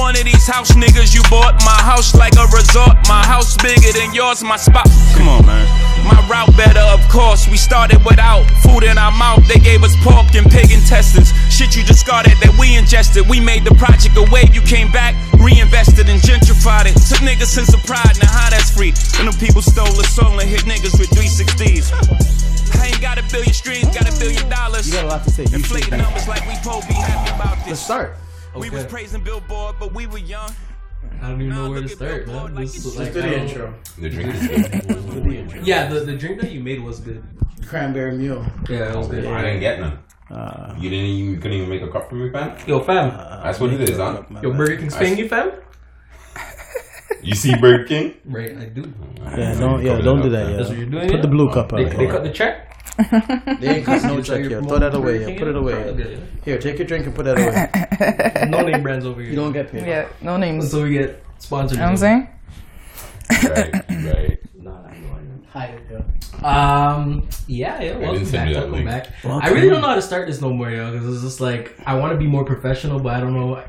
one of these house niggas you bought. My house like a resort. My house bigger than yours. My spot. Come on, man. My route better, of course. We started without food in our mouth. They gave us pork and pig intestines. Shit you discarded that we ingested. We made the project a wave. You came back, reinvested and gentrified it. Took niggas sense of pride. Now how that's free? And them people stole the soul and hit niggas with 360s. I ain't got a billion streams, got a billion dollars. You got a lot to say. You Inflating numbers like we po be happy about this. Let's start. We was Okay. praising Billboard, but we were young. I don't even Now know where to start, man. like This it's is like, Do I the don't- intro. The drink is good. Intro. Yeah, the, the drink that you made was good. Cranberry mule. Yeah, it was good. I didn't get none. Uh, You didn't even, you couldn't even make a cup for me, fam? Yo, fam. That's what it is, huh? Yo, Burger King Spain you, fam? You see Burger King? Right, I do. Yeah, don't yeah, don't do that. That's what Yeah. you're doing. Put yeah? the blue cup They, out. they cut the check. They ain't cut no check you're here. Throw that away. Burger Yeah. Put it away. Okay. Here, take your drink and put that away. No name brands over here. You don't get paid. Yeah, no names. So we get sponsored. You know what I'm saying? Right, right. Hi. Um, yeah, yeah, welcome back, welcome link. back. Welcome. I really don't know how to start this no more, yo, because it's just like I want to be more professional, but I don't know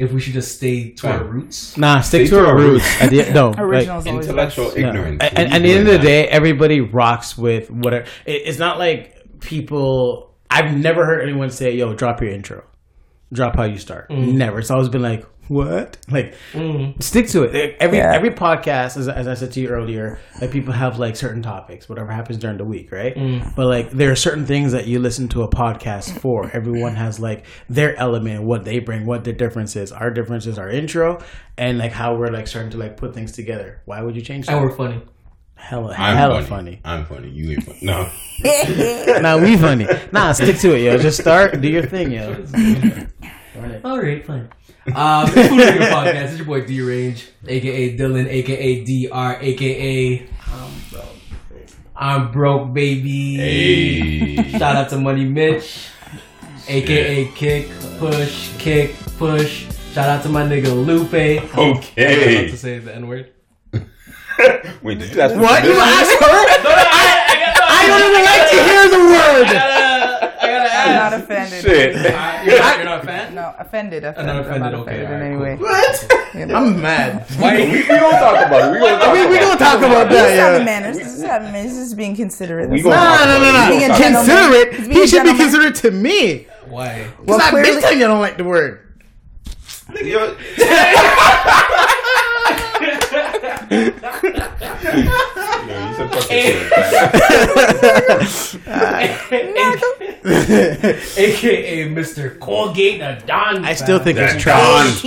if we should just stay to our roots. Nah, stick Stay to to our our roots. At the, no, like, Originals always Intellectual. Yeah. ignorance. And, and at the end of the day, everybody rocks with whatever. It, it's not like people. I've never heard anyone say, "Yo, drop your intro, drop how you start." Never. It's always been like, "What?" Like, mm-hmm. stick to it. Every Yeah. every podcast, as, as I said to you earlier, like people have like certain topics, whatever happens during the week, right? Mm. But like, there are certain things that you listen to a podcast for. Everyone has like their element, what they bring, what their difference is. Our difference is our intro and like how we're like starting to like put things together. Why would you change that? And we're funny. Hella, I'm hella funny. funny. I'm funny. You ain't funny. No. nah, we funny. Nah, stick to it, yo. Just start, do your thing, yo. All right, fine. Um, it's Food Radio Podcast. It's your boy D Range, aka Dylan, aka DR, aka I'm broke, I'm broke, baby. Hey. Shout out to Money Mitch, aka Kick, Push, Kick, Push. Shout out to my nigga Lupe. I was about Okay. to say the N word. Wait, did you ask What? for You asked her? I don't even like to hear the word. I gotta I'm not offended. Shit. You're not, you're not a fan? No, offended. Offended. not offended, I'm not okay, offended in alright, any way. What? You know. I'm mad. Why? We, we gonna talk about it. We gonna talk We, we about gonna talk about This is having manners. This is having manners. This is being considerate. We This gonna No, no, no, no. it. Being a gonna talk gentleman. Consider it. It's He should be considerate to me. Why? Because Well, I've been telling you I don't like the word. about Eh. AKA Mr. Colgate the Don. I still think it's Don trash.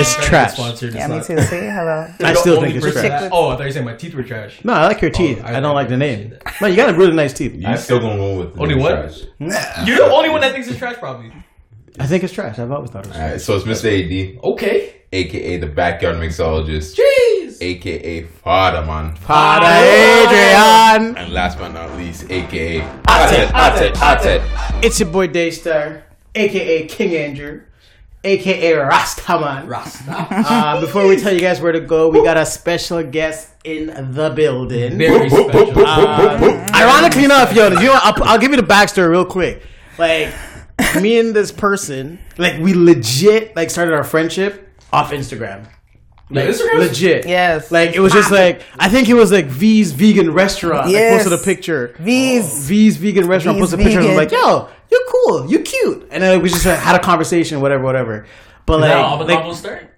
It's trash. Sponsored. Yeah, me too. Say hello. I still think it's trash. trash. Oh, I thought you were saying my teeth were trash. No, I like your oh, teeth. Oh, I I don't like the name. that. No, you got really nice teeth. You still gonna go with the Only new one? trash. You're the only one that thinks it's trash, probably. I think it's trash. I've always thought it was trash. Alright, so it's Mr. AD, Okay. aka the backyard mixologist, Jeez. Aka Father Man, Father Adrian. and last but not least, aka Atet, Atet, Atet. It's your boy Daystar, aka King Andrew, aka Rastaman. Rasta. Uh, before we tell you guys where to go, we got a special guest in the building. Very special. Uh, ironically enough, yo, you know. I'll, I'll give you the backstory real quick. Like, me and this person, like, we legit like started our friendship off Instagram. Like, Instagram? legit. Yes. Like it was just like I think it was like V's vegan restaurant. Yes. I posted a picture. V's. Oh. V's vegan restaurant V's posted a picture. and I was like, yo, you're cool, you're cute. And then we just like, had a conversation, whatever, whatever. But like, that all the like, combos start?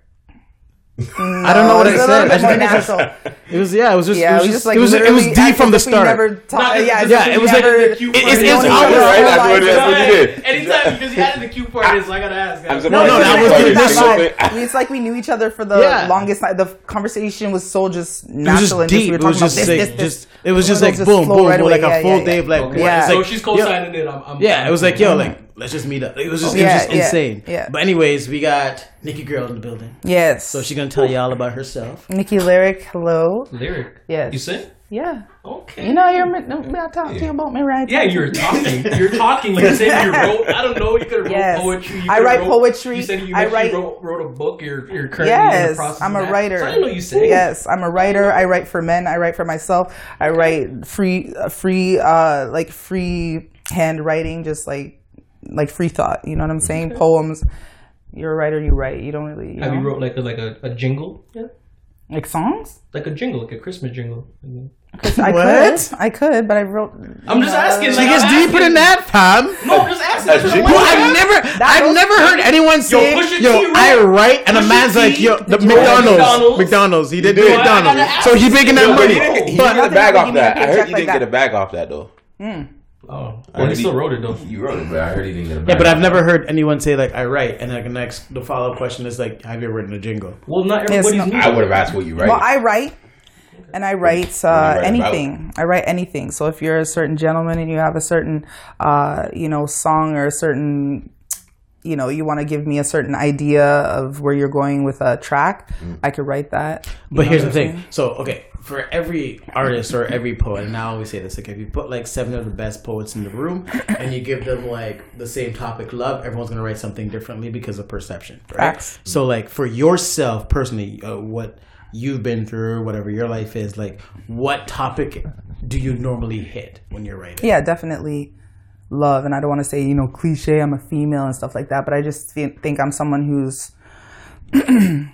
I don't know what it's I a said. I just think natural. it was yeah, it was just Yeah, it was we just, just like it was it was D from the as if we start. Never talk, Not yeah, just- yeah, it was like- never- the cute it- part. it's- You it's don't always- right, that's what it- it. that's what you did. Anytime because he added the cute part, is I gotta ask. I'm guys. surprised No, no, you that was call the initial- It's like we knew each other for the longest time. The conversation was so just natural and just deep. It was just like this, this, this. just it was just like boom, boom, right boom, away. like a full day of like Yeah. so she's co-signing it. I'm, I'm, Yeah, it was like, yo, like, let's just meet up. It was just, it was just yeah, insane. yeah. But anyways, we got Nikki Girl in the building. Yes. So she's gonna tell you all about herself. Nikki Lyriq, hello. Lyriq. Yes. You sing? Yeah. Okay. You know, you're not talking about me right Yeah, you're talking. You're talking. You said you wrote. I don't know. You could have Yes. wrote poetry. You I write wrote- poetry. You said you I write- wrote, wrote a book. You're you're currently in the Yes, process. I'm of a that. writer. So I know you sang. Yes, I'm a writer. I write for men. I write for myself. I write free, uh, free, uh, like free hand writing, just like, like free thought. You know what I'm saying? Poems, You're a writer. You write. You don't really. You Have you wrote like a like a, a jingle? Yeah. like songs? Like a jingle, like a Christmas jingle. I What? could. I could, but I wrote. I'm just uh, asking. She like, gets I'm deeper than that, fam. No, I'm just asking. That's that's well, I've never, I've never heard anyone say, Pusha "Yo, T wrote- I write," and a man's like, "Yo, the Did you write McDonald's, McDonald's? McDonald's, he did did. McDonald's, so he's making that But money." he didn't, get- he But didn't get a bag off give me a that. I heard paycheck he didn't get a bag off that though. Hmm. Oh, I well, he still wrote it though. You wrote it, but I heard he didn't get a yeah, but I've never heard anyone say like, "I write," and like the next, the follow up question is like, "Have you ever written a jingle?" Well, not Yes, everybody's no. I would have asked what you write. Well, I write, and I write uh, write about? anything. I write anything. So if you're a certain gentleman and you have a certain, uh, you know, song or a certain, you know, you want to give me a certain idea of where you're going with a track, I could write that. But know here's the thing. saying? So, okay, for every artist or every poet, and I always say this, like if you put like seven of the best poets in the room and you give them like the same topic, love, everyone's gonna write something differently because of perception. Right? Facts. So, like for yourself personally, uh, what you've been through, whatever your life is, like what topic do you normally hit when you're writing? Yeah, definitely love. And I don't want to say, you know, cliche, I'm a female and stuff like that, but I just think I'm someone who's,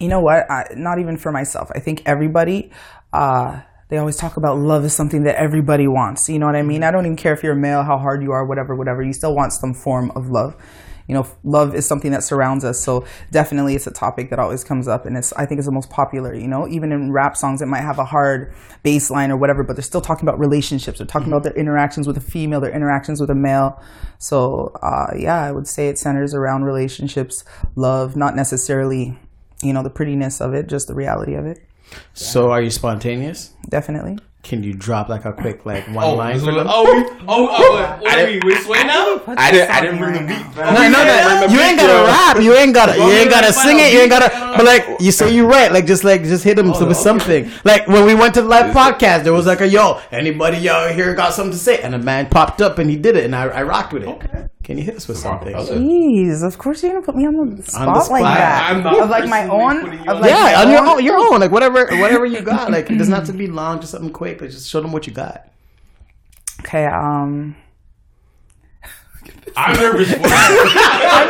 you know what? I, not even for myself. I think everybody, uh, they always talk about love is something that everybody wants. You know what I mean? I don't even care if you're a male, how hard you are, whatever, whatever. You still want some form of love. You know, love is something that surrounds us. So definitely, it's a topic that always comes up, and it's I think it's the most popular. You know, even in rap songs, it might have a hard bass line or whatever, but they're still talking about relationships. They're talking about their interactions with a female, their interactions with a male. So uh, yeah, I would say it centers around relationships, love, not necessarily, you know, the prettiness of it, just the reality of it. So, are you spontaneous? Definitely. Can you drop like a quick like one Oh, line so- for them? oh, we- oh, oh, what, what are we? We sway now? I didn't. I didn't bring the beat. No, no, no. You ain't gotta rap. You ain't gotta. You ain't gotta sing it. You ain't gotta. But like you say, you right. Like just like just hit them oh, with okay. something. Like when we went to the live podcast, there was like a yo. Anybody out here got something to say? And a man popped up and he did it, and I, I rocked with it. Can you hit us with something? Okay. Jeez, of course you're gonna put me on the spot, the spot. like that. I'm not of like my own, putting you of on like yeah, my on your own. own, your own. Like whatever, whatever you got. Like it doesn't have to be long. Just something quick. Like just show them what you got. Okay, um, I'm nervous for you. I'm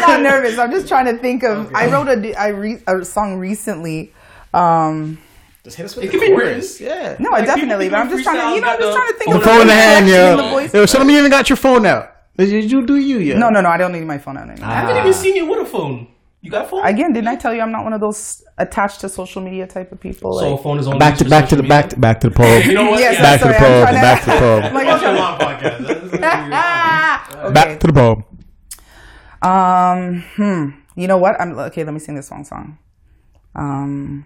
not nervous. I'm just trying to think of. I wrote a I re, a song recently. Um, Just hit us with It the be chorus. Yeah. no, Like, definitely, but I'm just trying to, you know, I'm just trying to think The of phone in the hand, yo. the voice. Yo, Some of you even got your phone out. Did you you do you? Yeah. No, no, no. I don't need my phone out anymore. I haven't even seen you with a phone. You got a phone? Again, didn't I tell you I'm not one of those attached to social media type of people? so a Like, phone is only Back to back to social the back to, back to the poem. You know what? Yes, Yeah. Back to the sorry, I'm to- Back to the poem. like, I'm trying to- okay. Back to the poem. Um, hmm. You know what? I'm okay. Let me sing this song. Song. Um,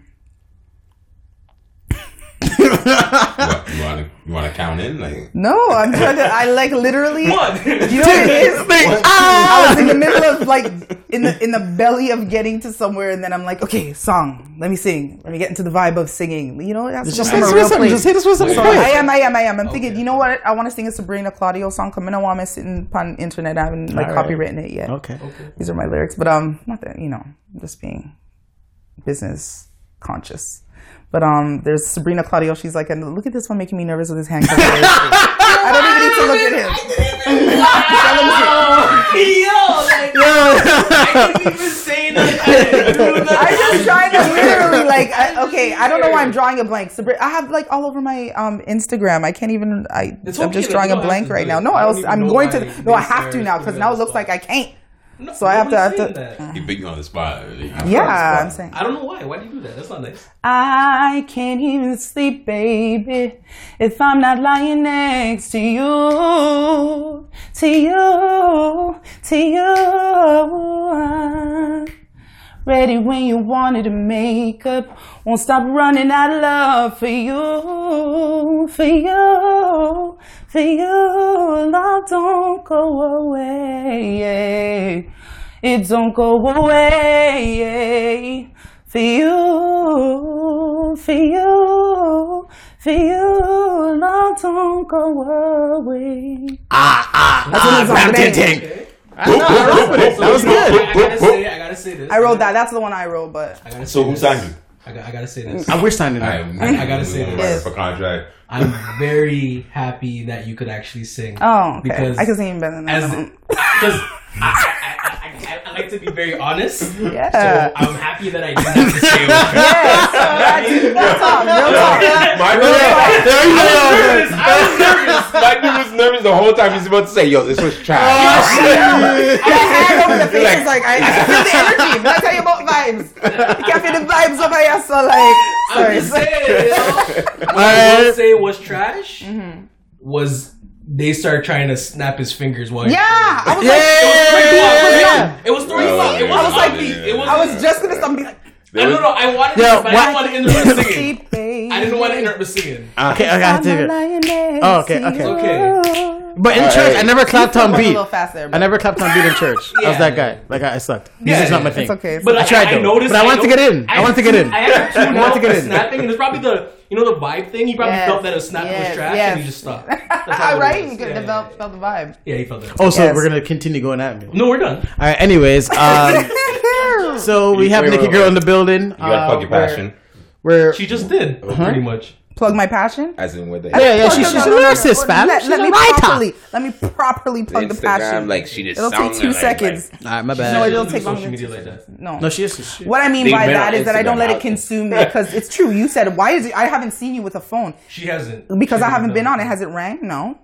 What, you want to you want to count in like? no, I'm trying to. I like literally. What? You know what it is? I was in the middle of like in the in the belly of getting to somewhere, and then I'm like, okay, song. Let me sing. Let me get into the vibe of singing. You know, that's has Just hit us with real something. place. Just hit us with something. I am, I am, I am. I'm thinking, you know what? I want to sing a Sabrina Claudio song. Come in, I want to sitting on internet. I haven't like All right. copywritten it yet. Okay. These are my lyrics, but um, not that you know, just being business conscious. But um, there's Sabrina Claudio. She's like, and look at this one making me nervous with his hand. I don't even need to look at him. Yo, like, I didn't even say nothing. I didn't do nothing. I'm just trying to literally like, I, okay, I don't know why I'm drawing a blank. Sabrina, I have like all over my um Instagram. I can't even. I okay, just drawing a blank right now. No, I was. I'm going to. No, I have to now because now it looks like I can't. No, So I have to- I have to- saying that. He put you on the spot. Yeah, I'm saying. I don't know why. Why do you do that? That's not nice. I can't even sleep, baby, if I'm not lying next to you, to you, to you. Ready when you wanted to make up. Won't stop running out of love for you, for you, for you. Love don't go away. It don't go away for you, for you, for you. Love don't go away. Ah ah. That's what it's ah, like. ting, ting. That was good. I, I gotta say, I gotta say this. I wrote that. That's the one I wrote, but I gotta say So who this. signed you? I, got, I gotta say this. I wish signing All that. right, I gotta say this. For contract. I'm very happy that you could actually sing. oh, okay. Because I can sing better than as that. because I, I, I, I like to be very honest. Yeah. So I'm happy that I didn't have to say it was trash. yes. That's real talk. Real talk. My dude, my dude was nervous the whole time. He's about to say, "Yo, this was trash." I hand over the face. Like, I, I can feel the energy. Let I tell you about vibes. You can't feel the vibes over here. So like, I'm sorry. just saying, you know? What I will say was trash Mm-hmm. was they start trying to snap his fingers while Yeah, I was Yeah, like, yeah, It was throwing yeah, you off. It was throwing you off. It I wasn't like, It was. I was just gonna stop and be like, I don't know. I wanted, to, but I what- didn't want to interrupt the singing. "Keep baby." I didn't want to interrupt the singing. Okay, okay, I have to. Oh, okay, okay. Okay. But in All church, right. I never clapped on A beat. little fast there, I never clapped on beat in church. I was that guy. Like I, I sucked. Yeah, Music's not my thing. it's okay. It's But I tried though. noticed, But I wanted to get in. I wanted to get in. I had to I wanted to get in. snapping, and there's probably the you know the vibe thing. He probably Yes, felt that a snap yes, was trash, yes. and he just stopped. That's all it right. is. You could Yeah, develop felt the vibe. Yeah, he felt that. Oh, so Yes. we're gonna continue going at me. No, we're done. All right. Anyways, um, so we have Wait, Nikki Girl in the building. You gotta plug your passion, We're, She just did oh, pretty much. Plug my passion. as in with the yeah, yeah. Plug She, she's a no, lyricist, fam. Let, let me writer. properly. Let me properly plug the passion. Like she just It'll take two like- seconds. All right, my bad. No, it'll take longer media two like that. No. No, she is. She, What I mean They've by been that on is that I don't let it consume me because it's true. You said why is it? I haven't seen you with a phone She hasn't because She I haven't been on it. Has it rang? No.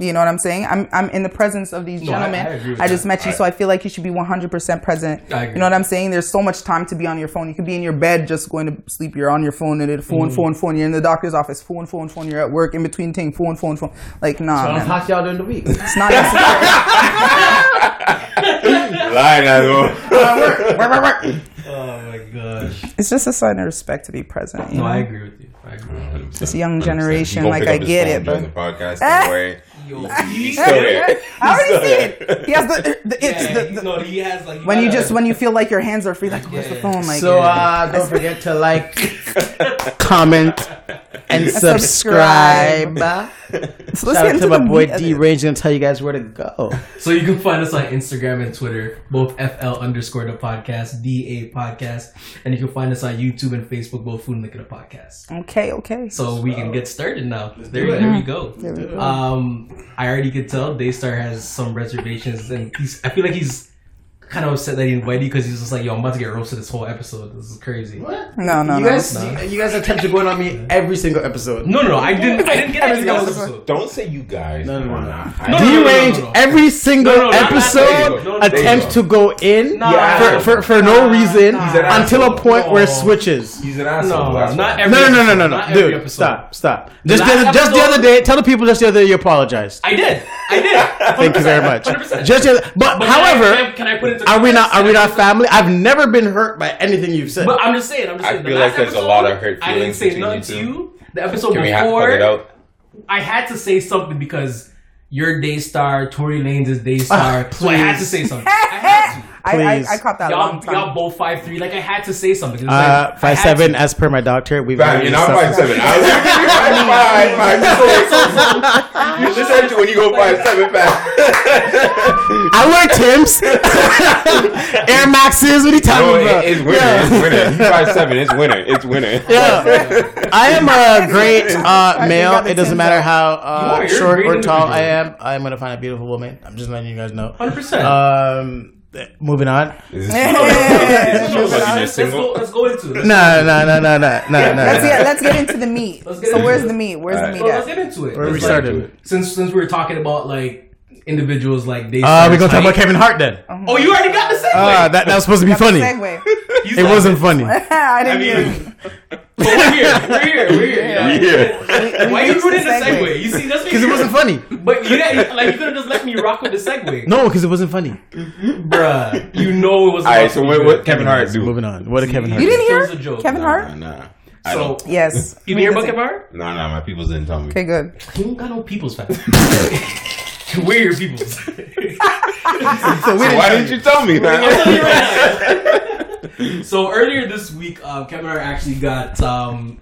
You know what I'm saying? I'm I'm in the presence of these No, I- gentlemen. I agree with I just that. met you, so I feel like you should be 100% present. I agree. You know what I'm saying? There's so much time to be on your phone. You could be in your bed just going to sleep. You're on your phone and it phone, Mm. phone, phone. You're in the doctor's office, phone, phone, phone. You're at work in between thing, phone, phone, phone. Like nah, So I don't talk to y'all during the week. it's not necessary. Lying as well. Oh my gosh. it's just a sign of respect to be present. You No, know? I agree with you. I agree. With you. This young generation, like I get it, but the podcast. Don't worry. Yo, He's still there. I already He's see it. He has the, the it's yeah, the, the no, he has like when you gotta- just when you feel like your hands are free, like where's the phone? Like So uh, don't forget to like, comment, and subscribe. So let's Shout get out into to my boy meat of D it. Range gonna tell you guys where to go. So you can find us on Instagram and Twitter, both FL underscore the podcast, DA podcast, and you can find us on YouTube and Facebook, both Food and Liquor the podcast. Okay, okay. So we can get started now. There, we go. there we go. Um, I already could tell Daystar has some reservations, and he's. I feel like he's kind of upset that he invited you because he's just like, "Yo, I'm about to get roasted this whole episode. This is crazy." What? No, no, you no. guys, you, you guys attempt to go in on me every single episode. No, no, no. I didn't. I didn't get Every anything single episode. Don't say you guys. No, no, no. now. No, I- no, D no, Range no, no. every single No, no, not- not- episode there you go. No, no, there attempts to go in Nah. for, for, for no reason Nah. He's an until a point where it switches. He's an asshole. No, not every. No, no, no, no, no, no, dude, stop, stop. Just the, other, just the other day, tell the people just the other day you apologized. I did. I did. Thank you very much. 100%. Just the other, but, But however, can I, can I put it into are we not are we not family? I've never been hurt by anything you've said. But I'm just saying. I'm just I saying. the feel like there's a lot of hurt feelings. I didn't feelings say between nothing you to you. The episode Can we ha- before, it out? I had to say something because you're Daystar, Tory Lanez is Daystar, Ah, so I had to say something. I. I, I, I caught that a Y'all, long time. y'all both five three. Like I had to say something. Uh, like, five seven, to. as per my doctor, we've Fam, already you're not five suffered- seven. I was like, five five five. You just said you when you go five seven fast. I wear Tim's, Air Maxes. What are you No, talking about? it- it's winter. It's winter. You five seven. It's winter. It's winter. Yeah. I am a great uh, male. It doesn't matter out. how uh, are, you're a short or tall I am. I'm gonna find a beautiful woman. I'm just letting you guys know. 100%. Um, moving on. Is this Yeah. is Let's, fucking your let's go. Let's go into it. No, no, no, no, no, no, no. let's get let's get into the meat. Let's get So into where's it. the meat? Where's the Alright. meat So let's get into it. Where we It's started? Since since we were talking about like individuals like they. Uh, we gonna talk about Kevin Hart then. Oh, you already got the segue. Uh, that that was supposed to be funny. Segue. It wasn't funny. I didn't I mean, but we're here. We're here. We're here. Yeah. Why you reached ruining the the segue. segue? You see, that's Because it wasn't funny. But you didn't, like you could have just let me rock with the segue, No, because it wasn't funny. bruh. You know it was. All right. So what, what Kevin Hart do? Moving on. What did Kevin Hart? You didn't hear It was a joke. Kevin Nah, Hart? nah. I So don't. Yes. you didn't hear about Kevin Hart? Nah, nah. My peoples didn't tell me. Okay, good. You don't got no people's fan. We're your peoples. So why didn't you tell me, man? so earlier this week, um, Kevin Hart actually got. Um,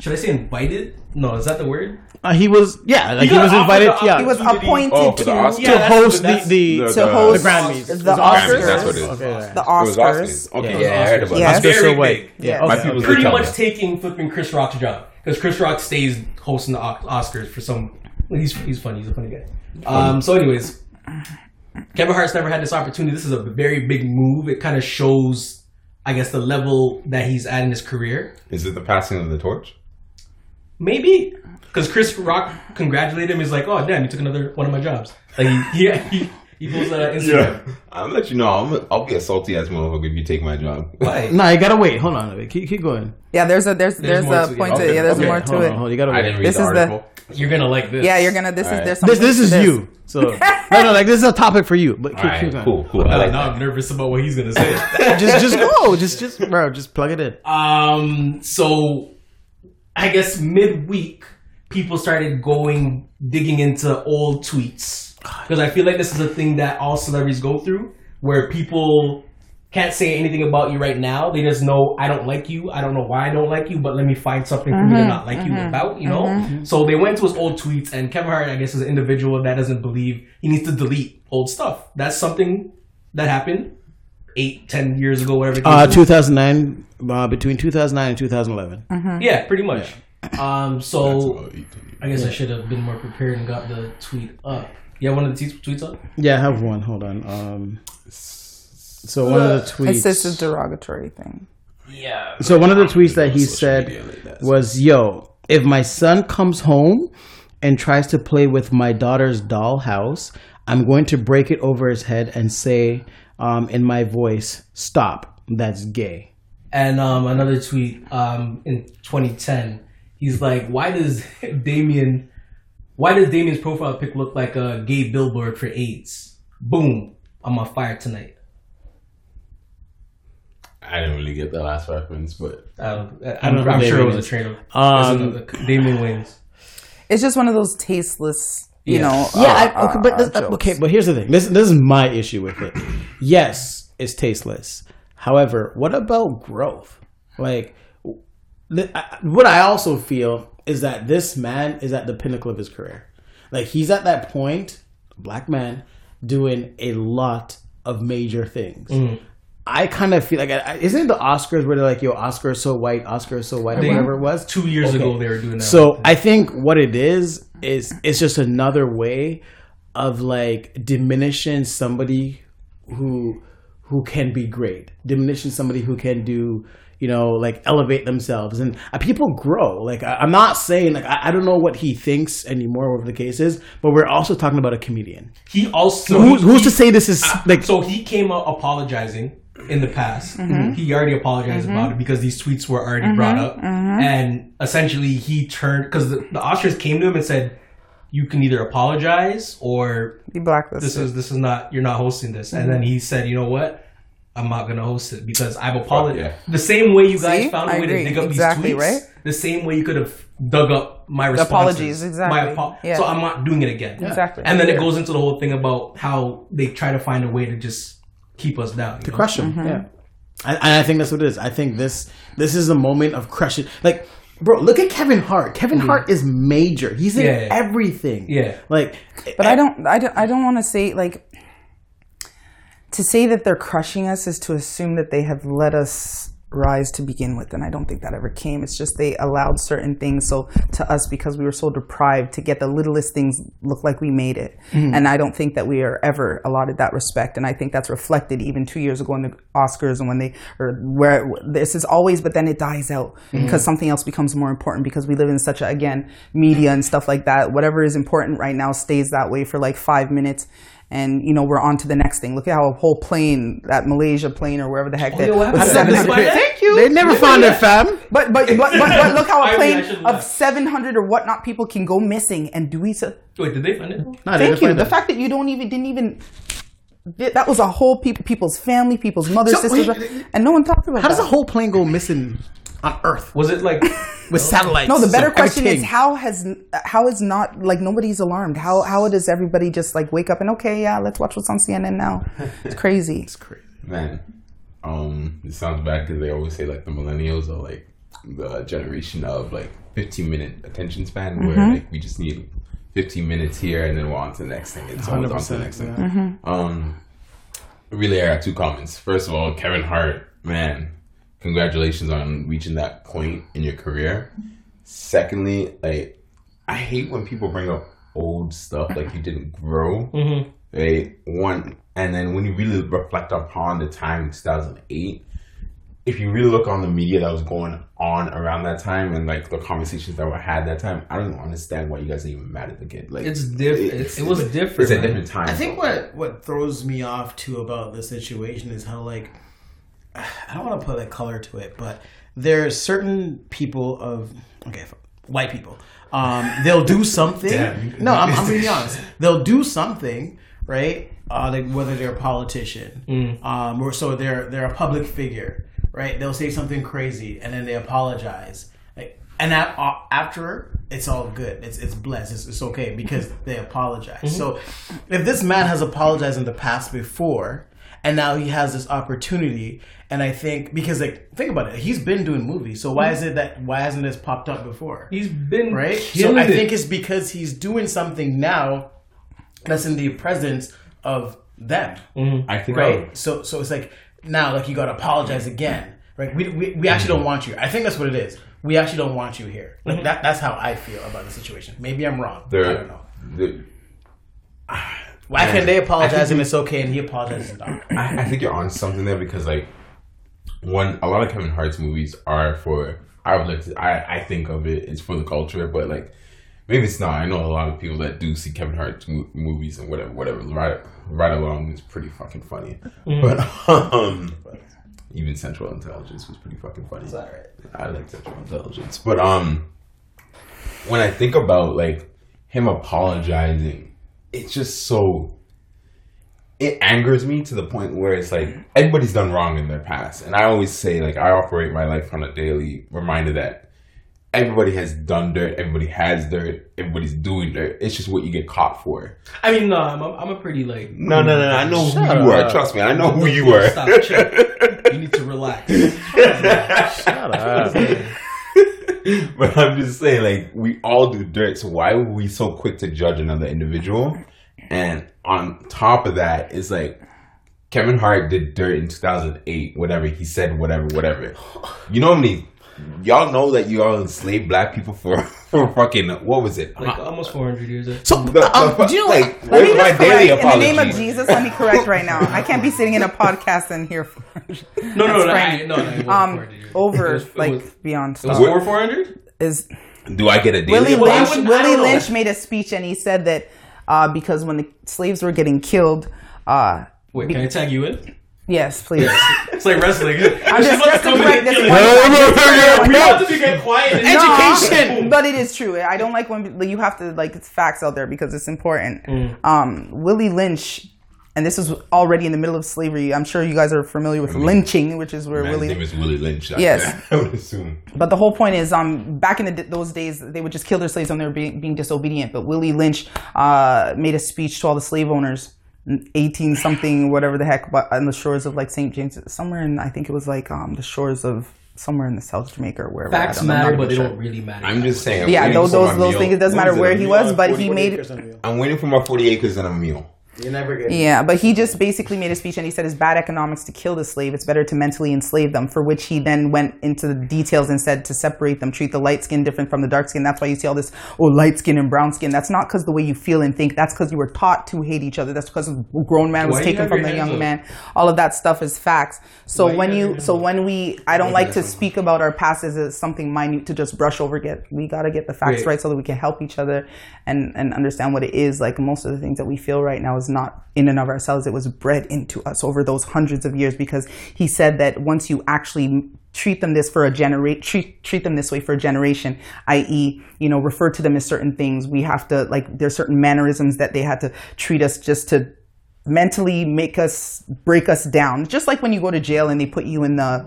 should I say invited? No, is that the word? Uh, he was, yeah, like he, got was invited, the yeah, He was appointed Oh, to Oscars? to Yeah, host the that's- the, the- to host the Grammys. the It was Grammys, Oscars. that's what it is. Okay, yeah. The It was Oscars. Oscars. Okay, Yeah. yeah, I heard about Yes. Oscars Very big. Yeah, Yeah. Okay. Pretty much me. taking flipping Chris Rock's job because Chris Rock stays hosting the Oscars for some. He's he's funny. He's a funny guy. Um. So, anyways, Kevin Hart's never had this opportunity. This is a very big move. It kind of shows, I guess, the level that he's at in his career. Is it the passing of the torch? Maybe because Chris Rock congratulated him. He's like, "Oh damn, you took another one of my jobs." Like, he, yeah, he, he goes uh, Instagram. I'll let you know. I'm, I'll be a salty ass motherfucker if you take my job. Why? Nah, you gotta wait. Hold on. Keep, keep going. Yeah, there's a there's there's, more a to it. point to Okay, it. Yeah, there's okay. more to Hold it. on. Hold on. You gotta I wait. didn't read This the is the- article. You're gonna like this. Yeah, you're gonna. This is Alright. there's This something this to is you. So no, no, like this is a topic for you. But keep, All right, keep going. cool, cool. I Uh, like now that. I'm nervous about what he's gonna say. just just go. Just just bro. Just plug it in. Um, so I guess midweek, people started going digging into old tweets because I feel like this is a thing that all celebrities go through, where people can't say anything about you right now. They just know I don't like you. I don't know why I don't like you, but let me find something for me to not like you about. You know. So they went to his old tweets, and Kevin Hart, I guess, is an individual that doesn't believe he needs to delete old stuff. That's something that happened eight, ten years ago, whatever. the Uh, 2009, uh, between 2009 and 2011. Yeah, pretty much. Um, so I guess I should have been more prepared and got the tweet up. Yeah, one of the tweets, tweets up. Yeah, I have one. Hold on. Um, so one of the tweets. It's just a derogatory thing. Yeah. So one of the tweets that he said like that. was, "Yo, if my son comes home and tries to play with my daughter's dollhouse, I'm going to break it over his head and say, um, in my voice, stop. That's gay." And um, another tweet um, in 2010, he's like, "Why does Damien, why does Damien's profile pic look like a gay billboard for AIDS? Boom, I'm on fire tonight." I didn't really get the last reference, but Um, don't I'm, know I'm who sure it was a is. trainer. Um, Damien Wayans. It's just one of those tasteless, you Yeah. know. Yeah, uh, I, okay, but uh, this, uh, okay, but here's the thing. This this is my issue with it. Yes, it's tasteless. However, what about growth? Like, th- I- what I also feel is that this man is at the pinnacle of his career. Like he's at that point, black man, doing a lot of major things. Mm. I kind of feel like, I- isn't it the Oscars where they're like, "Yo, Oscar is so white, Oscar is so white," or whatever it was? Two years Okay. ago, they were doing that. So I think what it is is it's just another way of like diminishing somebody who who can be great, diminishing somebody who can do you know like elevate themselves and uh, people grow. Like I, I'm not saying like I, I don't know what he thinks anymore, whatever the case is, but we're also talking about a comedian. he also Who's, who's he- to say this is uh, like so he came out apologizing in the past. Mm-hmm. Mm-hmm. He already apologized mm-hmm. about it because these tweets were already brought up, and essentially he turned because the, the Oscars came to him and said, "You can either apologize or Be blacklisted. this is this is not you're not hosting this." And then he said, "You know what." I'm not gonna host it because I've apologized. yeah. The same way you guys See? found a way to dig up Exactly, these tweets, right? the same way you could have dug up my responses. apologies, exactly. My apo- Yeah. So I'm not doing it again. Exactly. And then it goes into the whole thing about how they try to find a way to just keep us down. you know? crush him. Mm-hmm. Yeah, and, and I think that's what it is. I think this this is a moment of crushing. Like, bro, look at Kevin Hart. Kevin mm-hmm. Hart is major. He's in Yeah, yeah. everything. Yeah. like, But I eh, don't, I don't, I don't want to say like to say that they're crushing us is to assume that they have let us rise to begin with, and I don't think that ever came. It's just they allowed certain things so to us because we were so deprived to get the littlest things look like we made it, mm-hmm. and I don't think that we are ever allotted that respect, and I think that's reflected even two years ago in the Oscars and when they or where this is always, but then it dies out mm-hmm. because something else becomes more important because we live in such a again media and stuff like that. Whatever is important right now stays that way for like five minutes. And you know we're on to the next thing. Look at how a whole plane, that Malaysia plane or wherever the heck that oh, yeah, what with happened? Did 700? Thank you. they never found their fam. But but but, but, but look how a plane of seven hundred or whatnot people can go missing and do we? So, Wait, did they find it? Nah, they thank you. The them. fact that you don't even didn't even that was a whole people people's family, people's mothers, So, sisters, wait, and no one talked about How does a whole plane go missing on Earth Was it like with satellites? no, the better and question is how has how is not like nobody's alarmed? How how does everybody just like wake up and okay, yeah, let's watch what's on CNN now? It's crazy. It's crazy. man, um, it sounds bad because they always say like the millennials are like the generation of like 15 minute attention span where like we just need 15 minutes here and then we're on to the next thing and so on to the 100%, next thing. Um, really, I got two comments. First of all, Kevin Hart, man, congratulations on reaching that point in your career. Secondly, like I hate when people bring up old stuff like you didn't grow. Mm-hmm. right? One, and then when you really reflect upon the time in 2008, if you really look on the media that was going on around that time and like the conversations that were had that time, I don't understand why you guys are even mad at the kid. Like It's different. it's- It was different, It's a different time. I think bro. what what throws me off too about the situation is how like I don't want to put a color to it, but there are certain people of okay, white people. Um, they'll do something. Damn. no, I'm, I'm being honest. They'll do something, right? Uh, like whether they're a politician, um, or so they're they're a public figure, right? They'll say something crazy and then they apologize. Like, and that, uh, after it's all good. It's it's blessed. It's, it's okay because they apologize. So if this man has apologized in the past before, and now he has this opportunity, and I think because like think about it, he's been doing movies. So why is it that why hasn't this popped up before? He's been right? So killing I it. think it's because he's doing something now that's in the presence of them, mm-hmm. I think right? I, So so it's like now like you got to apologize again, right? We, we, we actually don't want you. I think that's what it is. We actually don't want you here. Like mm-hmm. that that's how I feel about the situation. Maybe I'm wrong. I don't know. there, Why can't they apologize and it's okay and he apologizes not? I, I think you're on something there because like one a lot of Kevin Hart's movies are for I would like to I, I think of it as for the culture, but like maybe it's not. I know a lot of people that do see Kevin Hart's mo- movies and whatever whatever right right along is pretty fucking funny, but um even Central Intelligence was pretty fucking funny. alright. I like Central Intelligence, but um when I think about like him apologizing, it's just so it angers me to the point where it's like everybody's done wrong in their past. And I always say, like, I operate my life on a daily reminder that everybody has done dirt, everybody has dirt, everybody's doing dirt. It's just what you get caught for. I mean, no, I'm, I'm a pretty like. No, no, no, no. I know Shut who you are. Trust me, I know who you are. Stop, chill. You need to relax. Shut up. but I'm just saying, like, we all do dirt, so why were we so quick to judge another individual? And on top of that, it's like Kevin Hart did dirt in 2008, whatever. He said whatever, whatever. You know how many? Y'all know that you all enslaved black people for, for fucking, what was it? Like almost 400 years. ago. So The- the- um, do you know like, Let where's me my just daily correct. In the name of? Jesus, let me correct right now. I can't be sitting in a podcast and hear No, no, no, Frank. I, no, no, um over It was- it like was- beyond It was stuff. over 400? Is Do I get a daily Willie Well, Lynch? wouldn't- Willie know. Lynch made a speech and he said that uh, because when the slaves were getting killed, uh, Wait, can I tag you in? Yes, please. It's like wrestling. I'm just, just to correct this. We one time. have to get quiet. and- Education! No, but it is true. I don't like when you have to like it's facts out there because it's important. Mm. Um, Willie Lynch, and this was already in the middle of slavery. I'm sure you guys are familiar with lynching, which is where Man's Willie name is Willie Lynch. Yes. I would assume. But the whole point is, um, back in the, those days, they would just kill their slaves when they were being, being disobedient. But Willie Lynch uh, made a speech to all the slave owners, eighteen something, whatever the heck, but on the shores of like St. James, somewhere in I think it was like um, the shores of somewhere in the South Jamaica or wherever. I Facts don't know, I'm matter, not but they even don't really matter. I'm just saying. I'm Yeah, those those, those meal. things. It doesn't What matter where it? he was, but he made. I'm waiting for my 40 acres and a meal. You never get Yeah, but he just basically made a speech and he said it's bad economics to kill the slave. It's better to mentally enslave them. For which he then went into the details and said to separate them, treat the light skin different from the dark skin. That's why you see all this, oh, light skin and brown skin. That's not because the way you feel and think. That's because you were taught to hate each other. That's because a grown man was Why do you taken from the young up? man. All of that stuff is facts. So Why when your you, so when we, I don't like to speak about our past as something minute to just brush over. Get we got to get the facts Wait. right so that we can help each other and and understand what it is. Like most of the things that we feel right now is not in and of ourselves. It was bred into us over those hundreds of years because he said that once you actually treat them this for a generate treat treat them this way for a generation i.e you know refer to them as certain things we have to like there's certain mannerisms that they had to treat us just to mentally make us break us down just like when you go to jail and they put you in the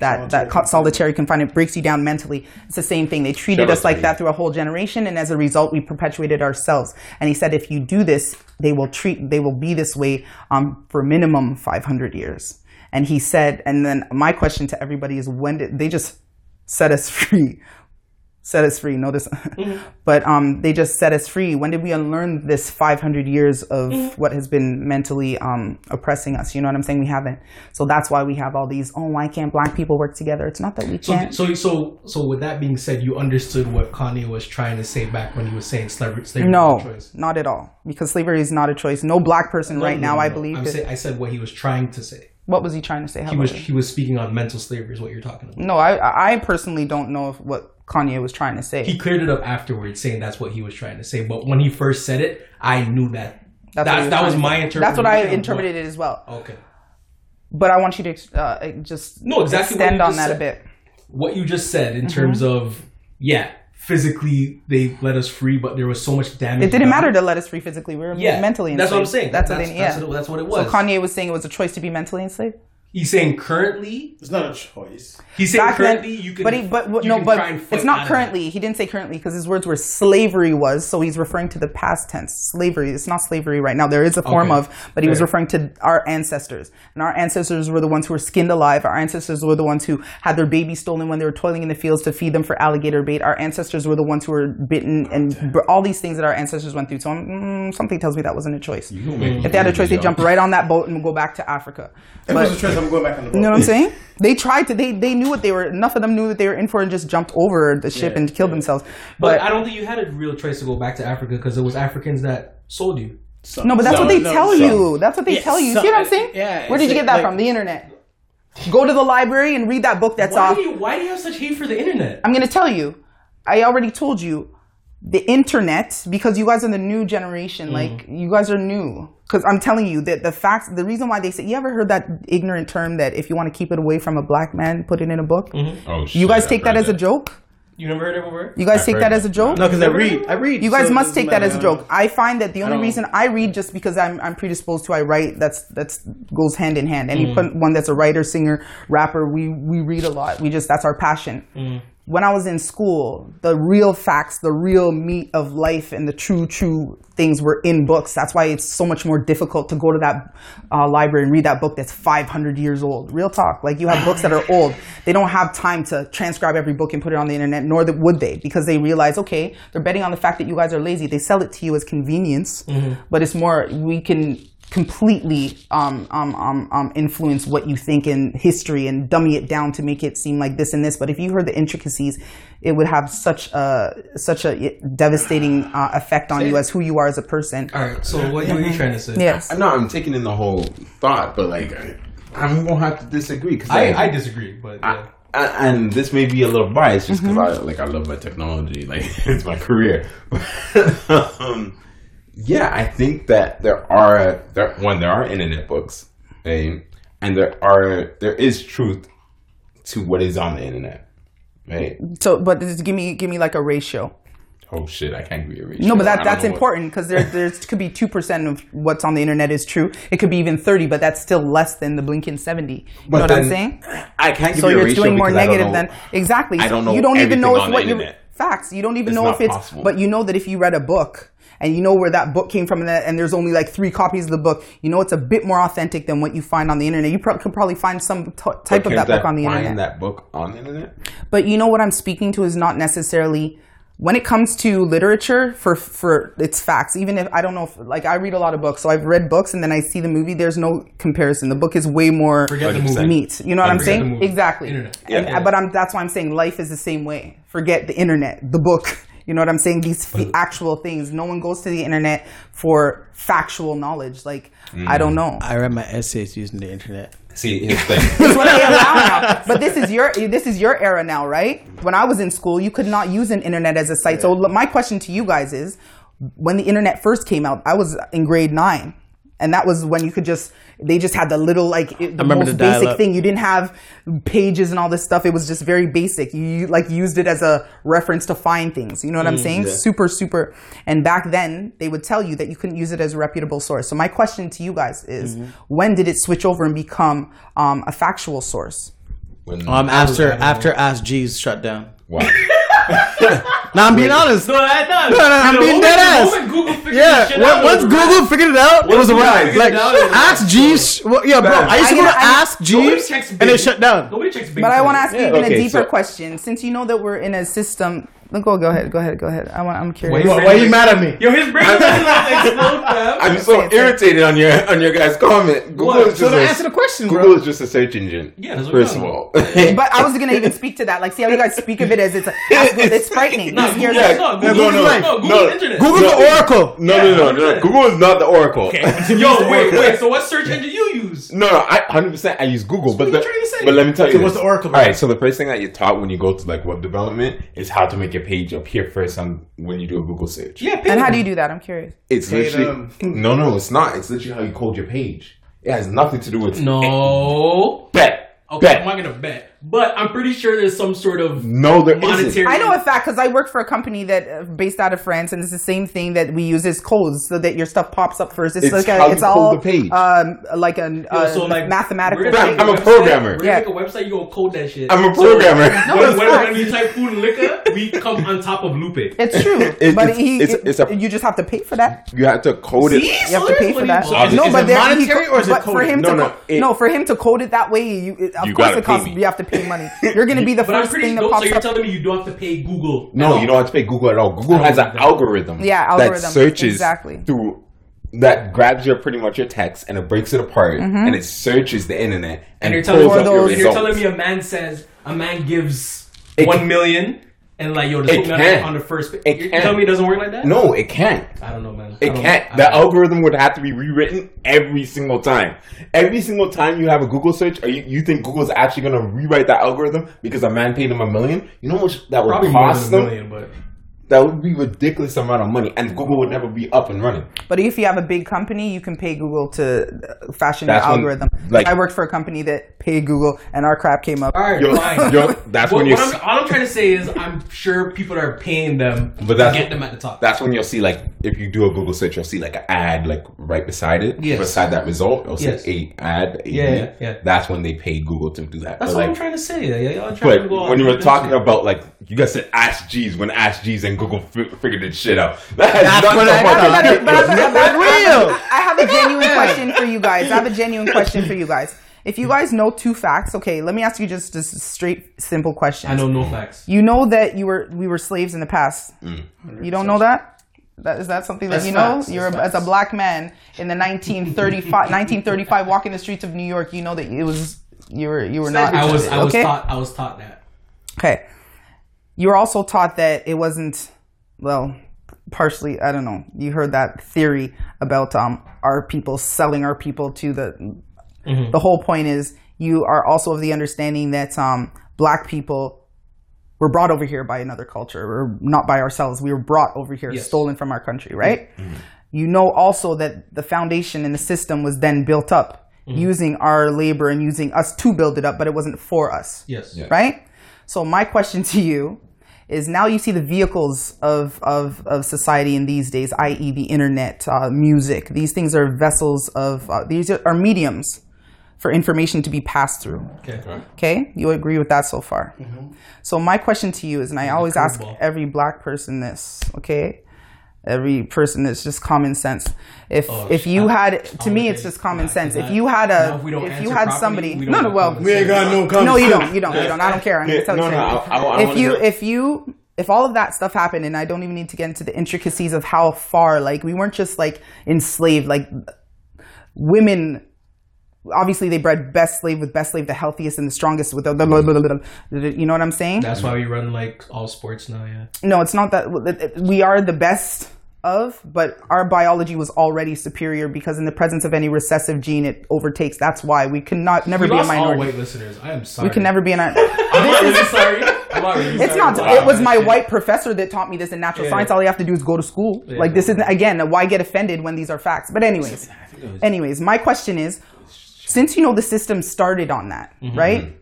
that that solitary confinement breaks you down mentally. It's the same thing. They treated Shout us like that through a whole generation and as a result we perpetuated ourselves. And he said if you do this they will treat they will be this way um, for minimum 500 years. And he said and then my question to everybody is when did they just set us free set us free. Notice, but um, they just set us free. When did we unlearn this 500 years of what has been mentally um, oppressing us? You know what I'm saying? We haven't. So that's why we have all these. Oh, why can't black people work together? It's not that we So, can't. so, so, so, with that being said, you understood what Kanye was trying to say back when he was saying slavery, slavery no, choice. not at all. Because slavery is not a choice. No black person right No, now, no, I believe. I'm say, I said what he was trying to say. what was he trying to say? How He was he was speaking on mental slavery, is what you're talking about. No, I I personally don't know if what Kanye was trying to say. He cleared it up afterwards, saying that's what he was trying to say. But when he first said it, I knew that. That's that, he that was my interpretation. That's what I interpreted it as well. Okay. But I want you to uh, just No, exactly extend on that a bit. What you just said Mm-hmm. in terms of yeah, physically they let us free, but there was so much damage. It didn't done. matter to let us free physically. We were Yeah, mentally enslaved. That's what I'm saying. That's, that's, what they, yeah. that's, what, that's what it was. so. Kanye was saying it was a choice to be mentally enslaved. He's saying currently. It's not a choice. He's saying Back then, currently you can. but he, but no, but try and fight it's not out of that. currently. He didn't say currently because his words were slavery was. So he's referring to the past tense. Slavery. It's not slavery right now. There is a form Okay. of, but he was referring to our ancestors, and our ancestors were the ones who were skinned alive. Our ancestors were the ones who had their babies stolen when they were toiling in the fields to feed them for alligator bait. Our ancestors were the ones who were bitten and br- all these things that our ancestors went through. So mm, something tells me that wasn't a choice. If they had a choice, they'd jump right on that boat and go back to Africa. If it was a choice, I'm going back on the boat. You know what I'm saying? They tried to. They they knew what they were. Enough of them knew what they were in for and just jumped over the ship Yeah, and killed yeah. themselves. But But, I don't think you had a real choice to go back to Africa because it was Africans that sold you. no, but that's So- what they no, tell so- you. That's what they Yeah, tell you. so- See what I'm saying? yeah, Where did you get that like- from? The internet. Go to the library and read that book that's Why off. do you Why do you have such hate for the internet? I'm gonna tell you. I already told you. The internet, because you guys are the new generation. Like you guys are new. Because I'm telling you that the facts. The reason why they say you ever heard that ignorant term that if you want to keep it away from a black man, put it in a book. Oh, shit, You guys take that heard as a joke. You never heard of a word? You guys I've take that that. as a joke. No, because I read. I read. You guys so must take that as a joke. I find that the only don't- reason I read just because I'm I'm predisposed to I write. That's that's goes hand in hand. Any Mm. one that's a writer, singer, rapper, we we read a lot. We just that's our passion. Mm. When I was in school, the real facts, the real meat of life, and the true true things were in books. That's why it's so much more difficult to go to that uh, library and read that book that's 500 years old. Real talk. Like you have books that are old. They don't have time to transcribe every book and put it on the internet, nor would they, because they realize, okay, they're betting on the fact that you guys are lazy. They sell it to you as convenience, but it's more we can completely um, um, um, um, influence what you think in history and dummy it down to make it seem like this and this. But if you heard the intricacies, it would have such a such a devastating uh, effect on you as who you are as a person. All right. So what, what are you trying to say? Yes. I know I'm taking in the whole thought, but like I- I'm gonna have to disagree because I, I disagree, but yeah. I, and this may be a little biased just because I like I love my technology, like it's my career. yeah, I think that there are there one there are internet books, right? and there are there is truth to what is on the internet, right? So, but just give me give me like a ratio. Oh shit, I can't give you a ratio. No, but that that's important because there there could be two percent of what's on the internet is true. It could be even thirty, but that's still less than the blinking seventy. You know what I'm saying? I can't give So you a ratio. So you're doing more because I don't negative than exactly. I don't know You don't even know if what you're facts. You don't even It's know if it's. possible. But you know that if you read a book and you know where that book came from, and, that, and there's only like three copies of the book, you know it's a bit more authentic than what you find on the internet. You pro- could probably find some t- type of Can't that book on the find internet. that book on the internet. But you know what I'm speaking to is not necessarily when it comes to literature for for its facts. Even if I don't know, if, like I read a lot of books, so I've read books and then I see the movie. There's no comparison. The book is way more Forget the movie. meat. You know what I'm saying? Exactly. Internet. And, Yeah. But I'm, that's why I'm saying life is the same way. Forget the internet, the book. You know what I'm saying? These f- actual things. No one goes to the internet for factual knowledge. Like I don't mm. know. I read my essays using the internet. See, here's the thing. That's what they allow now. But this is your this is your era now, right? When I was in school, you could not use an internet as a site. So my question to you guys is, when the internet first came out, I was in grade nine, and that was when you could just they just had the little like it, the remember most the basic thing. You didn't have pages and all this stuff. It was just very basic. You like used it as a reference to find things. You know what I'm saying? Super super. And back then, they would tell you that you couldn't use it as a reputable source. So my question to you guys is, when did it switch over and become um, a factual source? When, Um, after after Ask Jeeves shut down. wow. Now I'm being honest. No, that does. No, no, I'm The being dead ass. Google Yeah, this out, once it was Google figured it out, it was a Google ride. Like, it out, Ask ride. G's. Well, yeah, bro. I used to go to Ask Nobody G's, checks and it shut down. Nobody checks But I want to ask you even a deeper question. Since you know that we're in a system No, Go, go ahead, go ahead, go ahead. I want, I'm curious. Wait, Why, why are you mad at me? Yo, his brain doesn't explode, fam. I'm so Say it, say it. irritated on your on your guys' comment. Google What? is just to a, answer the question, Google bro. is just a search engine. Yeah, that's what first of all. But I was gonna even speak to that. Like, see how you guys speak of it as it's a, it's frightening. No, It Google, me. no, No, Google, no, no, no. Google No. the internet. Google No. the Oracle. no, Yeah, no, no, no, 100%. Google is not the Oracle. Yo, wait, wait. So what search engine you use? No, no, I hundred percent I use Google, but what the, you trying to say? but let me tell you, So what's the Oracle All right, so the first thing that you're taught when you go to like web development is how to make your page appear first on when you do a Google search. Yeah, And how do you do that? I'm curious. It's Hey, literally um, no, no, it's not. It's literally how you code your page. It has nothing to do with No. bet. Okay, bet. I'm not gonna bet, but I'm pretty sure there's some sort of No, there monetary. isn't. I know a fact because I work for a company that uh, based out of France, and it's the same thing that we use as codes so that your stuff pops up first. It's, It's like how a, you it's code all the page. um like an Yo, uh, so like mathematical. gonna thing. I'm a website- programmer. We're Yeah. gonna make a website. You gonna code that shit. I'm a So, programmer. No, when, it's when, facts. when you type food and liquor, we come on top of Lupe. It's true, It- but it's- he, it's- it's a- you just have to pay for that. you have to code See? it. You have to pay for that. So is it- no, but there, he monetary or is it but for him No, to no, no, for him to code it that way, you, of course it costs. You have to pay money. You're gonna be the But I'm first pretty thing that sure. So you're up. telling me you don't have to pay Google? No, you don't have to pay Google at all. Google has an algorithm. Yeah, algorithm That algorithm. searches Exactly. through that grabs your pretty much your text and it breaks it apart mm-hmm. and it searches the internet and, And you're pulls telling, up For your those- you're telling me a man says a man gives It million and like yo, just It put me on, the first. page. It You're can. telling me it doesn't work like that? no, it can't. I don't know, man. It can't. The algorithm would have to be rewritten every single time. Every single time you have a Google search, or you, you think Google's actually going to rewrite that algorithm because a man paid them a million? You know how much that would Probably more cost than a them? million, but That would be ridiculous amount of money, and Google would never be up and running. But if you have a big company, you can pay Google to uh, fashion That's your when, algorithm. like- I worked for a company that paid Google, and our crap came up. all right, Yo, fine. yo, that's What- when you. all I'm trying to say is, I'm sure people are paying them But that's- to get them at the top. That's when you'll see like if you do a Google search, you'll see like an ad like right beside it. Yes. Beside that result, it'll Yes. say a ad. A Yeah, yeah, yeah. That's when they paid Google to do that. That's But, what like, I'm trying to say. Yeah, y'all trying to But go when you were talking about like you guys said Ask Jeeves when Ask Jeeves and Google fi- figured this shit out. That has That's nothing to fucking real. I have a genuine question for you guys. I have a genuine question for you guys. If you guys know two facts, okay, let me ask you just a straight, simple question. I know no facts. You know that you were we were slaves in the past. Mm. You don't know that? That is that something that That's you know? facts. You're a, as a black man in the 1935, 1935 walking the streets of New York. You know that it was you were you were not. I was I was okay? taught I was taught that. Okay. You were also taught that it wasn't, well, partially, I don't know. You heard that theory about um, our people selling our people to the. The whole point is you are also of the understanding that um, black people were brought over here by another culture, or not by ourselves. We were brought over here, Yes. stolen from our country, right? You know also that the foundation and the system was then built up using our labor and using us to build it up, but it wasn't for us Yes. Yeah. right? So my question to you is now you see the vehicles of, of, of society in these days, i.e. the internet, uh, music. These things are vessels of, uh, these are mediums for information to be passed through. Okay. Okay? You agree with that so far? So my question to you is, and I always ask every black person this, okay? Every person it's just common sense. If Oh, if you I- had to me, it's just common Yeah, sense. If you had now a if we don't if you had properly, somebody we no don't no have well We ain't got no no you don't you don't you don't. I don't care. I'm Yeah, gonna tell no, you no, something. I- I- I if you hear- if you if all of that stuff happened and I don't even need to get into the intricacies of how far like we weren't just like enslaved like women obviously they bred best slave with best slave the healthiest and the strongest with the blah, blah, blah, blah, blah. you know what I'm saying That's why we run like all sports now. Yeah. no it's not that we are the best of but our biology was already superior because in the presence of any recessive gene it overtakes that's why we cannot never We be a lost all minority white listeners. I am sorry. we can never be an I'm not sorry. I'm not really It's not. It was my shit. white professor that taught me this in natural Yeah. science. All you have to do is go to school. Like this isn't again. Why get offended when these are facts? But anyways, anyways, my question is, since you know the system started on that, Mm-hmm. right?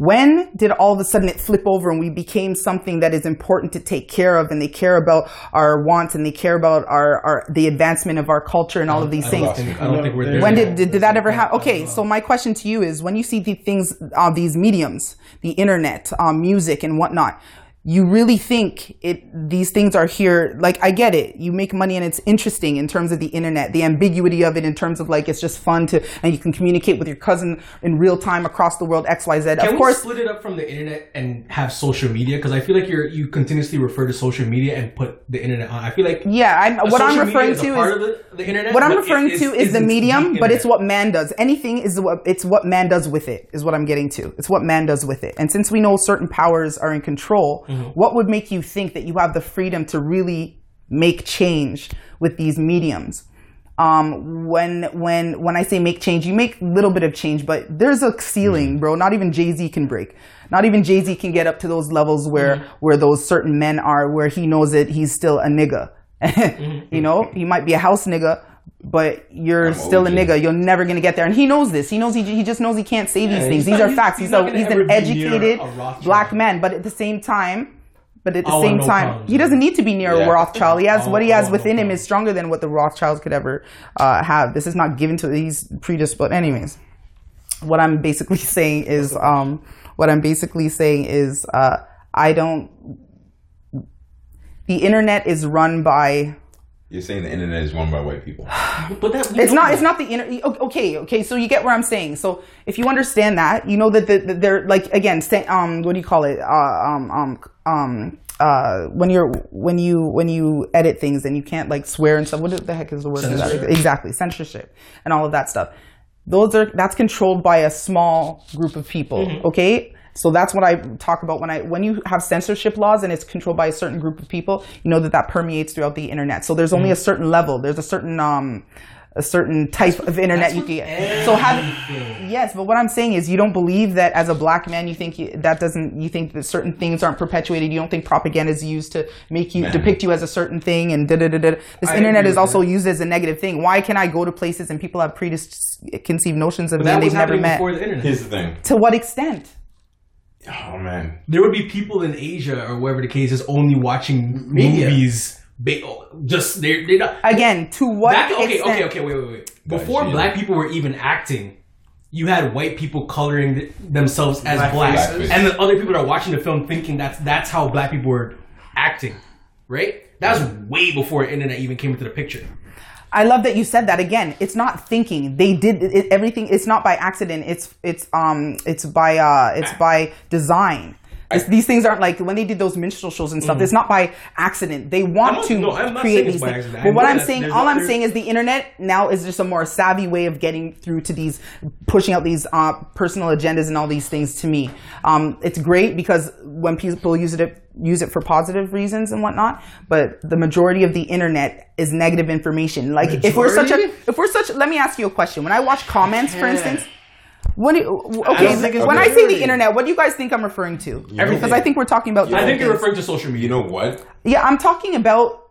When did all of a sudden it flip over and we became something that is important to take care of, and they care about our wants and they care about our, our the advancement of our culture and all of these I things? think, I don't think we're there. When did, did, did that ever happen? Okay, so my question to you is when you see the things, uh, these mediums, the internet, um, music, and whatnot, you really think it these things are here like i get it you make money and it's interesting in terms of the internet the ambiguity of it in terms of like it's just fun to and you can communicate with your cousin in real time across the world xyz Can of we course split it up from the internet and have social media? Because I feel like you're you continuously refer to social media and put the internet on. I feel like yeah I'm, what i'm referring is to is the, the internet. what I'm but it referring to is the isn't medium, but it's what man does. Anything is what it's what man does with it is what I'm getting to. It's what man does with it. And since we know certain powers are in control, Mm-hmm. What would make you think that you have the freedom to really make change with these mediums? Um, when when when I say make change, you make a little bit of change, but there's a ceiling, bro. Not even Jay Z can break. Not even Jay Z can get up to those levels where Mm-hmm. where those certain men are, where he knows that he's still a nigga. Mm-hmm. you know, he might be a house nigga, but you're I'm still a nigga. You're never gonna get there, and he knows this. He knows he, he just knows he can't say these things. These not- are facts. he's He's, a he's an educated black man, but at the same time. But at the same no time, problems. he doesn't need to be near Yeah. a Rothschild. He has what he has all no within him is stronger than what the Rothschilds could ever uh, have. This is not given to he's predisposed. Anyways, what I'm basically saying is, um, what I'm basically saying is, uh, I don't. The internet is run by. You're saying the internet is run by white people. But that, It's not. that. It's not the internet. Okay, okay. So you get where I'm saying. So if you understand that, you know that the, the, they're like again. Say, um, what do you call it? Uh, um, um, um. Uh, when you're when you when you edit things and you can't like swear and stuff. What the heck is the word? for that? Exactly, censorship and all of that stuff. Those are that's controlled by a small group of people. Mm-hmm. Okay. So that's what I talk about when I when you have censorship laws and it's controlled by a certain group of people. You know that that permeates throughout the internet. So there's Mm-hmm. only a certain level. There's a certain um a certain type of internet you can get. So have yes, but what I'm saying is you don't believe that as a black man you think you, that doesn't you think that certain things aren't perpetuated. You don't think propaganda is used to make you Man. depict you as a certain thing and da da da da. This I internet is also that. used as a negative thing. Why can I go to places and people have preconceived notions of But me that and they've never met? before the internet. Here's the thing. To what extent? Oh man. there would be people in Asia or wherever the case is only watching movies. Ba- oh, just they're they're not. Again, to what Back, okay, extent? okay, okay, wait, wait, wait. Before Gotcha. black people were even acting, you had white people coloring th- themselves as Blackface. black, Blackface. and then other people that are watching the film thinking that's that's how black people were acting, right? That was way before internet even came into the picture. I love that you said that again. It's not thinking. They did it, everything. It's not by accident. It's it's um it's by uh it's by design. It's- these things aren't like when they did those minstrel shows and stuff. It's not by accident. They want to Mm. no, create these things. accident. I But what I'm saying, all I'm saying is the internet now is just a more savvy way of getting through to these, pushing out these uh, personal agendas and all these things. To me, um, it's great because when people use it use it for positive reasons and whatnot. But the majority of the internet is negative information. Like if we're such a if we're such let me ask you a question when i watch comments for instance what do you, okay don't think it's when i say the internet what do you guys think i'm referring to Everything. because i think we're talking about I think you're things. referring to social media. You know what? yeah i'm talking about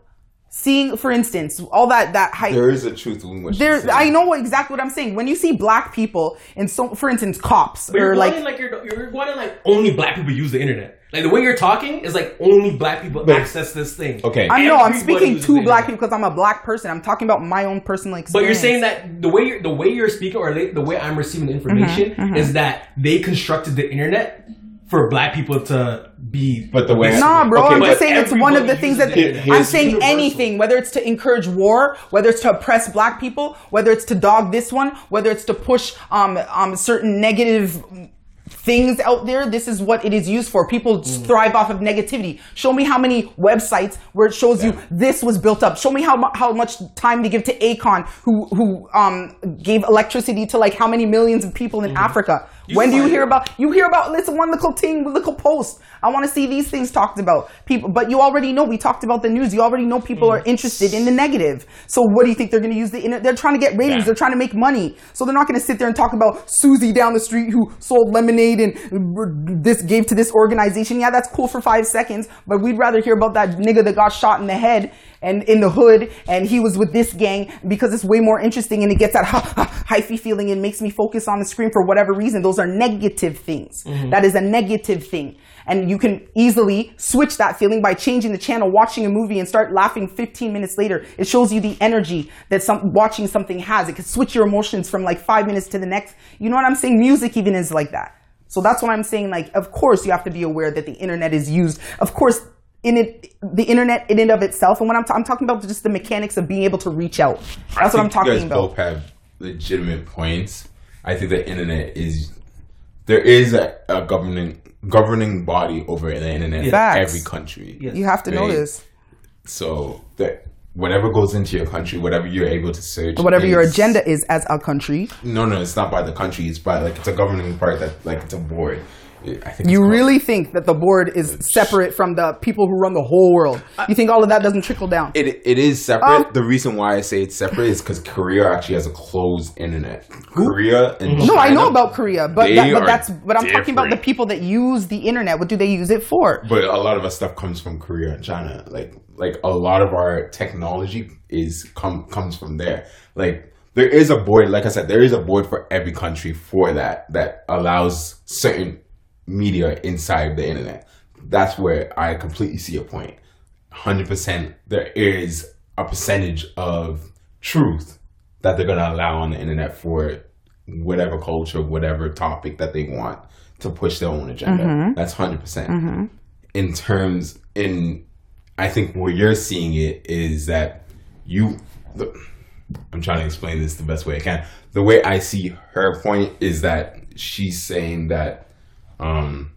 seeing for instance all that that hype There is a truth in what there, she's saying. I know exactly what I'm saying. When you see black people in so, for instance, cops But you're or going like, like you're you're going in like only black people use the internet. Like the way you're talking is like only black people access this thing. Okay. I know I'm speaking to black people because I'm a black person. I'm talking about my own personal experience. But you're saying that the way you're, the way you're speaking or the the way I'm receiving the information Mm-hmm, is that they constructed the internet for black people to be. But the way- Nah, bro. Okay, I'm just saying it's one of the things that the I'm saying universal. anything, whether it's to encourage war, whether it's to oppress black people, whether it's to dog this one, whether it's to push um um certain negative things out there. This is what it is used for. People Mm. thrive off of negativity. Show me how many websites where it shows you this was built up. Show me how how much time they give to Akon, who who um gave electricity to like how many millions of people in Africa. When do you hear about you hear about listen one little thing, little post. I want to see these things talked about. People, but you already know we talked about the news. You already know people are interested in the negative. So what do you think they're going to use the internet? They're trying to get ratings. Yeah. They're trying to make money. So they're not going to sit there and talk about Susie down the street who sold lemonade and this gave to this organization. Yeah, that's cool for five seconds, but we'd rather hear about that nigga that got shot in the head and in the hood and he was with this gang because it's way more interesting and it gets that ha, ha, hyphy feeling and makes me focus on the screen for whatever reason. Those are negative things. Mm-hmm. That is a negative thing. And you can easily switch that feeling by changing the channel, watching a movie, and start laughing 15 minutes later. It shows you the energy that some watching something has. It can switch your emotions from like five minutes to the next. You know what I'm saying? Music even is like that. So that's what I'm saying. Like, of course, you have to be aware that the internet is used. Of course, in it, the internet in and of itself. And when I'm, ta- I'm talking about just the mechanics of being able to reach out. That's what I'm think talking you guys about. both have legitimate points. I think the internet is there is a, a governing governing body over the internet in Facts. every country. You have to know this. So that whatever goes into your country, whatever you're able to search, Whatever your agenda is as a country, No, no, it's not by the country. It's by like it's a governing part that like it's a board. I think you really think that the board is separate from the people who run the whole world. You think all of that doesn't trickle down? It, it is separate. Um, the reason why I say it's separate is because Korea actually has a closed internet. Korea and No, I know about Korea, but that, but that's but I'm talking about the people that use the internet. What do they use it for? But a lot of our stuff comes from Korea and China. Like like a lot of our technology is come comes from there. Like there is a board, like I said, there is a board for every country for that that allows certain media inside the internet. That's where I completely see a point. Hundred percent there is a percentage of truth that they're gonna allow on the internet for whatever culture, whatever topic that they want to push their own agenda. Mm-hmm. That's 100%. percent mm-hmm. In terms, in, I think where you're seeing it is that you, the, I'm trying to explain this the best way I can. The way I see her point is that she's saying that, um,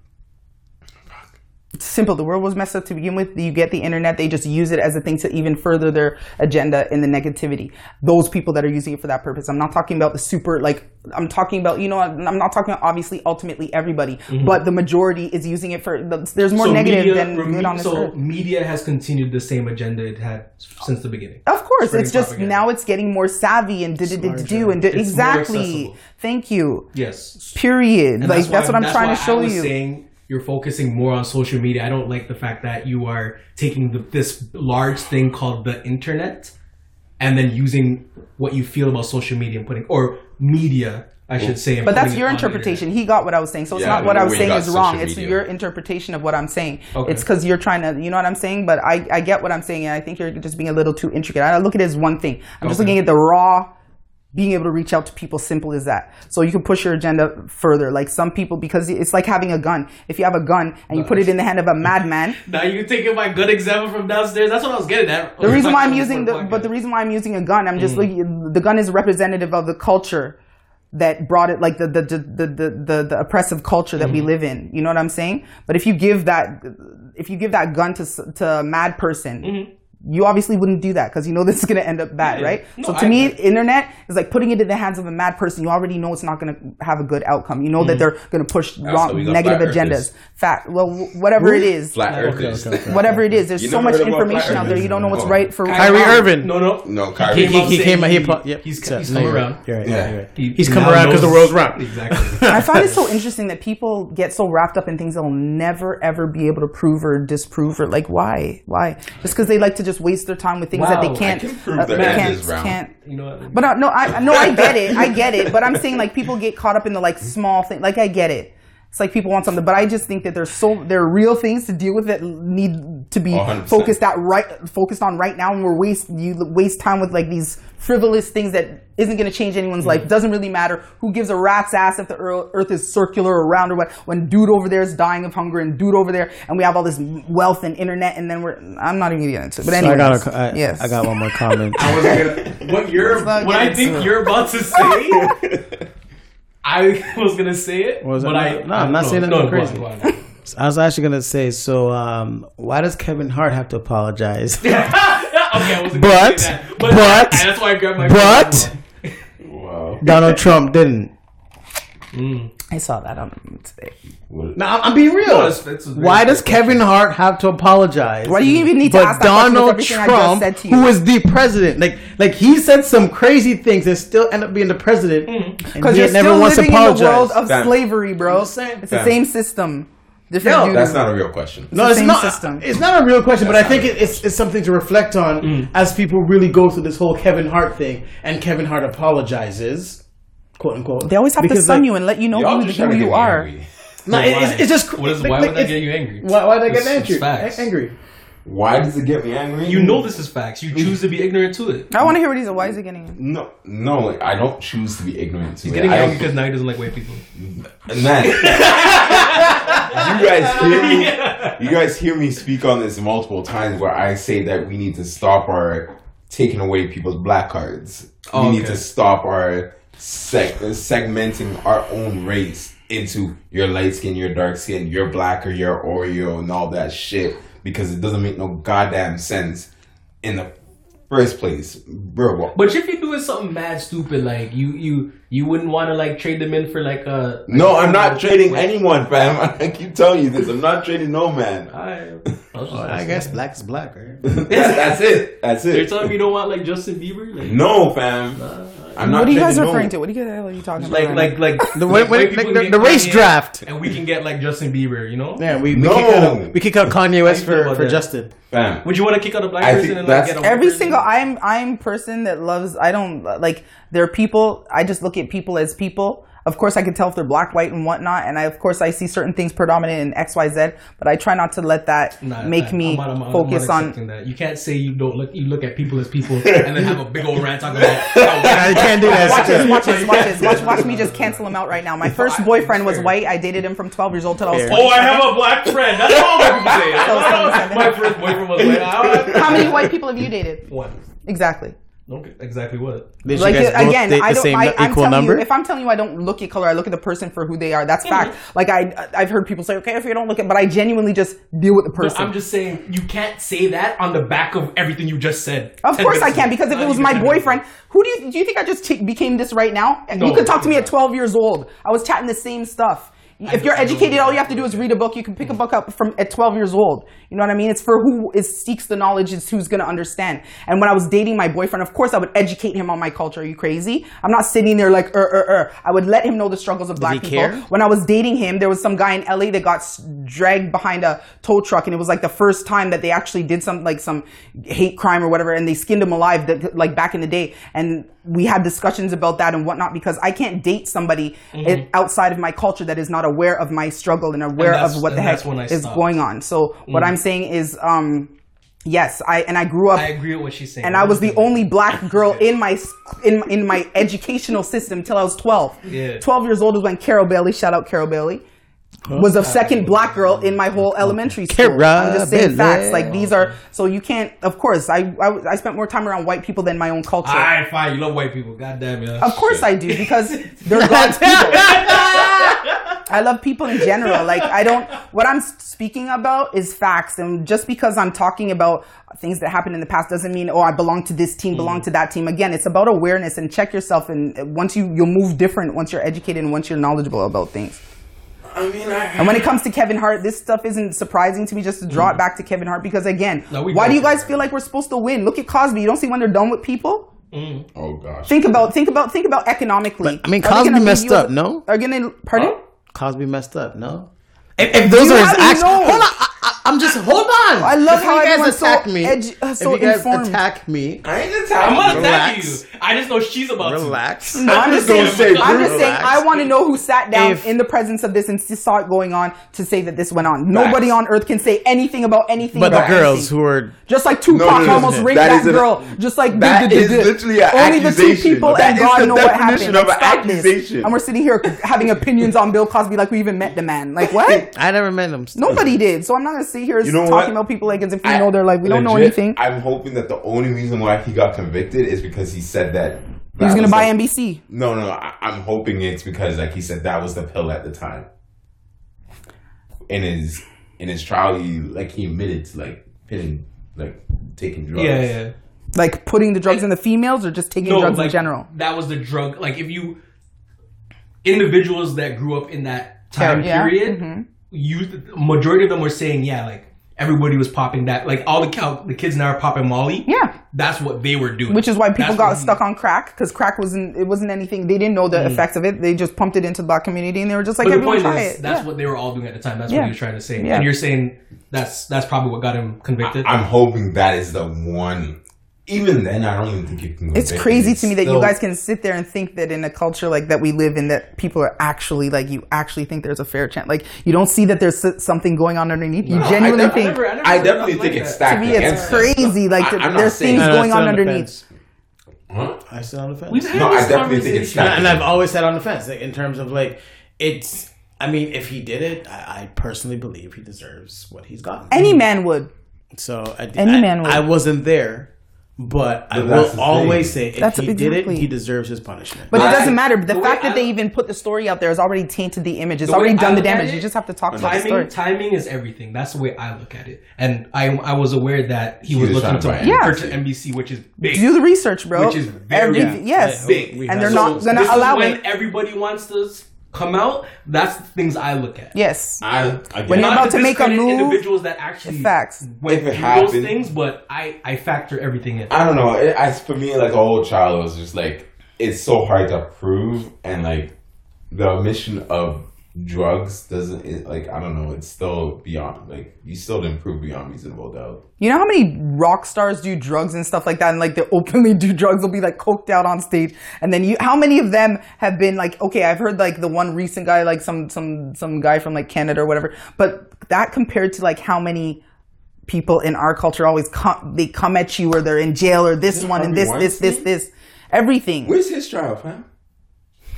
simple. The world was messed up to begin with. You get the internet. They just use it as a thing to even further their agenda in the negativity. Those people that are using it for that purpose. I'm not talking about the super, like, I'm talking about, you know, I'm not talking about obviously ultimately everybody, mm-hmm. but the majority is using it for, there's more So negative media- than good on this so earth. media has continued the same agenda it had since the beginning. Of course, Spreading it's just propaganda. now it's getting more savvy and do and did It's more exactly. Thank you. Yes. Period. Like that's, what I'm trying to show you. Saying you're focusing more on social media. I don't like the fact that you are taking the, this large thing called the internet and then using what you feel about social media and putting or media, I should say. But that's your interpretation. He got what I was saying. So it's Yeah, not what I was saying is wrong. social It's your interpretation of what I'm saying. Okay. It's because you're trying to, you know what I'm saying? But I, I get what I'm saying, and I think you're just being a little too intricate. I look at it as one thing. I'm just looking at the raw, being able to reach out to people, simple as that. So you can push your agenda further. Like some people, because it's like having a gun. If you have a gun and you put it in the hand of a madman, Now you're taking my good example from downstairs. That's what I was getting at. the reason why I'm using the, but the reason why I'm using a gun, I'm Mm. just looking. The gun is representative of the culture that brought it, like the the the the the, the, oppressive culture that Mm-hmm. we live in. You know what I'm saying? But if you give that, if you give that gun to to a mad person. You obviously wouldn't do that because you know this is going to end up bad. Yeah. right? No, so to I- me, internet is like putting it in the hands of a mad person. You already know it's not going to have a good outcome. You know Mm-hmm. that they're going to push wrong, negative agendas. earthers. Fact. Well, whatever it is, Flat Okay, earthers. okay, okay. whatever it is, there's You so much information out there. You don't know what's Oh. right for Kyrie Irving. No, no, No, Kyrie. came out he, he came. saying He, he- yep. he's- So, he's come around. right, You're right. Yeah. You're right. He- He's he come around because the world's road's round. Exactly. I find it so interesting that people get so wrapped up in things they'll never ever be able to prove or disprove or like why why just because they like to just waste their time with things that they can't can prove uh, that that can't, can't. You know what? but uh, no I no I get it. I get it. But I'm saying like people get caught up in the like small thing. Like I get it it's like people want something but I just think that there's so there are real things to deal with that need to be Oh, 100%. focused at right focused on right now and we're waste you waste time with like these frivolous things that isn't going to change anyone's life mm-hmm. doesn't really matter who gives a rat's ass if the earth is circular or round or what when dude over there is dying of hunger and dude over there and we have all this wealth and internet and then we're I'm not even gonna into it but So anyway I got a, co- yes I got one more comment. I was gonna, what you're, what I think it. you're about to say. I was gonna say it, Was but not- I no, I'm not saying no, anything go on, crazy. go on, go on. I was actually gonna say. So, um, why does Kevin Hart have to apologize? okay, I wasn't But- gonna say that. but, but- that's why I grabbed my. but- Donald Trump didn't. I saw that on today What- No, I'm, I'm being real. No, it's- it's a very Why does Kevin Hart have to apologize? Why do you even need to but ask that Donald everything I just Trump, said to you? who is the president, like like he said some crazy things and still end up being the president, and because he you're never still once living in the world of Fam. slavery bro I'm just saying. it's the same system different No, dude. That's not a real question. no, the it's not. system. It's not a real question, but I think it, it's it's something to reflect on Mm. as people really go through this whole Kevin Hart thing, and Kevin Hart apologizes, quote unquote. they always have to because, stun like, you and let you know Y'all who, who you are angry. No, Why? it- it's, it's just What is, like- why like, would that get you angry? Why, why did I get It's- it's angry? facts. Angry. Why does it get me angry? You know this is facts. You choose to be ignorant to it. I want to hear what he's. Why is he getting? No, no, like I don't choose to be ignorant to He's it. getting angry because now he doesn't like white people. Man, you guys hear me? You guys hear me speak on this multiple times where I say that we need to stop our taking away people's black cards. Oh, we need to stop our seg- segmenting our own race into your light skin, your dark skin, your black or your Oreo and all that shit because it doesn't make no goddamn sense in the first place, bro. But if you're doing something mad stupid, like you you you wouldn't want to like trade them in for like a. No, I'm not trading anyone, fam. I keep telling you this. I'm not trading no man. I, I, I guess black is black, right? That- that's it. That's it. You're it. telling me you don't want like Justin Bieber, like No, fam. I'm not What are you guys trading no- referring to? What are you guys are you talking like about? like like The like, when- white the- the race draft. and we can get like Justin Bieber. You know? Yeah, we, we No. kick out we kick out Kanye West How you feel for, for that? Justin. fam. Would you want to kick out a black I person and like get a white every person? single i'm i'm person that loves i don't like there are people i just look at people as people of course i can tell if they're black white and whatnot and i of course i see certain things predominant in xyz but i try not to let that Nah, make nah, me I'm not- I'm not- I'm focus not on that. You can't say you don't look. You look at people as people and then have a big old rant talking about. how I can't do that. Watch this, watch this, watch this. Watch, watch me just cancel him out right now. My first boyfriend was white. I dated him from 12 years old till I was 20. Oh, I have a black friend. That's all white people say. So- My first boyfriend was white. How many white people have you dated? One. Exactly. Okay, exactly what? Did Like you guys both again, date I the don't. same I, I'm equal telling number? you, if I'm telling you I don't look at color, I look at the person for who they are. That's fact. Like I, I've heard people say, okay, if you don't look at, but I genuinely just deal with the No, person. I'm just saying you can't say that on the back of everything you just said. Of course I can ago. because if it was my boyfriend, who do you do you think I just t- became this right now? No, you could talk to me at 12 years old. I was chatting the same stuff. If you're educated, all you have to do is read a book. You can pick a book up from at 12 years old. You know what I mean? It's for who is seeks the knowledge. Is who's going to understand. And when I was dating my boyfriend, of course I would educate him on my culture. Are you crazy? I'm not sitting there like er er er. I would let him know the struggles of black people. care? When I was dating him, there was some guy in LA that got dragged behind a tow truck, and it was like the first time that they actually did some like some hate crime or whatever, and they skinned him alive, that, like back in the day. And we had discussions about that and whatnot because I can't date somebody i- outside of my culture that is not aware of my struggle and aware that's- of what the heck that's when I is stopped. going on. So what I'm saying is, um, yes, I and I grew up I agree with what she's saying. and I was the only black girl in my in in my educational system till I was twelve. Yeah. Twelve years old is when Carol Bailey, shout out Carol Bailey, was the second black girl in my whole elementary school. Carol I'm just saying Bailey. facts. Like these are so you can't. Of course, I, I I spent more time around white people than my own culture. Alright, fine. You love white people. God damn yeah. Of course I do because they're God's people. I love people in general. Like I don't. What I'm speaking about is facts, and just because I'm talking about things that happened in the past doesn't mean oh I belong to this team, belong mm. to that team. Again, it's about awareness and check yourself. And once you you'll move different once you're educated and once you're knowledgeable about things. I mean, I, And when it comes to Kevin Hart, this stuff isn't surprising to me. Just to draw it mm. back to Kevin Hart because again, No, why do you you. guys feel like we're supposed to win? Look at Cosby. You don't see when they're done with people. Mm. oh gosh. Think about think about think about economically. But, I mean, Are they Cosby gonna leave messed up, a- no? Are gonna pardon? Cosby messed up, no? If, if those You are his have to acts, hold on. I, I, I'm just hold on. I love If how you guys everyone's so attack me. edu- uh, so if you guys informed. attack me, I ain't I'm attacking. not you. attacking you. I just know she's about to. relax. No, I'm just gonna saying. say, I'm just saying. I want to know who sat down If- in the presence of this and saw it going on to say that this went on. Nobody on earth can say anything about anything. But the girls anything. who are Just like Tupac No, no, no, almost no. raped That that, is an- girl. Just like that duh, duh, is duh, duh. literally an only the two accusation. people That and is God the know what definition happened. of an Stop this. accusation. And we're sitting here having opinions on Bill Cosby like we even met the man. Like what? I never met him. Nobody did. So I'm not gonna sit here You know talking what? about people like as if we I- know they're like we don't know legit, anything. I'm hoping that the only reason why he got convicted is because he said that. He was that gonna buy the- NBC. No, no, I, I'm hoping it's because, like he said, that was the pill at the time. In his in his trial, he like he admitted to like pitting, like taking drugs. Yeah, yeah. Like putting the drugs in the females or just taking drugs like, in general. That was the drug. Like if you individuals that grew up in that time Yeah, period, mhm. You majority of them were saying, yeah, like everybody was popping that. Like all the cow, the kids now are popping Molly. Yeah. that's what they were doing. Which is why people That's got what he- stuck on crack because crack wasn't it wasn't anything. They didn't know the mm. effects of it. They just pumped it into the black community and they were just like, But the everyone point try is, it. that's Yeah. what they were all doing at the time. That's Yeah. what he was trying to say. Yeah. And you're saying that's that's probably what got him convicted. I'm hoping that is the one even then, I don't even think you can. It's convict crazy him. to me that you guys can sit there and think that in a culture like that we live in, that people are actually like you actually think there's a fair chance. Like you don't see that there's something going on underneath. You No, genuinely I def- think. never- never I definitely think like it's stacked to me, it's against them. crazy. Like I- I'm there's saying- things No, no, going still on on underneath. fence. Huh? I still on the fence. We've had No, this I definitely think it's conversation. and, and I've always said on the fence, like in terms of like it's. I mean, if he did it, I, I personally believe he deserves what he's gotten. Any man would. So I, Any I, man would. I wasn't there, but I will always thing. say if That's he did it, he deserves his punishment. But it doesn't matter. The, the fact that I- they even put the story out there has already tainted the image. It's The already done the damage. it, You just have to talk about the story. Timing, timing is everything. That's the way I look at it. And I, I was aware that he, He was was looking to to yeah. to NBC, which is big. Do the research, bro. Which is very Everything- yes. big. We and they're not So gonna this is allow when it. everybody wants to s- come out. That's the things I look at. Yes. I, again, When you're Not about to make a move, individuals that actually Facts. went If it through happened- those things, but I, I factor everything in. I don't know. It, I, for me, like a whole child, was just like it's so hard to prove, and like the omission of drugs doesn't. It, like I don't know. It's still beyond. Like you still didn't prove beyond reasonable doubt. You know how many rock stars do drugs and stuff like that, and like they openly do drugs. They'll be like coked out on stage, and then you. How many of them have been like? Okay, I've heard like the one recent guy, like some some some guy from like Canada or whatever. But that compared to like how many people in our culture always come, they come at you or they're in jail or this one and this this this this everything. Where's his trial, fam?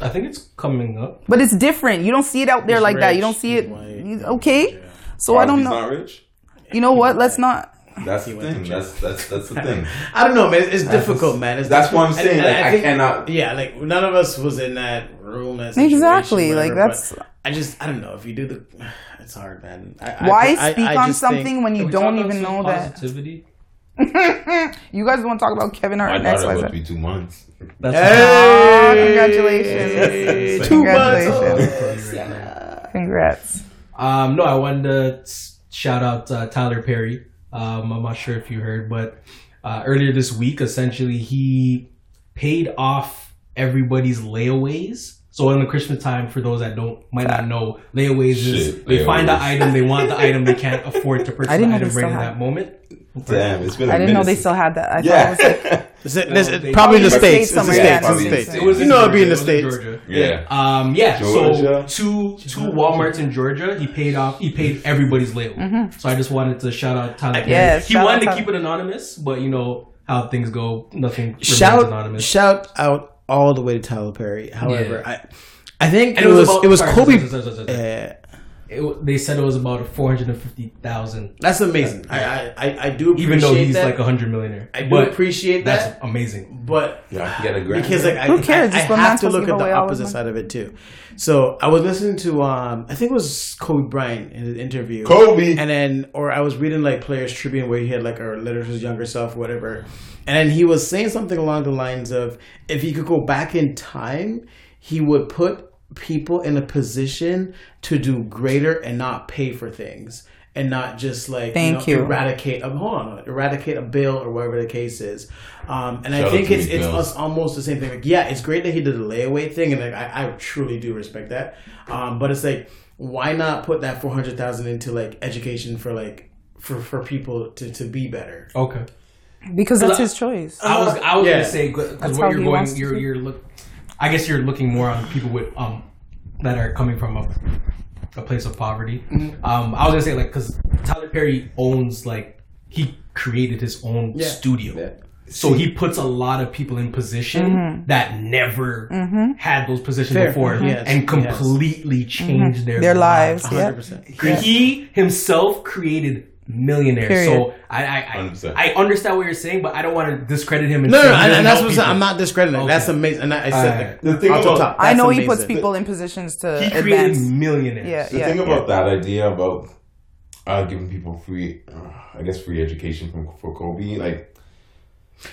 I think it's coming up. But it's different. You don't see it out there He's like that. You don't see it. white, he's- okay, so I don't Harvey's know. Not rich. You know what? Let's not. That's the thing. That's that's that's the thing. I don't know, man. It's difficult, man. It's That's what I'm saying, And- and like, I think- cannot- Yeah, like none of us was in that room. That Exactly, situation, like, that's- I just I don't know if you do the. It's hard, man. I, I- Why I- speak I on just think- something when you don't even know some that? positivity? You guys want to talk about Kevin Hart My next daughter Liza? about to be two months. That's Aw, Hey, congratulations. two Congratulations. months. Congrats. Um, no, I wanted to shout out uh, Tyler Perry. Um, I'm not sure if you heard, but uh, earlier this week, essentially, he paid off everybody's layaways. So in the Christmas time, for those that don't might not know, layaways is Shit, they find the item, they want the item, they can't afford to purchase the they item right in that moment. Damn, it's been. I I didn't know they still had that. I Yeah. thought it was like, Is it- No, it's they- probably in the Probably states. It's the somewhere, states. yeah, It's the probably in states. It was You in know, it'd be in the it was in states. Georgia. yeah. Um, yeah, Georgia. so two two WalMarts in Georgia, he paid off. He paid everybody's layaway. So I just wanted to shout out Tyler. Perry. Yes, he shout wanted out to keep it anonymous, but you know how things go. Nothing remains Shout anonymous. shout out all the way to Tyler Perry. However, I I think And it was about- it was sorry, Kobe. sorry, sorry, sorry, sorry, sorry. Uh, It- they said it was about four hundred and fifty thousand, that's amazing. I, I I I do appreciate even though he's that. like a hundred millionaire. I do but appreciate that's that. amazing. But Yeah, I get a grant. because like I, Who cares? I, I have to look at the away all his opposite side of it too. So I was listening to um I think it was Kobe Bryant in an interview. Kobe. And then or I was reading like Players Tribune where he had like a letter to his younger self, whatever. And then he was saying something along the lines of if he could go back in time, he would put people in a position to do greater and not pay for things. And not just like Thank you, know, you. eradicate a hold on, eradicate a bill or whatever the case is. Um, and I Shout out think it's it's us almost the same thing. Like, yeah, it's great that he did the layaway thing, and like, I, I truly do respect that. Um, but it's like, why not put that four hundred thousand into like education for like for for people to to be better? Okay. because that's his choice. I was I was Yeah. gonna say because what you're he going you're you're look. I guess you're looking more on people with um that are coming from a a place of poverty. Mm-hmm. Um, I was gonna say like because Tyler Perry owns like he created his own Yeah. studio. So he puts a lot of people in position that never had those positions Fair. before, Mhm. Yes. and completely changed their Their lives. Yeah. percent. he himself created millionaires. Period. So I I, I I understand what you're saying, but I don't want to discredit him. And No, say no, and, and that's what people. I'm not discrediting. Okay. That's amazing. And I, I said Alright. like, The thing about- top, I that's know he puts amazing. people in positions to He created advance. millionaires. Yeah, The yeah. thing about that idea about uh, giving people free, uh, I guess, free education from for Kobe, like.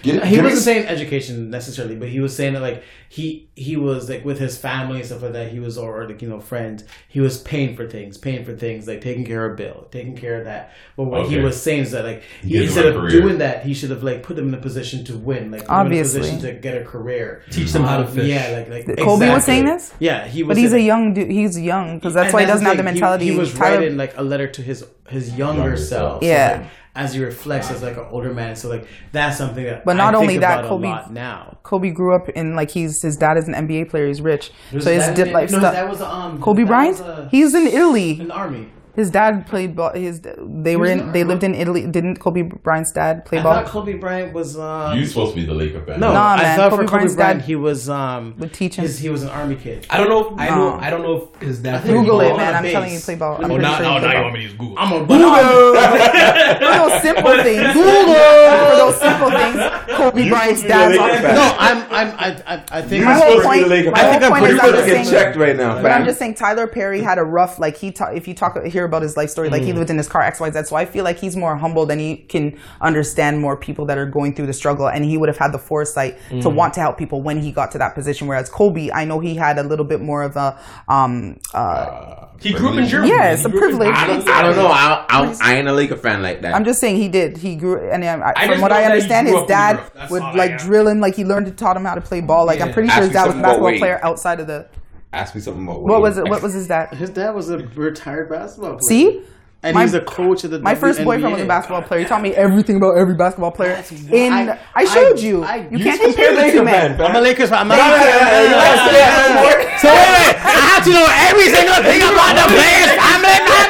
Get, He get wasn't us- saying education necessarily, but he was saying that like he he was like with his family and stuff like that. He was or like you know friends. He was paying for things, paying for things like taking care of bill, taking care of that. But what he was saying is that like he, Give instead of career. doing that, he should have like put them in a position to win, like Obviously. in a position to get a career, Teach them how to Um, fish. Yeah, like like Kobe was saying this? Yeah, he was. But he's a young dude. He's young because that's and why he doesn't have the mentality. He, was Tyler- writing like a letter to his his younger, Younger self. self. So, Yeah. like, as he reflects as like an older man. So like that's something that. But not I only that, Kobe- now. Kobe grew up in like he's his dad is an NBA player. He's rich, so his did like no, stuff. That was um. Kobe Bryant. was, uh, He's in Italy. in the army. His dad played ball. His they were in. They lived in Italy. Didn't Kobe Bryant's dad play ball? I ball? thought Kobe Bryant was. Um, You're supposed to be the Laker fan. no, Nah, I man, thought Kobe Kobe Bryant's Bryant dad he was um. would teach him. his- he was an army kid. I don't know. If, I know. I don't know if his dad. played Google ball. it, man. I'm base. telling you, he played ball. I'm Oh, pretty now, sure now, he now you want me to use Google. I'm a For those simple things. For those simple things, Kobe Bryant's dad's Laker on. fan. No, I'm. I'm. I. I, I think. My I'm whole pretty- point- Laker my fan. I think whole I'm point is I'm just saying- checked right now. But I'm just saying, Tyler Perry had a rough, like he, ta- if you talk, hear about his life story, like he lived in his car X, Y, Z. So I feel like he's more humble and he can understand more people that are going through the struggle, and he would have had the foresight to want to help people when he got to that position. Whereas Kobe, I know he had a little bit more of a, um, uh, He grew up in Germany. Yeah, it's a grew up in privilege. I don't, I don't know. I, I, I ain't a Laker fan like that. I'm just saying he did. He grew, and um, I, I from what I understand, his dad would like got. drill him, like he learned to taught him how to play ball. Like I'm pretty sure Ask his dad was a something basketball player outside of the. Ask me something about What was it? What was his dad? His dad was a retired basketball player. See, and My- he's a coach of the. My first boyfriend was a basketball player. He taught me everything about every basketball player. That's In why- I, showed I- you. I- you you can't supposed to be compare the two men. I'm a Lakers fan. I'm not. No, no, no, no, no, no, no, So wait, wait. I have to know every single thing about the players' family, man.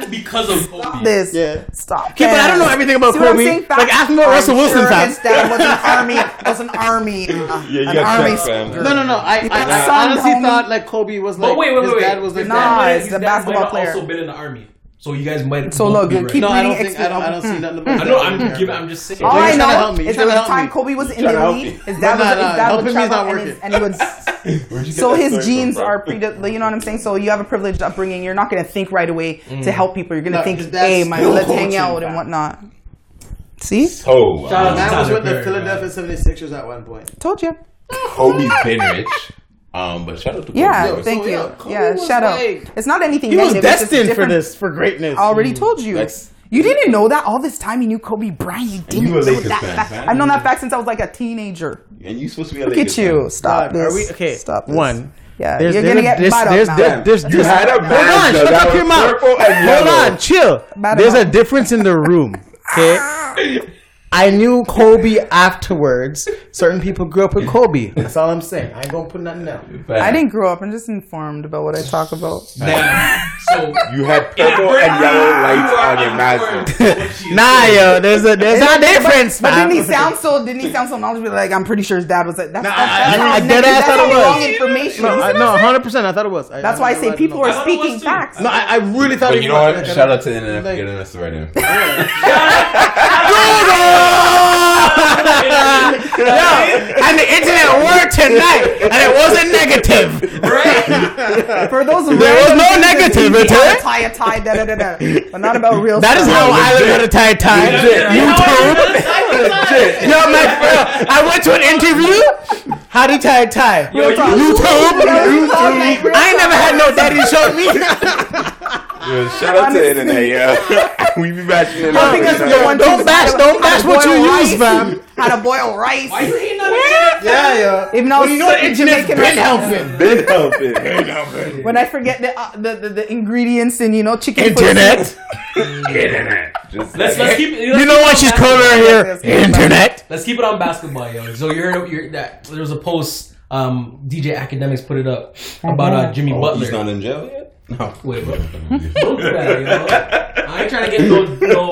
You're only a Lakers fan because of Kobe. This. Yeah. Stop. Okay, but I don't know everything about See Kobe. Like, ask me about I'm Russell Wilson's sure house. His dad was an army. Was an army. uh, you an got army. fam. No, no, no. I, I, I honestly homie. thought like Kobe was like But wait, wait, his wait, wait. dad was like Nah, that. it's the basketball might have player. Also been in the army, so you guys might. So both look, be right. keep No, I don't reading think I don't, I don't see nothing about hmm. I that. know. I'm giving. I'm just saying. All You're I know is You're that trying the time. Kobe was in the league, help Italy, me. his dad was nah, nah, his dad helping me is travel not and, his, and he would. Where'd you get So his story genes from, are bro? pre. You know what I'm saying? So you have a privileged upbringing. You're not going to think right away to mm. help people. You're going to No, think, hey, my, still let's hang coaching, out and whatnot. See, So, Shout out uh, to Man was with the Philadelphia 76ers at one point. told you. Kobe's been rich. Um, but shout out to Kobe. Yeah, Yo, thank so, you. yeah, Kobe Yeah, was shout out. like- It's not anything He was negative. it's just destined for this, for greatness. I already told you. Like- you didn't know that all this time. You knew Kobe Bryant. You didn't you a know Lakers that fan, fact. man. I've known that fact since I was like a teenager. And you supposed to be a Look Lakers at you. fan. Stop Dog, this. are we okay? Stop this. One. Yeah, There's- you're there's gonna a- get there's- bad there's- up there's- now. there's- You there's- had a Hold on, shut up your mouth. Hold on, chill. There's a difference in the room. Okay. I knew Kobe afterwards. Certain people grew up with Kobe. That's all I'm saying. I ain't gonna put nothing down. I didn't grow up. I'm just informed about what I talk about. Now, So You had purple and yellow lights on your Mazda. Nah, yo, there's a there's a difference, But man. didn't he sound so? Didn't he sound so knowledgeable? Like I'm pretty sure his dad was like. That's, No, that's, I- that's I- how I negative- dead ass that's thought it was. wrong information. No, I, no, hundred percent. I thought it was. I, That's I, why I I, say people no. are I thought it was speaking facts. No, I, I really thought. But you know what? Shout out to the internet for getting us right now. Yo, and the internet worked tonight, and it wasn't negative. Right? For those of, There was no things, negative, it's easy, okay? how to tie a tie, da da da da. But not about real. That is stuff. how I learned how to tie a tie. YouTube. Yo, my friend, I went to an interview. How do you tie a tie? Real talk. YouTube. Real talk, like, I ain't never had no daddy show me. Yo, shout out to the internet, yeah. we be bashing it I out. think that's the know? one. Don't thing- bash- how to- don't how bash what you boil use, rice, fam. How to boil rice. why you hating on it? Yeah, yeah. Even though Well, you know the internet's Jamaican been restaurant- helping. Been helping. When I forget the, uh, the, the the ingredients and you know chicken. Internet. Internet. Just Let's let's keep. You know what she's calling her here? Internet. Let's keep it on basketball, yo. So you heard you're, that there was a post. Um, DJ Akademiks put it up about uh, Jimmy Oh, Butler. he's not in jail yet? No. Wait, bro. Don't do that, yo. I ain't trying to get no,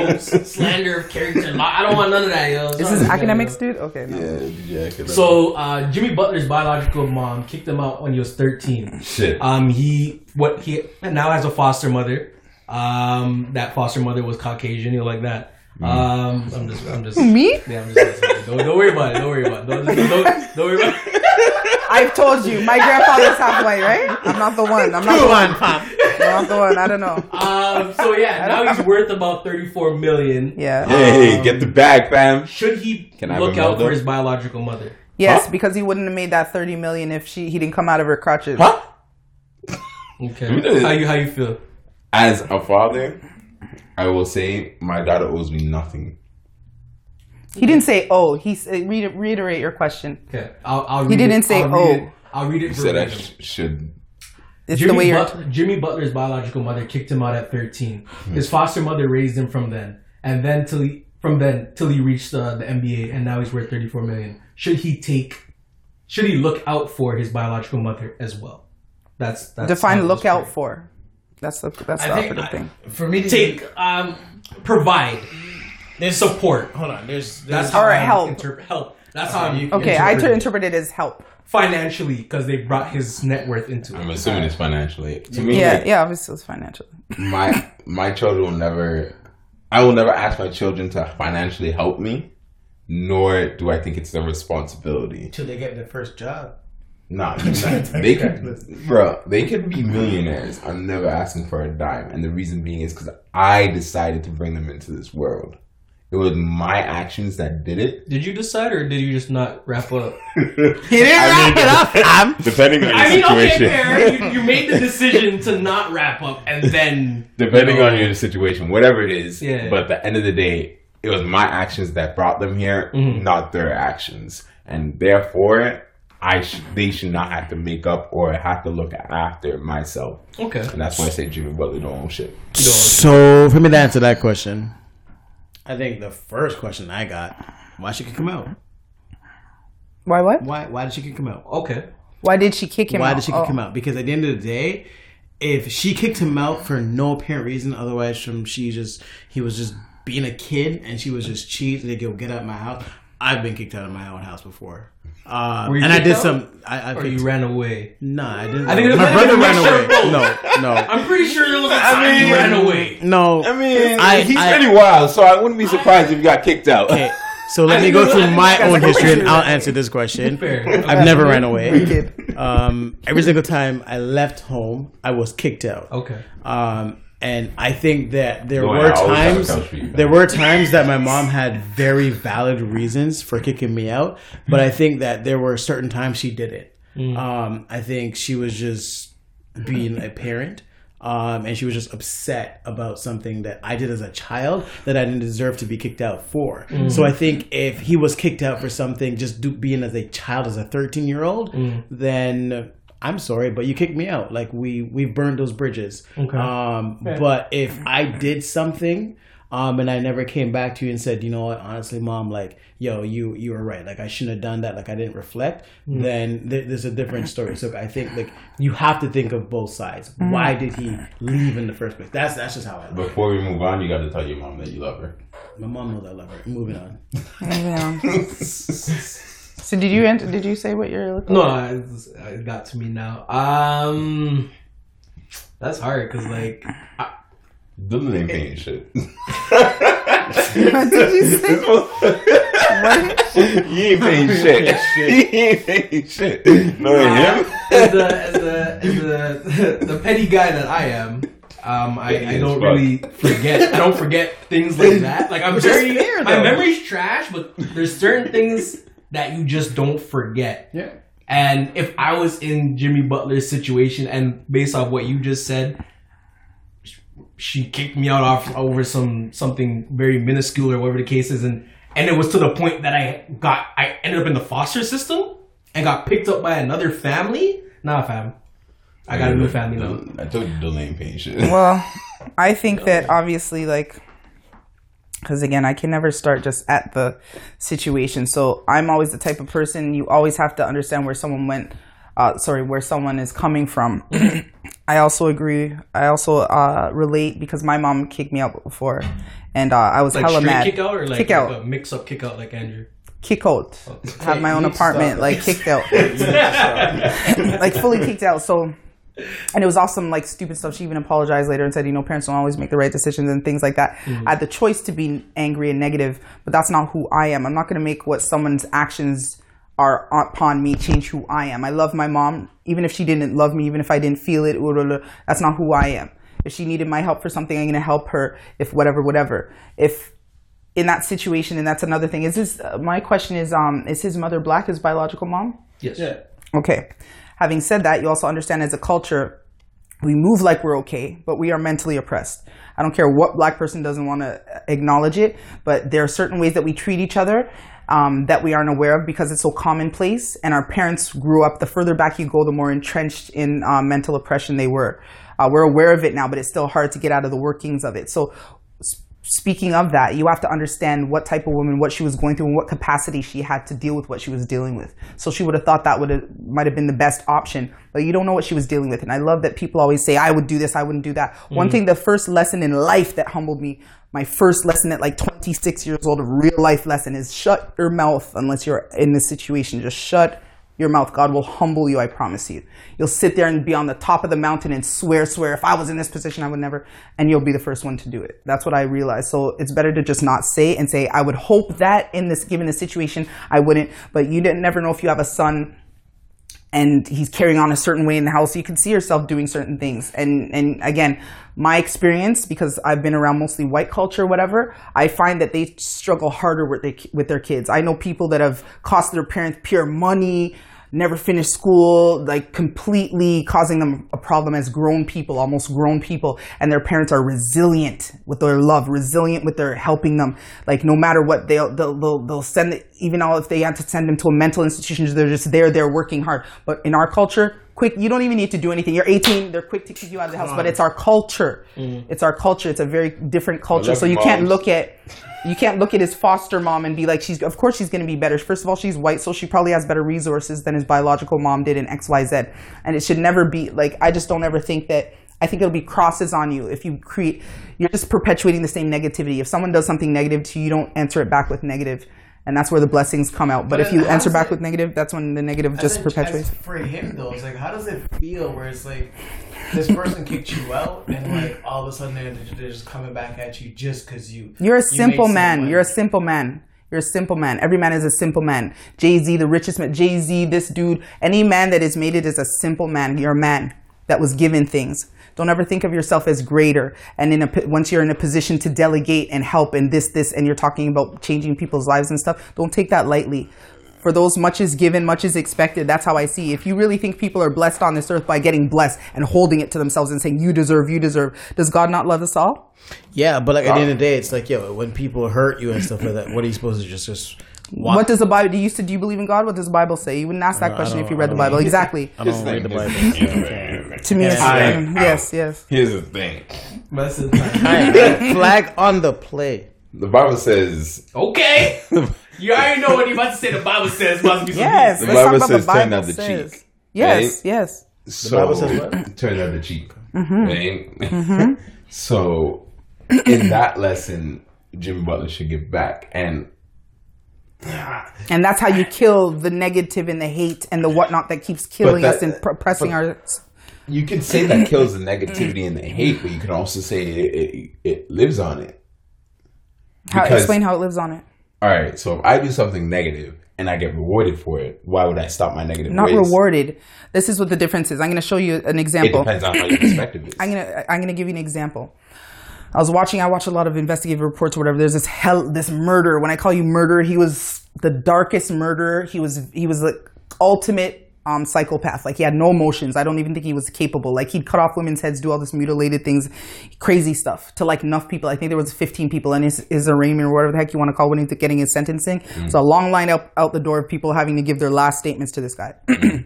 no slander of character. I don't want none of that, yo. This is Akademiks, dude. Okay. No. Yeah, DJ Akademiks. So uh, Jimmy Butler's biological mom kicked him out when he was 13. Shit. Um, he what he now has a foster mother. Um, that foster mother was Caucasian. You know, like that. Um, I'm just, I'm just Me? Yeah, I'm just. Don't, don't worry about it. Don't worry about it. Don't, don't, don't worry about it. I've told you, my grandfather's half white, right? I'm not the one. I'm not the one. on, pop. I'm not the one. I don't know. Um, so yeah, now he's worth about 34 million. Yeah. hey, hey, get the bag, fam. Should he Can I look out Melda? for his biological mother? Yes, Huh? because he wouldn't have made that 30 million if she he didn't come out of her crutches. Huh? Okay. How you how you feel? As a father, I will say my daughter owes me nothing. He didn't say oh. He said, read, reiterate your question. Okay, I'll, I'll He didn't it. say, I'll read "Oh." it. I'll read it. He said I verbatim. sh- should. it's the way you're. But- Jimmy Butler's biological mother kicked him out at 13. His foster mother raised him from then, and then till he, from then till he reached uh, the NBA, and now he's worth 34 million. Should he take? Should he look out for his biological mother as well? That's, that's define it was look out framed. for. That's the that's the I think operative I- thing. for me to Take um, provide there's support. Hold on, there's, That's how Or I help. interpret help. That's how you Okay, I interpret to it. interpret it as help. financially because they brought his net worth into it. I'm assuming it's financially. To me, Yeah, like, yeah. Obviously, it's financially. my my children will never. I will never ask my children to financially help me, nor do I think it's their responsibility. until they get their first job. Nah, they could, bro. They could be millionaires. I'm never asking for a dime, and the reason being is because I decided to bring them into this world. It was my actions that did it. Did you decide, or did you just not wrap up? He didn't wrap it up, fam. Depending on your I mean, okay, situation, fair. You, you made the decision to not wrap up, and then depending you know, on your situation, whatever it is. Yeah. But at the end of the day, it was my actions that brought them here, Mm-hmm. not their actions, and therefore, I sh- they should not have to make up or have to look after myself. Okay. And that's why I say Jimmy Butler don't own shit. So for me to answer that question, I think the first question I got, why she kick him out? Why what? Why why did she kick him out? Okay. Why did she kick him Why out? did she kick Oh. him out? Because at the end of the day, if she kicked him out for no apparent reason, otherwise from she just he was just being a kid and she was just cheating, they go get out of my house. I've been kicked out of my own house before. Uh, Were you and I did out? some. I, I Or picked- you ran away. Nah, I didn't. I think my brother ran a away. mixture No, no, I'm pretty sure there was a time you ran away. no. I mean, I- he's I- pretty wild, so I wouldn't be surprised if he got kicked out. Okay, so let I me go it was- I through my own history and. I'll answer this question. Fair. I've never ran away. Um, every single time I left home, I was kicked out. Okay. Um, and I think that there Don't were worry, I always have a times couch for you, there were times that my mom had very valid reasons for kicking me out, but I think that there were certain times she did it. Um, I think she was just being a parent. Um, and she was just upset about something that I did as a child that I didn't deserve to be kicked out for. So I think if he was kicked out for something just do, being as a child, as a 13 year old, then I'm sorry, but you kicked me out. Like we we've burned those bridges. Okay. Um, but if I did something, um, and I never came back to you and said, you know what, honestly, mom, like, yo, you you were right. Like I shouldn't have done that. Like I didn't reflect. Then th- there's a different story. So I think like you have to think of both sides. Why did he leave in the first place? That's that's just how I look. Before we move on, you got to tell your mom that you love her. My mom knows I love her. Moving on. Moving on. so did you ent- did you say what you're looking? For? No, I- it's- it got to me now. Um, that's hard because like I, Dylan ain't paying shit. What did you say? What? he ain't paying shit. he ain't paying shit. No, him. as the as the as the, the petty guy that I am, um, I, I don't really forget. I don't forget things like that. Like I'm is very fair, my memory's trash, but there's certain things that you just don't forget. Yeah. And if I was in Jimmy Butler's situation, and based off what you just said, she kicked me out off over some something very minuscule or whatever the case is, and and it was to the point that I got I ended up in the foster system and got picked up by another family. Nah, fam, I got a new family now. I told you Dylan ain't paying shit. Well, I think that obviously, like, because again, I can never start just at the situation. So I'm always the type of person you always have to understand where someone went. Uh, sorry, where someone is coming from. I also agree. I also uh, relate because my mom kicked me out before, and uh, I was Like hella mad. kick out or like, kick like out, a mix up kick out like Andrew. kick out. Have my own apartment, stop. like kicked out. like fully kicked out. So, and it was awesome, like stupid stuff. She even apologized later and said, you know, parents don't always make the right decisions and things like that. I had the choice to be angry and negative, but that's not who I am. I'm not going to make what someone's actions are upon me change who I am. I love my mom, even if she didn't love me, even if I didn't feel it. That's not who I am. If she needed my help for something, I'm going to help her. If whatever, whatever. If in that situation, and that's another thing. Is this uh, my question? Is um is his mother black? His biological mom? Yes. Yeah. Okay. Having said that, you also understand as a culture, we move like we're okay, but we are mentally oppressed. I don't care what black person doesn't want to acknowledge it, but there are certain ways that we treat each other. um, that we aren't aware of because it's so commonplace. And our parents grew up. The further back you go, the more entrenched in uh, mental oppression they were. Uh, we're aware of it now, but it's still hard to get out of the workings of it. So speaking of that, you have to understand what type of woman, what she was going through, and what capacity she had to deal with what she was dealing with. So she would have thought that would have might have been the best option, but you don't know what she was dealing with. And I love that people always say, "I would do this, I wouldn't do that." Mm-hmm. One thing, the first lesson in life that humbled me, my first lesson at like 26 years old, a real life lesson, is shut your mouth unless you're in this situation. Just shut your mouth. God will humble you, I promise you. You'll sit there and be on the top of the mountain and swear, swear, if I was in this position, I would never, and you'll be the first one to do it. That's what I realized. So it's better to just not say and say, I would hope that in this given a situation, I wouldn't, but you didn't never know if you have a son and he's carrying on a certain way in the house. You can see yourself doing certain things. And, and again, my experience, because I've been around mostly white culture, whatever, I find that they struggle harder with, they, with their kids. I know people that have cost their parents pure money, never finished school, like completely causing them a problem as grown people, almost grown people, and their parents are resilient with their love, resilient with their helping them. Like no matter what, they'll they'll they'll, they'll send it, even all if they have to send them to a mental institution, they're just there, they're working hard. But in our culture, quick, you don't even need to do anything. You're 18, they're quick to kick you out of the house. But it's our culture. Mm. It's our culture. It's a very different culture. So you moms. can't look at you can't look at his foster mom and be like, she's, of course she's going to be better. First of all, she's white, so she probably has better resources than his biological mom did in XYZ. And it should never be like, I just don't ever think that, I think it'll be crosses on you if you create, you're just perpetuating the same negativity. If someone does something negative to you, you don't answer it back with negative and that's where the blessings come out. But, but if you answer back it, with negative, that's when the negative just perpetuates. For him though, it's like how does it feel where it's like this person kicked you out and like all of a sudden they're, they're just coming back at you just because you. You're a simple man. You're a simple man. You're a simple man. Every man is a simple man. Jay Z, the richest man. Jay Z, this dude. Any man that is made it is a simple man. You're a man that was given things. Don't ever think of yourself as greater. And in a, once you're in a position to delegate and help and this, this, and you're talking about changing people's lives and stuff, don't take that lightly. For those much is given, much is expected. That's how I see. If you really think people are blessed on this earth by getting blessed and holding it to themselves and saying, you deserve, you deserve, does God not love us all? Yeah, but like at the end of the day, it's like, yo, when people hurt you and stuff like that, what are you supposed to just, just what does the Bible? Do you do you believe in God? What does the Bible say? You wouldn't ask that question if you read the Bible. Exactly. I don't read the Bible. to me, it's yes, yes. Here's the thing. Flag on the play. The Bible says. Okay. You already know what you're about to say. The Bible says must be. Yes. The Bible says the Bible turn out the says. cheek. Yes. Right? Yes. So the Bible says what? turn out the cheek. Mm-hmm. Right? Mm-hmm. so in that lesson, Jimmy Butler should give back and and that's how you kill the negative and the hate and the whatnot that keeps killing that, us and pr- pressing our. You can say that kills the negativity and the hate, but you can also say it, it, it lives on it. How explain how it lives on it? All right, so if I do something negative and I get rewarded for it, why would I stop my negative? Not ways? rewarded. This is what the difference is. I'm going to show you an example. It depends on how your perspective is. I'm going to I'm going to give you an example. I was watching. I watch a lot of investigative reports or whatever. There's this hell, this murder. When I call you murder, he was the darkest murderer. He was he was the ultimate um, psychopath. Like he had no emotions. I don't even think he was capable. Like he'd cut off women's heads, do all this mutilated things, crazy stuff to like enough people. I think there was 15 people in his, his arraignment or whatever the heck you want to call he's getting his sentencing. Mm. So a long line out out the door of people having to give their last statements to this guy.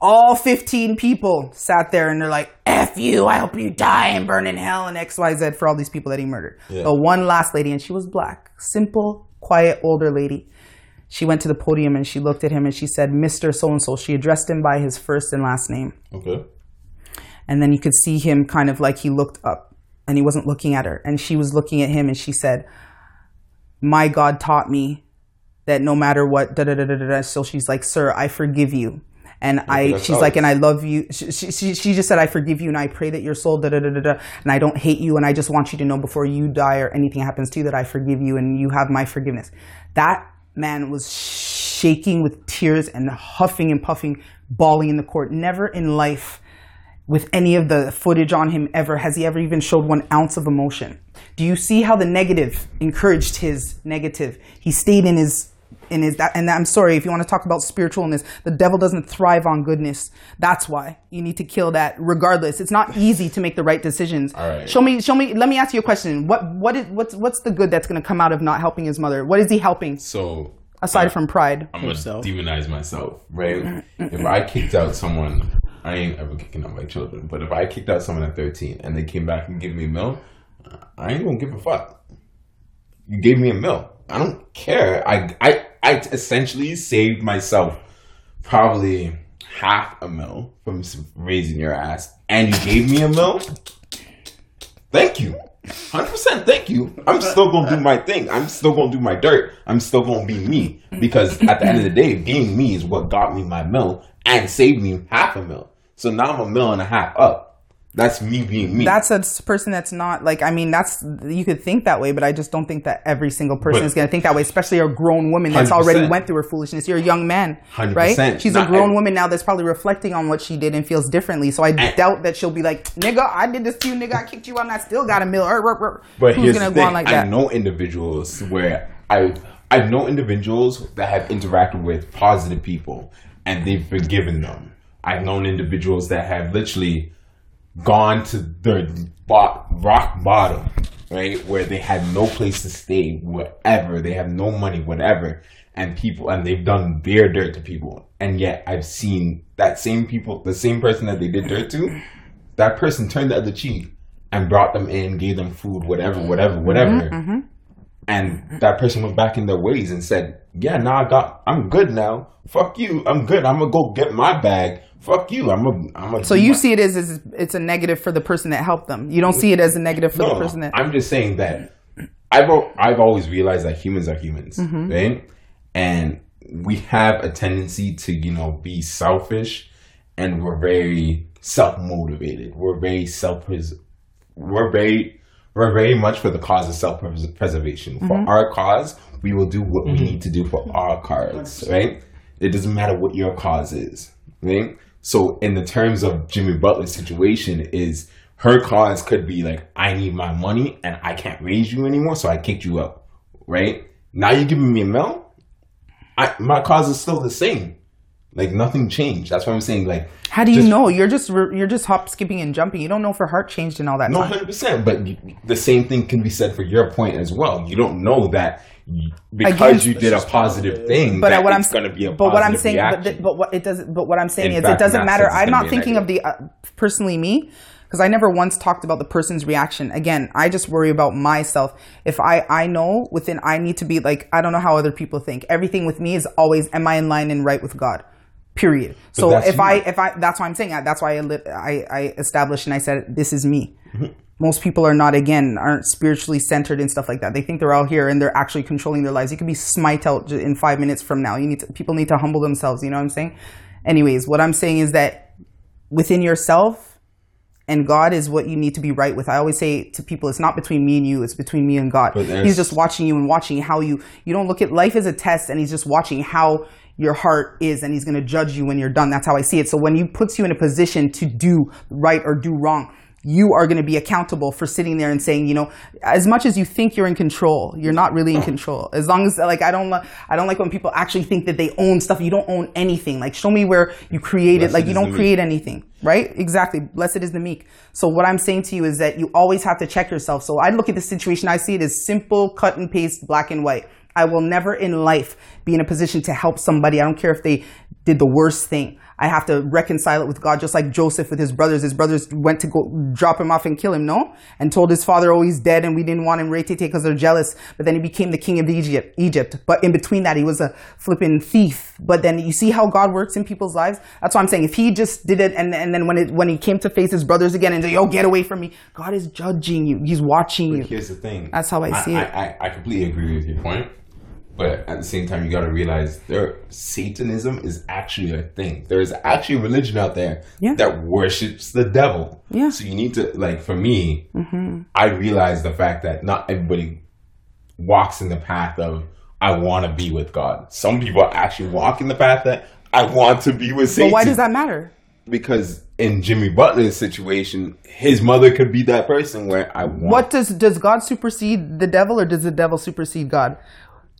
all 15 people sat there and they're like, F you, I hope you die and burn in hell and XYZ for all these people that he murdered. Yeah. The one last lady, and she was black, simple, quiet, older lady. She went to the podium and she looked at him and she said, Mr. So and so. She addressed him by his first and last name. Okay. And then you could see him kind of like he looked up and he wasn't looking at her. And she was looking at him and she said, My God taught me that no matter what, da da da da da. So she's like, Sir, I forgive you and I, she's like, and I love you. She, she, she just said, I forgive you and I pray that your soul, da, da, da, da, da, and I don't hate you. And I just want you to know before you die or anything happens to you that I forgive you and you have my forgiveness. That man was shaking with tears and huffing and puffing, bawling in the court. Never in life with any of the footage on him ever has he ever even showed one ounce of emotion. Do you see how the negative encouraged his negative? He stayed in his in his that and I'm sorry if you want to talk about spiritualness, the devil doesn't thrive on goodness. That's why you need to kill that. Regardless, it's not easy to make the right decisions. All right. Show me, show me. Let me ask you a question. What what is what's what's the good that's going to come out of not helping his mother? What is he helping? So Aside from pride. I'm gonna demonize myself, right? if I kicked out someone, I ain't ever kicking out my children. But if I kicked out someone at 13 and they came back and gave me a meal, I ain't gonna give a fuck. You gave me a meal. I don't care. I I I essentially saved myself probably half a mil from raising your ass, and you gave me a mil. Thank you. 100% thank you. I'm still gonna do my thing. I'm still gonna do my dirt. I'm still gonna be me. Because at the end of the day, being me is what got me my mill and saved me half a mil. So now I'm a mil and a half up. That's me being me. That's a person that's not like I mean that's you could think that way, but I just don't think that every single person But- is going to think that way. Especially a grown woman that's already 100%. went through her foolishness. You're a young man, 100%. right? She's a grown every- woman now that's probably reflecting on what she did and feels differently. So I doubt that she'll be like, "Nigga, I did this to you, nigga. I kicked you out, and I still got a mill." But Who's here's gonna the go thing: on like that? I know individuals where I I know individuals that have interacted with positive people and they've forgiven them. I've known individuals that have literally gone to their bo- rock bottom, right, where they had no place to stay, whatever. They have no money, whatever, and people and they've done their dirt to people, and yet I've seen that same people, the same person that they did dirt to, that person turned the other cheek and brought them in, gave them food, whatever, whatever, mm-hmm. whatever. Mm-hmm. And that person went back in their ways and said, "Yeah, now I got, I'm good now. Fuck you, I'm good. I'm gonna go get my bag. Fuck you, I'm a, I'm a." So you see it as, as it's a negative for the person that helped them. You don't see it as a negative for the person that. I'm just saying that I've I've always realized that humans are humans, Mm-hmm. right? And we have a tendency to you know be selfish, and we're very self motivated. We're very self we're very we're very much for the cause of self preservation. For Mm-hmm. our cause, we will do what we need to do for our cause, right? It doesn't matter what your cause is, right? So, in the terms of Jimmy Butler's situation, is her cause could be like, I need my money and I can't raise you anymore, so I kicked you out, right? Now you're giving me a mill. I, my cause is still the same. Like nothing changed. That's what I'm saying. Like How do you just- know? You're just you're just hop, skipping, and jumping. You don't know if her heart changed and all that No, hundred percent. But the same thing can be said for your point as well. You don't know that because Again- you did a positive thing, but what I'm going to be a but what I'm saying, but, reaction. th- but what it does, but what I'm saying In is, fact, it doesn't matter. I'm not thinking of the uh, personally me because I never once talked about the person's reaction. Again, I just worry about myself. If I I know within, I need to be like I don't know how other people think. Everything with me is always, am I in line and right with God? Period. so if you. I if I that's why I'm saying. That's why I, I I established and I said this is me. Most people are not again aren't spiritually centered and stuff like that. They think they're out here and they're actually controlling their lives. You could be smite out in five minutes from now. You need to, people need to humble themselves. You know what I'm saying? Anyways, what I'm saying is that within yourself and God is what you need to be right with. I always say to people, it's not between me and you; it's between me and God. He's just watching you and watching how you. You don't look at life as a test, and He's just watching how your heart is, and He's going to judge you when you're done. That's how I see it. So when He puts you in a position to do right or do wrong. You are going to be accountable for sitting there and saying, you know, as much as you think you're in control, you're not really in control. As long as, like, I don't, I don't like when people actually think that they own stuff. You don't own anything. Like, show me where you created. Blessed Like, you don't the meek. create anything, right? Exactly. Blessed is the meek. So what I'm saying to you is that you always have to check yourself. So I look at the situation, I see it as simple, cut and paste, black and white. I will never in life be in a position to help somebody. I don't care if they did the worst thing. I have to reconcile it with God, just like Joseph with his brothers. His brothers went to go drop him off and kill him, no? And told his father, oh, he's dead and we didn't want him retete because they're jealous. But then he became the king of Egypt, Egypt. But in between that, he was a flipping thief. But then you see how God works in people's lives? That's what I'm saying. If he just did it and, and then when it, when he came to face his brothers again and say, yo, get away from me. God is judging you. He's watching you. Here's the thing. That's how I see I, it. I, I, I completely agree with your point, but at the same time, you got to realize there Satanism is actually a thing. There is actually a religion out there Yeah. that worships the devil. Yeah. Mm-hmm. So you need to like for me, I realize the fact that not everybody walks in the path of I want to be with God. Some people actually walk in the path that I want to be with Satan But why does that matter? because in Jimmy Butler's situation, his mother could be that person where I want. What does does God supersede the devil, or does the devil supersede God?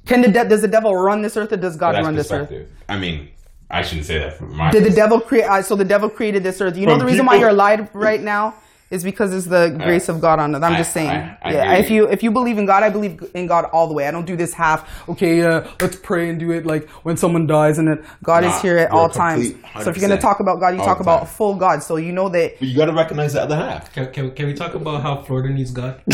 Can the de- does the devil run this earth, or does God That's run this earth? I mean, I shouldn't say that from my. Did the devil create? Uh, so the devil created this earth. You know the reason why you're alive right now is because it's the grace of God on it. I'm I- just saying. I- I yeah, hear if you. you if you believe in God, I believe in God all the way. I don't do this half. Okay, uh, let's pray and do it like when someone dies, and then God is here at all times. So if you're gonna talk about God, you talk about full God. So you know that But you gotta recognize the other half. Can, can, can we talk about how Florida needs God?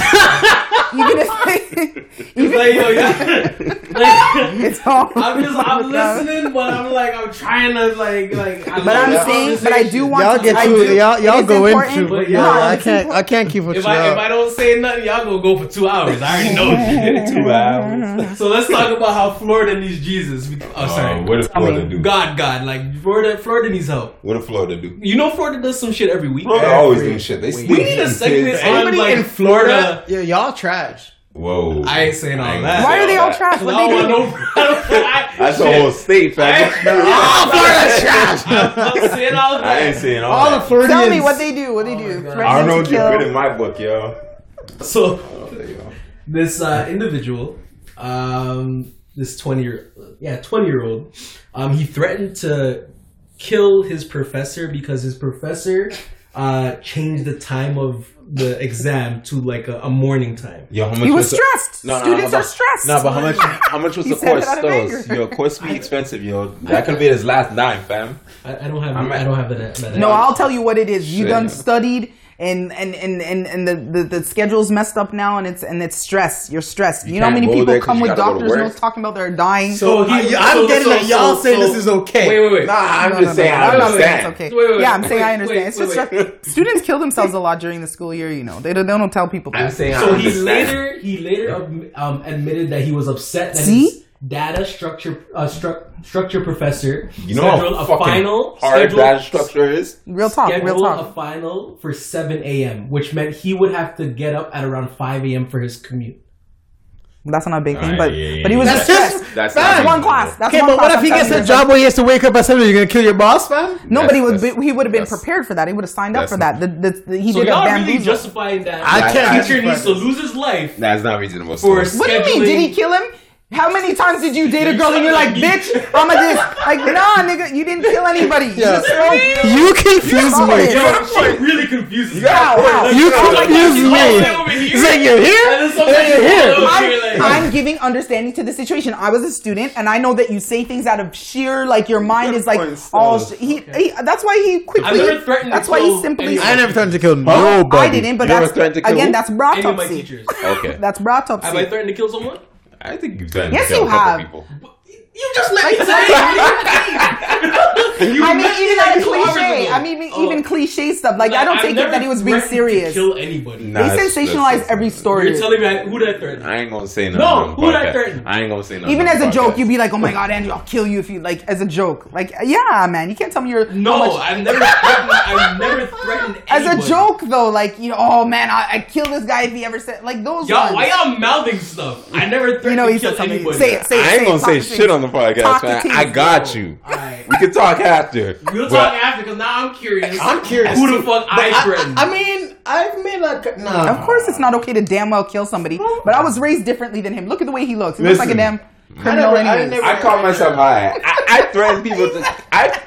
even if even like, yo, yeah. like, it's all. I'm just, I'm listening, but I'm like, I'm trying to, like, like. I But I'm saying, but I do want Y'all to. get I too, do- y'all, y'all go important. into. But Yeah, yeah, I can't, I can't keep with If. I, if. I don't say nothing, y'all gonna go for two hours. I already know. Two hours. so let's talk about how Florida needs Jesus. Oh, sorry. Uh, what does Florida mean, do? God, God, like Florida, Florida needs help. What does Florida do? You know, Florida does some shit every week. Florida always doing shit. They We need a segment on Anybody like in Florida. yeah, y'all trash. Whoa. I ain't saying all that. Why are they all that. trash? What don't they want do? no. I don't, I, That's the shit. whole state, fam. Oh, Florida's trash. I'm not saying all that. I ain't saying all, All the that. Floridians. Tell me what they do. What they do? God. Threatening Arnold, to you're good in my book, yo. So this uh, individual, um, this twenty year, yeah, twenty year old, um, he threatened to kill his professor because his professor uh, changed the time of the exam to like a, a morning time. Yo, how much He was the- stressed. No, no, Students how are about- stressed. No, but how much? How much was the course? it Those anger. yo, course be expensive, yo. That could be his last dime, fam. I, I don't have. I'm- I don't have that. that No, I'll tell you what it is. You Shit. done studied and and and and, and the, the the schedule's messed up now and it's and it's stress. You're stressed. You, know how many people come with gotta go to doctor's work. notes talking about they're dying. So he- I, I'm so- getting so- that y'all so- saying so- this is okay. Wait, wait, wait. Nah, I'm No, just no, no, saying. no, I I'm not saying understand. It's okay. Wait, wait, yeah, I'm wait, saying I understand. wait, it's just wait, stress. students kill themselves a lot during the school year. You know, they don't, they don't tell people. I'm That. saying. I So he later he later um, um, admitted that he was upset that See? His data structure uh, stru- structure professor You know scheduled how a fucking final hard scheduled- that structure is. Real talk. Real scheduled a final for 7 a.m., which meant he would have to get up at around 5 a.m. for his commute. That's not a big thing, Alright, but yeah, yeah, but he was just That's stressed. just- That's That's one class. That's Okay, one but what class. if he gets a you. job where he has to wake up at seven? You're gonna kill your boss, fam? Nobody That's- would. Be, he would have been prepared for that. He would have signed up for that. The, the, the, he So did y'all really justifying that I can't teacher needs to lose his life That's not reasonable. for. What do you mean? Did he kill him? How many times did you date a girl and you're like, bitch, I'm a this? Like, nah, nigga, you didn't kill anybody. You Yeah. just spoke. You confuse me. it. Yo, she really confuses me. How? How? You my God, confuse she's all the way me. over here. It's like you're here, And then and somebody then you're here. I'm, I'm giving understanding to the situation. I was a student, and I know that you say things out of sheer, like your mind is like point all. Sh- he, he, that's why he quickly. I've never threatened to That's why he simply. anyone. I never threatened to kill I didn't, but You ever that's to kill again. That's Any of my Okay. That's Have I broutopsy. threatened to kill someone? I think you've done. Yes, you have. People. You just let me say it. You I mean, even like at cliche. I mean, Oh. even cliche stuff. Like, I don't I've take it that he was being threatened to serious. Kill anybody. Nah, They that's- sensationalize that's- every story. You're telling me I, who that I threaten? I ain't gonna say nothing. No, who did I podcast. I ain't gonna say nothing. Even as the a joke, you'd be like, "Oh my god, Andrew, I'll kill you if you like." As a joke, like, yeah, man, you can't tell me you're No, much- I've never threatened. I've never threatened. as a joke though, like you know, oh man, I, I kill this guy if he ever said like those. Y'all, ones. why y'all mouthing stuff? I never threatened You know, he to kill said something. anybody. Say it, say it. I ain't gonna say shit on the podcast, man. I got bro. you. Alright. We can talk after. We'll But- talk after because now I'm curious. I'm curious. Who the fuck But I threatened? I, mean, I've made like nah. Of course, it's not okay to damn well kill somebody, but I was raised differently than him. Look at the way he looks. He looks like a Listen, damn I criminal. never- I never- I call myself high. I, I threaten people to. I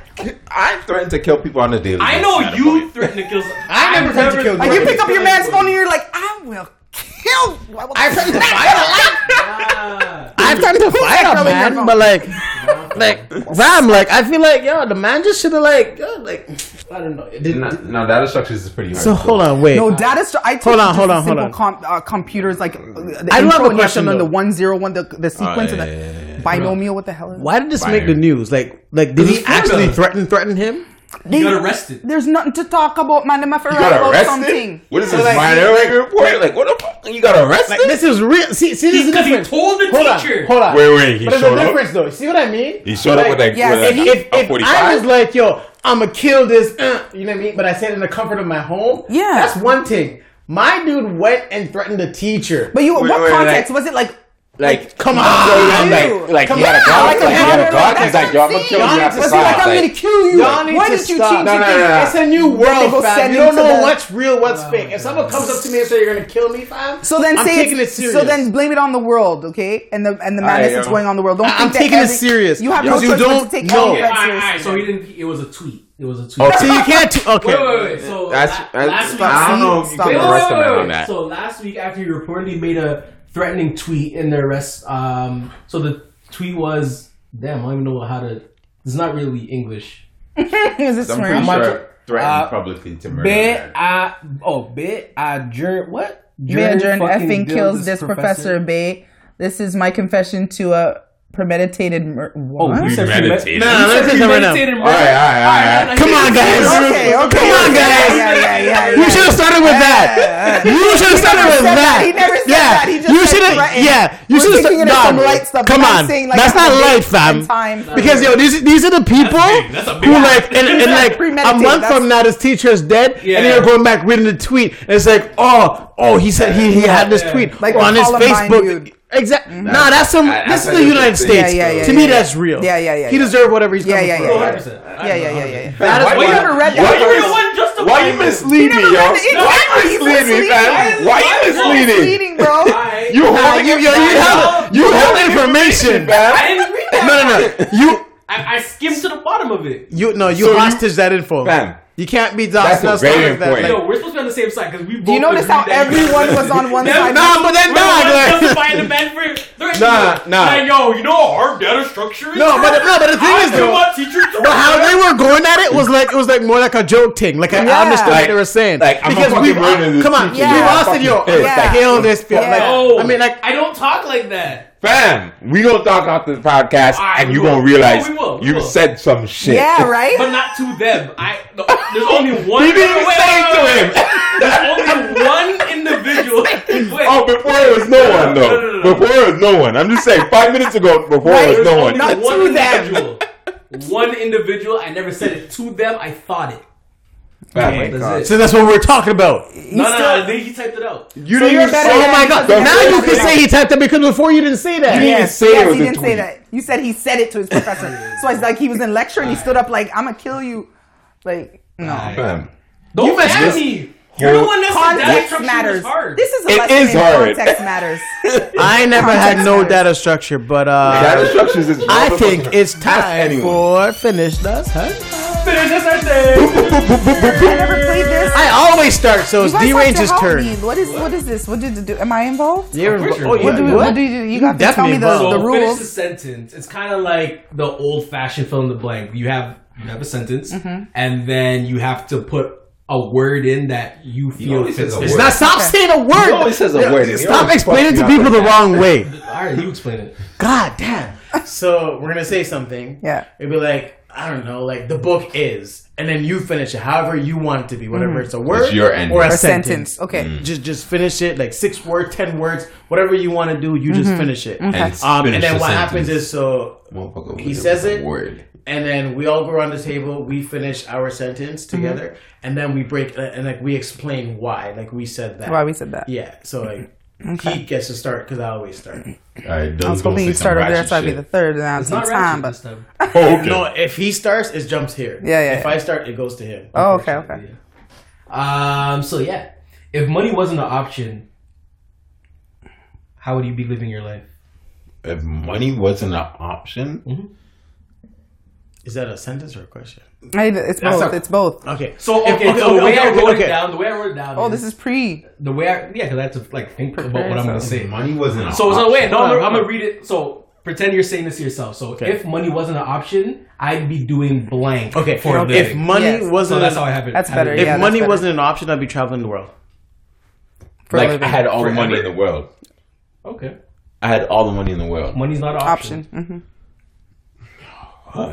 I threaten to kill people on a daily. I know you threaten to kill. Some, I never I've threatened to kill like you pick up your man's phone and you're like, I will kill. I will I to fight a lot. Ah. I threatened to fight a man, but like, like Ram, like I feel like yo, the man just should have like, yo, like I don't know. It didn't- No, no, data structures is pretty hard. So to hold on, wait. No, data. Stru- I Hold on, hold on, hold on. Com- uh, computers like uh, the I love intro a question, on the one zero one, the the sequence yeah, of the yeah, yeah, yeah. binomial. What the hell? Is Why did this Binary. make the news? Like, like did he actually threaten threaten him? They- You got arrested. There's nothing to talk about, man. They have to You write got about arrested. something. What is So, this like, minority like- report? Like what the fuck? You got arrested? Like this is real. See, see, this is the Because he told the hold teacher. On, hold on. Wait, wait, he but there's a showed up? difference, though. See what I mean? He showed up with like, Yes, with if like he- a, if, a if I was like, yo, I'ma kill this, uh, you know what I mean? But I said in the comfort of my home. Yeah. that's one thing. My dude went and threatened the teacher. But you, Wait, what wait, context like- was it? Like Like, come he on, told him, like, like Come he had a on, Glock, like, like, he had a no, no, Glock. that's He's like, yo, I'm gonna insane. kill you. You have to Y'all stop. need to Like, kill you. Y'all need Why to did you stop. change No, your no, thing? no, no. It's a new They world, go fam. send You him don't to know the- what's real, what's fake. If someone comes up to me and says you're gonna kill me, fam, So then I'm say taking it it's, serious. so then blame it on the world, okay? And the and the madness that's going on in the world. Don't I- I'm taking it every- serious. You have no choice but to take know. all that seriously. so he didn't. It was a tweet. It was a tweet. so you can't. T- okay. Wait, wait, wait. So That's, that's last week, I don't know if you can. Wait, wait, arrest a wait, man wait, on that. So last week, after he reportedly made a threatening tweet in the arrest, um, so the tweet was, "Damn, I don't even know how to." It's not really English. Is it I'm pretty I'm sure not- threatened uh, publicly to murder. Bit man. I oh bit I jur what? Bea Jordan effing kills this professor, Bay. This is my confession to a premeditated mur- Oh, what? you said Premeditated. premeditated. No, no, let's said take that right now. premeditated All right, murder. all right, all right. Come on, guys. Okay, okay. Come on, guys. Yeah, yeah, yeah, You should have started with that. You should have started with that. that. He never said yeah. that. He just you said should have. Yeah. You should have thinking started. it as some light stuff, Come on. saying, like, That's have not a light, fam. time. Because yo, these these are the people big. That's a big who like in, in like a month from now, this teacher is dead, and you're going back reading the tweet, and it's like, oh, oh, he said he, he had this tweet on his Facebook. Dude. Exactly. Mm-hmm. Nah, that's some. That- this is that's the a United different. States. Yeah, yeah, yeah, to yeah, me, yeah. that's real. Yeah, yeah, yeah, He deserved whatever he's Yeah, coming yeah, for. yeah, yeah. 100%. Yeah, yeah, yeah, yeah, yeah. That is Why why you never read that Why first? you, the one justifying why you it. mislead me, yo? Why you mislead me, misleading. fam? Why you misleading? Misleading, bro. You Nah, holding you, you, you, have, you have information. fam. I didn't read that. No, no, no. You, I, I skimmed to the bottom of it. you, no, you So you- hostage that info. Fam. You can't be That's doxing us very like that. important. Like, Yo, we're supposed to be on the same side because we both. Do you notice how everyone was on one side? nah, but then We're the dog, ones like, justifying the man for threatening Nah, you. nah. Like, yo, you know how our data structure is No, but no, but the thing I is still though, want teachers to but how they were going at it was like it was like more like a joke thing. Like I Yeah. understood Like- what they were saying. like, I'm because fucking we've this come on, teacher. we lost Yeah. all said yo, Fucking like, pissed. this, feel like No, I mean like oh, I don't talk like that. Fam, we gonna talk after the podcast, Alright, and you will. gonna realize We will, we you will. said some shit. Yeah, right? But not to them. I no, there's only one. You didn't wait, say wait, it to wait, him. There's only one individual. Wait, Oh, before it was no one though. no, no, no, no. Before it was no one. I'm just saying. Five minutes ago, before Right. it was no one. Not one to them. individual. One individual. I never said it to them. I thought it. Fam, That's so that's what we're talking about. No, no, no. Then he typed it out. You So didn't you're even better say. Oh my god! Now you you can say he typed it because before you didn't say that. You didn't Yes, say it yes, was he didn't say that. You said he said it to his professor. So it's like he was in lecture and he stood up like, "I'm gonna kill you." Like, no. Fam, Don't must ask me. You're the one that data Context structure matters. hard. This is a It lesson is in hard. context matters. I never had no matters. data structure, but uh, data structures is. I think it's time for finish us, huh? Finish this right there. I never played this. I always start, so You it's guys D have to Range's help turn. me. What is what is this? What did you do? Am I involved? You're Of invo- oh, yeah, What do, what? what do you do? You got to tell me the, involved. the So finish the sentence. It's kind of like the old-fashioned fill in the blank. You have you have a sentence, Mm-hmm. and then you have to put a word in that you feel always fits. says a this. word. Now stop saying a word. He always says a word. He Stop explaining to people the wrong way. All right, you explain it. God damn. So we're gonna say something. Yeah. It'd be like I don't know, like the book is, and then you finish it however you want it to be, whatever it's a word It's your ending. or a A sentence. sentence. Okay. Just just finish it, like six words, ten words, whatever you want to do. You just finish it. And Um, finish and then the what sentence. happens is so Motherfucker he says it. Word. and then we all go around the table we finish our sentence together and then we break uh, and like we explain why like we said that Why we said that? yeah so like he gets to start because i always start All right, I was hoping you'd start over there, so I'd be the third, and I It's not time. ratchet But. Oh, okay. no if he starts it jumps here Yeah, yeah, if yeah. i start it goes to him oh, okay, okay. Um. So yeah, if money wasn't an option, how would you be living your life? If money wasn't an option, is that a sentence or a question I, it's That's both. a- it's both. okay So If- okay, okay, so the okay, way I wrote okay. it down, the way I wrote it down. Oh, this is pre. the way I yeah, because I had to like think about what I'm gonna say. money wasn't an So so option. wait, no, I'm, gonna- I'm gonna read it. So pretend you're saying this to yourself. So Okay. if money wasn't an option, I'd be doing blank. okay for a if money Yes. wasn't so that's how I have it. That's have it better, if yeah. money better. wasn't an option i'd be traveling the world For like. I had all the money in the world. Okay, I had all the money in the world. money's not an option. option. hmm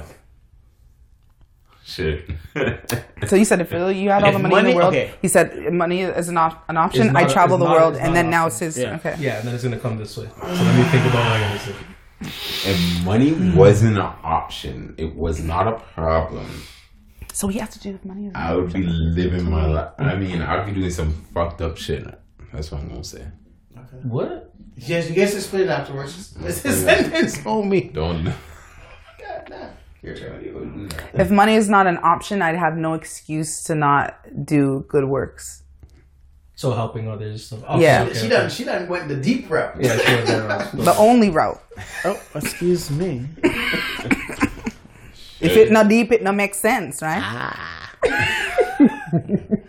Shit. So you said if you had all the money, in the world, okay. he said money is an, op- an option. It's not I a- travel it's the not- world, it's and then an now option. it's his. Yeah. Okay. Yeah, and then it's gonna come this way. So let me think about what I'm gonna if money wasn't an option, it was not a problem. So he has to do with money. as I would be living my life. I mean, I'd be doing some fucked up shit. That's what I'm gonna say. Okay. What? Yes, you guys explain it afterwards. It's his sentence, homie. Don't. If money is not an option, I'd have no excuse to not do good works. So helping others. Stuff. Oh, Yeah. okay, She okay. done. She done went the deep route. Yeah, she was there. uh, The only route. Oh, excuse me. If it not deep, it not make sense, right?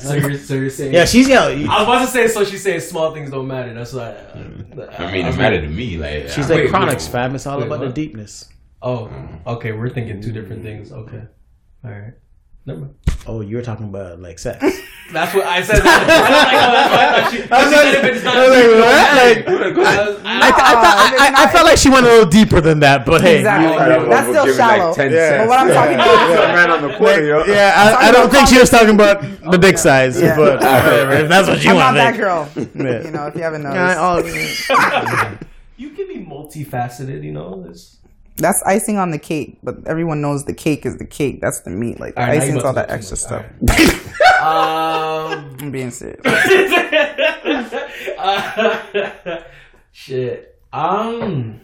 So you're, so you're saying? Yeah, she's yeah. you- I was about to say. So she's saying small things don't matter. That's why. Uh, I mean, it mattered to me. Like She's I- like wait, Chronix, wait. fam. It's all Wait, about the deepness. Oh, um, okay. We're thinking two different things. Okay. All right. Never mind. Oh, you were talking about like sex. That's what I said. That. I know, that's why I thought she- she said if it's not- I was like, what? Like, I was- I, I, thought, I, I, I felt like she went a little deeper than that, but hey, Exactly. Alright, That's we'll still give it, like, shallow. 10 Yeah. cents. But what I'm talking Yeah. about, Yeah. man on the corner, yo. yeah, I, I don't think she was talking about the dick size, Yeah. but whatever, if that's what you I'm want not to that think. girl. Yeah. You know, if you haven't Yeah, noticed. I- oh, You can be multifaceted. You know. It's, That's icing on the cake, but everyone knows the cake is the cake. That's the meat. Like All right, now icing's all that extra too much. stuff. um. I'm being serious. Shit. Um.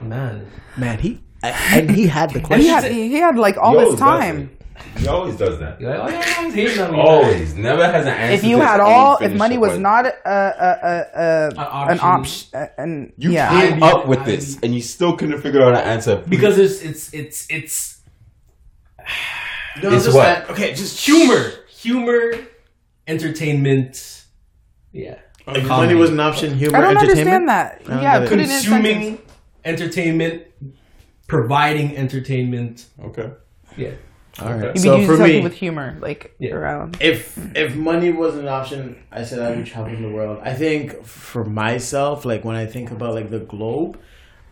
Man. man, he and he had the And question. he had he, he had like all He this always does time. That. He always does that. You're like, oh yeah, he's hating on me. Always. Never has an answer. If you to had all, if money was question. not a, a, a, a, an option. option, uh, and You yeah, came I- up with I- this, and you still couldn't figure out an answer because it's it's it's it's No, It's just what? that- okay, just humor, humor, entertainment. Yeah. Like, money was an option. Humor, I don't entertainment. understand that. Don't Yeah, put it in Consuming me. entertainment, providing entertainment. Okay. Yeah. All right. You be So using for something me, with humor, like Yeah. around. if if money wasn't an option, I said I would travel the world. I think for myself, like when I think about like the globe,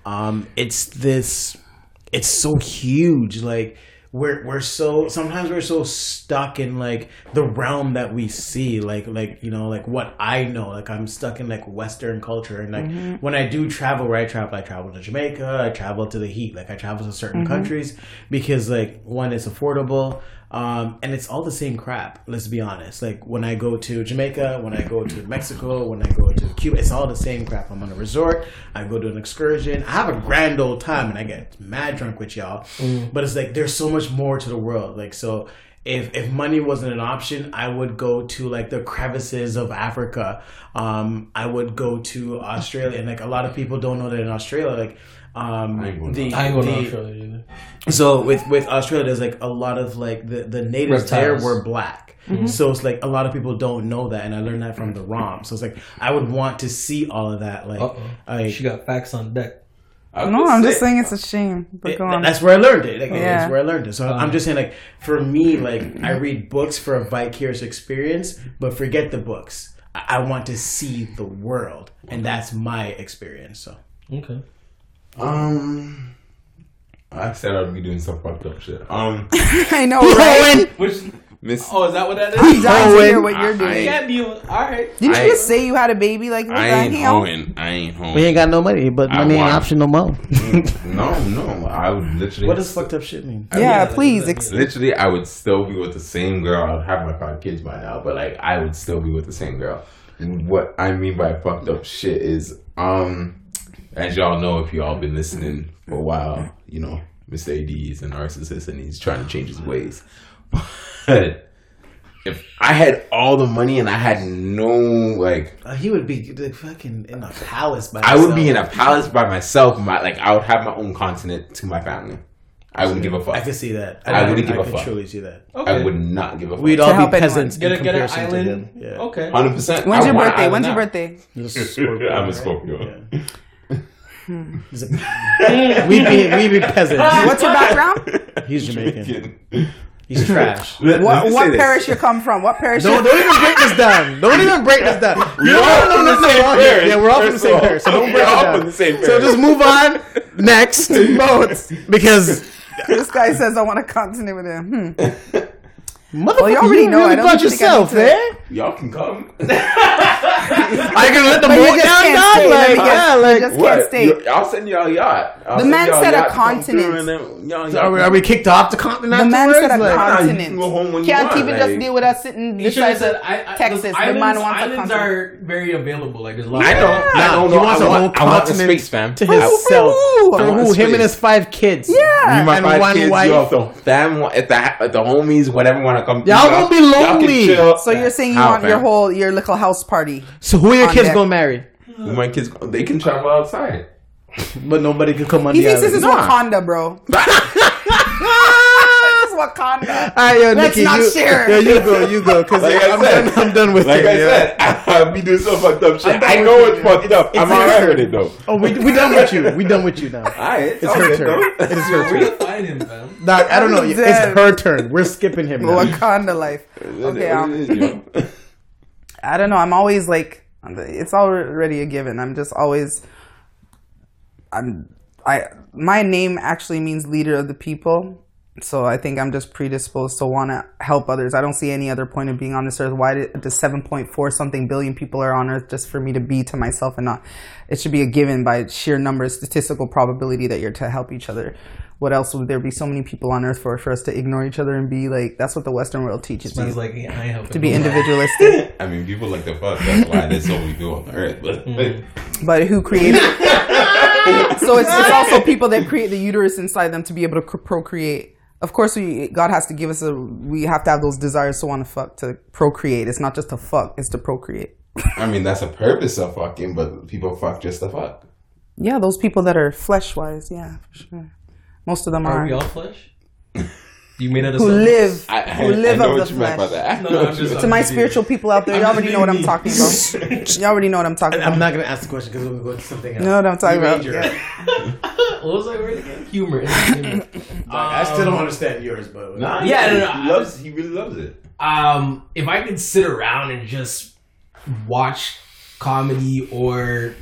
um, it's this, it's so huge. Like we're we're so sometimes we're so stuck in like the realm that we see, like like you know like what I know. Like I'm stuck in like Western culture, and like mm-hmm. when I do travel, where I travel, I travel to Jamaica, I travel to the heat, like I travel to certain mm-hmm. countries because like one is affordable. Um, and it's all the same crap. Let's be honest. Like when I go to Jamaica, when I go to Mexico, when I go to Cuba, it's all the same crap. I'm on a resort. I go to an excursion. I have a grand old time, and I get mad drunk with y'all. But it's like there's so much more to the world. Like so, if if money wasn't an option, I would go to like the crevices of Africa. Um, I would go to Australia, and like a lot of people don't know that in Australia, like um, I ain't going the, I ain't to the- Australia either. so with with Australia, there's like a lot of like the the natives there were black. So it's like a lot of people don't know that, and I learned that from the ROM. So it's like I would want to see all of that. Like, Uh-oh. She got facts on deck. I No, I'm say- just saying it's a shame. But it- go on. that's where I learned it. Like, Yeah. That's where I learned it. So I'm just saying, like for me, like I read books for a vicarious experience, but forget the books. I, I want to see the world, and that's my experience. So Okay. Um, I said I'd be doing some fucked up shit. Um, I know, right? Which Miss, oh, is that what that is? I'm is? dying to hear what you're I- doing. Can't be all right. Didn't I- you just say you had a baby? Like, I ain't hell? hoeing. I ain't hoeing. we ain't got no money, but money ain't want- option no more. no, no. I would literally. what does fucked up shit mean? Yeah, Yeah, please. that's- Ex- Literally, I would still be with the same girl. I'd have my five kids by now, but like, I would still be with the same girl. What I mean by fucked up shit is, um, as y'all know, if y'all been listening for a while, you know, Mr. AD is a narcissist and he's trying to change his ways. But if I had all the money and I had no like, Uh, he would be like, fucking in a palace by I would be in a palace by myself. My like, I would have my own continent to my family. I wouldn't give a fuck. I could see that. I wouldn't give I a could fuck. truly see that. Okay. I would not give a fuck. We'd To all help be anyone. peasants Get in a get an comparison to island. him. Yeah. Okay. Hundred percent. When's your birthday? When's your birthday? He's a Scorpio, I'm a right? Scorpio. He's a- we be we be peasants. What's your background? He's Jamaican. He's trash. Let- let What me say what this. parish you come from? What parish? Don't, you don't even break this down. Don't even break this down. We're No, all no, from no, the no, same here. parish. Yeah, we're all from the same parish. So don't break We're it all down. from the same So just move on next boats because This guy says I want to continue with him. Hmm. motherfucker, Well, you already you know, I really don't brought think I yourself, need to- eh? Y'all can come. Are you gonna let the But you boat just down, can't dog? stay. Let me Like, yeah, You like. just What? can't stay. You- I'll send y'all a yacht. I'll The man y'all a said a yacht to come through continent. then y'all- So are, we, y'all- are we kicked off the continent The man afterwards? said a Like, Nah, you continent. can go home when you Can't want, even just deal with us sitting You should said I, I, Texas. The The islands, man wants a islands continent. are very available. Like there's a lot. I of- know. I Nah, know. he wants I a whole I want the continent space, fam. to himself. Woo! For who? Him and his five kids. Yeah. And one wife. yo, if the fam, wa- if the if the homies, whatever, want to come, through, Y'all gonna be lonely. So you're saying you How, want your fam? whole your little house party? So who are your On kids deck. gonna marry? My kids, they can travel outside. But nobody can come on He the thinks this is island. Wakanda, bro. this is Wakanda. All right, yo, Let's Nikki, not you, share. Yo, you go, you go, because Like I I'm, said, done, I'm done with Like it. I yeah. said, I be doing some fucked up shit. I know it's fucked up. I'm alright with it though. Oh, we we done with you. We done with you now. Alright, it's, It's her good, turn. It is her Where turn. you find him, fam? Doc, I don't know. I'm It's her turn. We're skipping him now. Wakanda life. Okay, um, It is. I don't know. I'm always like, it's already a given. I'm just always, I'm, I, my name actually means leader of the people. So I think I'm just predisposed to want to help others. I don't see any other point of being on this earth. Why did the 7.4 something billion people are on earth just for me to be to myself and not? It should be a given by sheer number, statistical probability that you're to help each other. What else would there be so many people on earth for for us to ignore each other and be like? That's what the Western world teaches you like yeah, I ain't helping. to be individualistic. I mean, people like the fuck. That's why there's so we do on the earth. But mm-hmm. but who created so it's, it's also people that create the uterus inside them to be able to procreate of course we god has to give us a we have to have those desires to want to fuck to procreate it's not just to fuck it's to procreate I mean, that's a purpose of fucking. But people fuck just to fuck. yeah those people that are flesh wise yeah for sure most of them Are are, we all flesh? You made it a who song? live I, I, who live I know of what the you meant by flesh that. I No, I'm just- to my I'm spiritual people out there, you I'm already know what I'm talking about. You already know what I'm talking I'm about. not gonna ask the question because we'll go to something else. You know what I'm talking about. Major. Yeah. What was that word again? Humor. entertainment. I still don't understand yours, but Nah, Yeah, he, no, no, he I loves. was- He really loves it. um, if I could sit around and just watch comedy or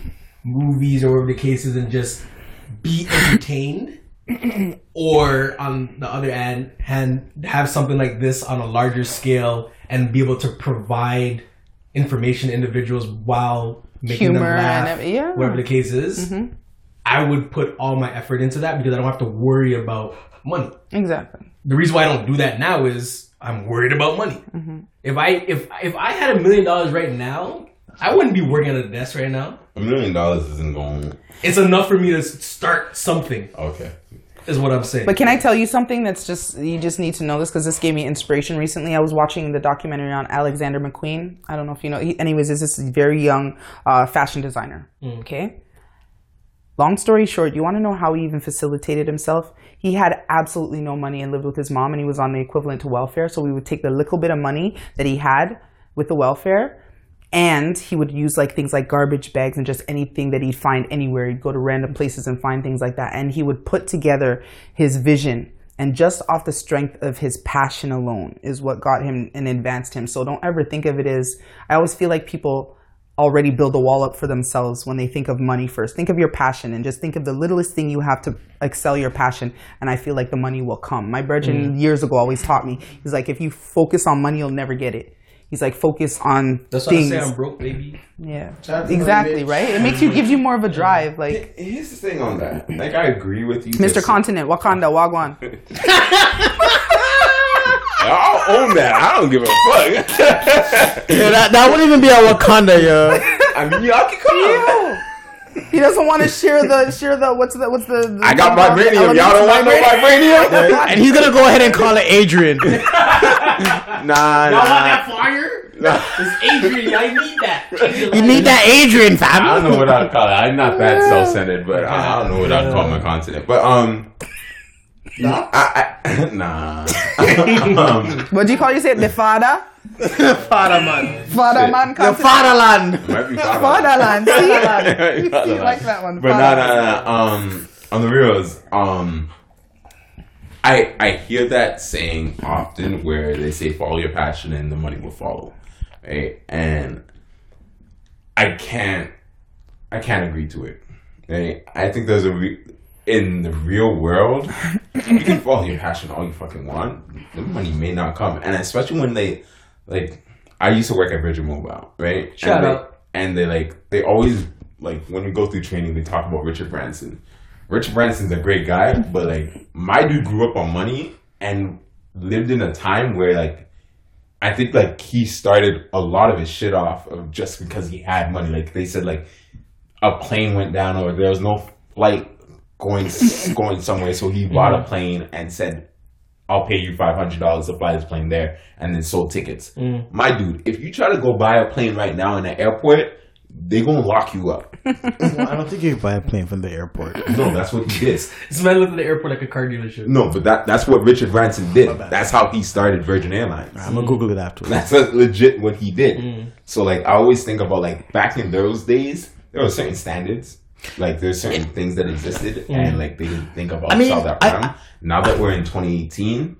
movies or whatever the case is and just be entertained, or on the other end, hand have something like this on a larger scale and be able to provide information to individuals while making Humor them laugh, and yeah. whatever the case is, I would put all my effort into that because I don't have to worry about money Exactly. the reason why I don't do that now is I'm worried about money. Mm-hmm. If I if if I had a million dollars right now, I wouldn't be working at a desk right now. A million dollars isn't going. It's enough for me to start something. Okay. Is what I'm saying. But can I tell you something that's just you just need to know this because this gave me inspiration recently. I was watching the documentary on Alexander McQueen. I don't know if you know. He, anyways, is this very young uh, fashion designer? Okay. Long story short, you want to know how he even facilitated himself? He had absolutely no money and lived with his mom, and he was on the equivalent to welfare. So we would take the little bit of money that he had with the welfare, and he would use like things like garbage bags and just anything that he'd find anywhere. He'd go to random places and find things like that, and he would put together his vision. And just off the strength of his passion alone is what got him and advanced him. So don't ever think of it as. I always feel like people already build a wall up for themselves when they think of money first. Think of your passion and just think of the littlest thing you have to excel your passion. And I feel like the money will come. My brethren mm. years ago always taught me, he's like, if you focus on money, you'll never get it. He's like, focused on That's why I things. say I'm broke, baby. yeah, Shout exactly, right? It makes you, gives you more of a drive. Like, Here's the thing on that. Like, I agree with you. Mr. Just- Continent, Wakanda, Wagwan. I'll own that. I don't give a fuck. Yeah, that, that wouldn't even be a Wakanda, yo. I mean, y'all can come. He doesn't want to share the, share the, what's the, what's the, the I got the vibranium. Y'all don't want no elements? vibranium? and he's gonna go ahead and call it Adrian. Nah, Y'all want nah. that flyer? It's Adrian. I need that. You need that Adrian, fam. I don't know what I'd call it. I'm not that self-centered, but I don't know what I'd call my continent. But um, I, I nah. um, What do you call you say it? The father? Father man. Father man The continent. fatherland. Fatherland. See? You You like that one. But no, no, no. Um, on the reals, um, I I hear that saying often where they say follow your passion and the money will follow, right? And I can't, I can't agree to it. Right? I think there's a re- in the real world, you can follow your passion all you fucking want. The money may not come, and especially when they like I used to work at Virgin Mobile, right? Shout and they. And they like they always like when we go through training, they talk about Richard Branson. Richard Branson's a great guy, but like my dude grew up on money and lived in a time where like I think like he started a lot of his shit off of just because he had money. Like they said, like a plane went down or there was no flight going going somewhere, so he bought a mm-hmm. plane and said, "I'll pay you five hundred dollars to fly this plane there," and then sold tickets. Mm. My dude, if you try to go buy a plane right now in the airport, they gonna lock you up. Well, I don't think you can buy a plane from the airport. No, that's what he did. This man lived at the airport like a car dealership. No, but that that's what Richard Branson did. bad. That's how he started Virgin Airlines. I'm gonna Google it afterwards. That's legit what he did. Mm. So like I always think about like back in those days, there were certain standards. Like there's certain things that existed and like they didn't think about I mean, solve that I- problem. now that we're in 2018,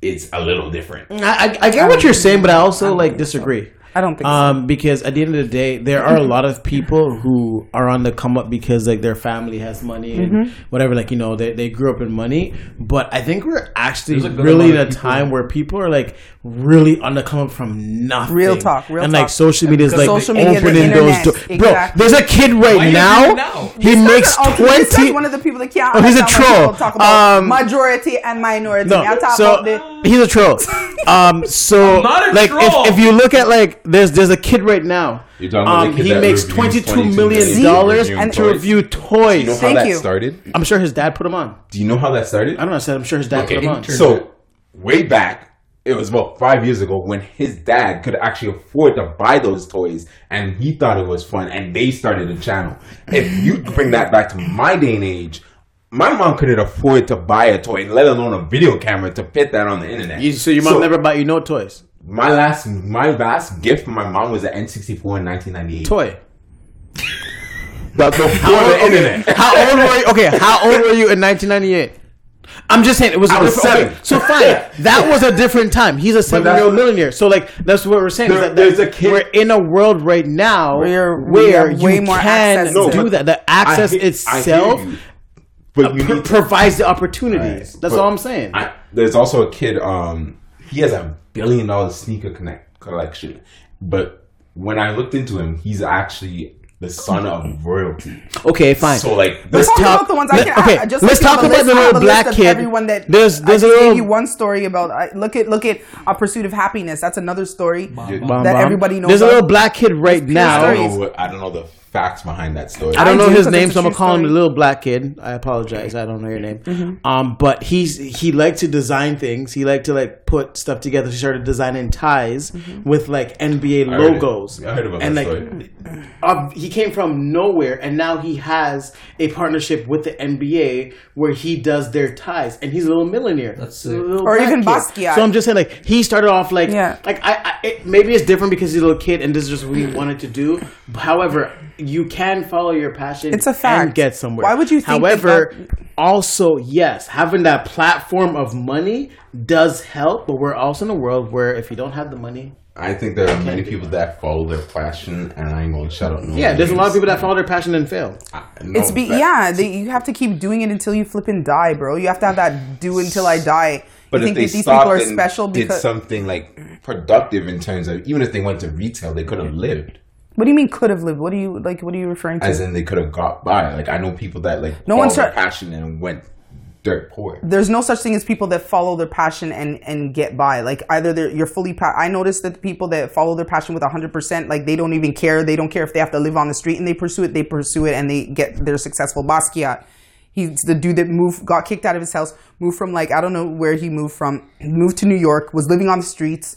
it's a little different. I, I, I get what you're saying, but I also like disagree. I don't think so. Um, because at the end of the day, there are a lot of people who are on the come up because like their family has money and Mm-hmm. whatever. Like you know, they, they grew up in money. But I think we're actually There's a good really in a people- time where people are like really on the come up from nothing. Real talk, real and talk. And like social media is like media, opening those internet, doors. Bro, exactly. there's a kid right Why now. doing now? He This makes guy's an twenty. guy's one of the people that can't. Oh, he's a troll. Talk about Um, majority and minority. No, I talk so about the. He's a troll. Um, so not a like troll. if, if you look at like there's there's a kid right now. You're talking about Um, the kid he that makes reviews twenty two 22 million million dollars reviewing to toys. review Do toys. you know how Thank that you. started? I'm sure his dad put him on. Do you know how that started? I don't know. I said I'm sure his dad Okay, put him on. so way back, it was about five years ago when his dad could actually afford to buy those toys, and he thought it was fun, and they started a channel. If you bring that back to my day and age, my mom couldn't afford to buy a toy, let alone a video camera to fit that on the internet. You, so your mom never bought you no toys. My last, my last gift from my mom was an N64 in 1998. Toy. That's before the internet. How old were you? Okay, how old were you in 1998? I'm just saying it was. a I was seven. okay, so fine, that was a different time. He's a seven-year-old millionaire. So like that's what we're saying. is There- that, there's that a kid- We're in a world right now Where you're- where we way you more can access No, do that. The I access hear- I hear itself you. But you pr- need to provides the opportunities. Right. That's But all I'm saying. I, there's also a kid. Um, he has a billion dollar sneaker connect collection, but when I looked into him, he's actually the son of royalty. okay, fine. So like, Let's Talk talk- about the ones I let- can. okay, I, just let's talk about list, the I have little black kid. Everyone that There's- there's I a just little- gave you one story about. I, look at look at a pursuit of happiness. That's another story Bum, that bum. everybody knows. There's a little black kid right I now. stories. don't know. I don't know the facts behind that story. I don't I know do, his 'cause name, so I'm gonna true call him the little black kid. I apologize, I don't know your name. Mm-hmm. Um, but he's he liked to design things. He liked to like put stuff together. He started designing ties Mm-hmm. with like NBA I heard logos. I heard about and that like, story. uh, he came from nowhere, and now he has a partnership with the NBA where he does their ties, and he's a little millionaire. That's A sick. little Or even kid. Basquiat. So I'm just saying, like he started off like, Yeah. like I, I it, maybe it's different because he's a little kid, and this is just what he wanted to do. However, you can follow your passion. It's a fact. and get somewhere. Why would you think that However, that- also yes, having that platform of money does help, but we're also in a world where if you don't have the money, I think there are many people that follow their passion, and I ain't gonna shut up. No yeah, there's a lot of people that follow their passion and fail. I- no, It's be yeah. They, you have to keep doing it until you flip and die, bro. You have to have that do until I die. But you if think they that these people are special did because something like productive in terms of even if they went to retail, they could have lived. What do you mean could have lived? What do you like? What are you referring to? As in, they could have got by. Like I know people that like No one their start- passion and went dirt poor. there's no such thing as people that follow their passion and and get by. Like either they're you're fully. Pa- I noticed that the people that follow their passion with 100, percent like they don't even care. They don't care if they have to live on the street and they pursue it. They pursue it and they get they're successful. Basquiat. He's the dude that moved, got kicked out of his house, moved from like I don't know where he moved from, moved to New York, was living on the streets.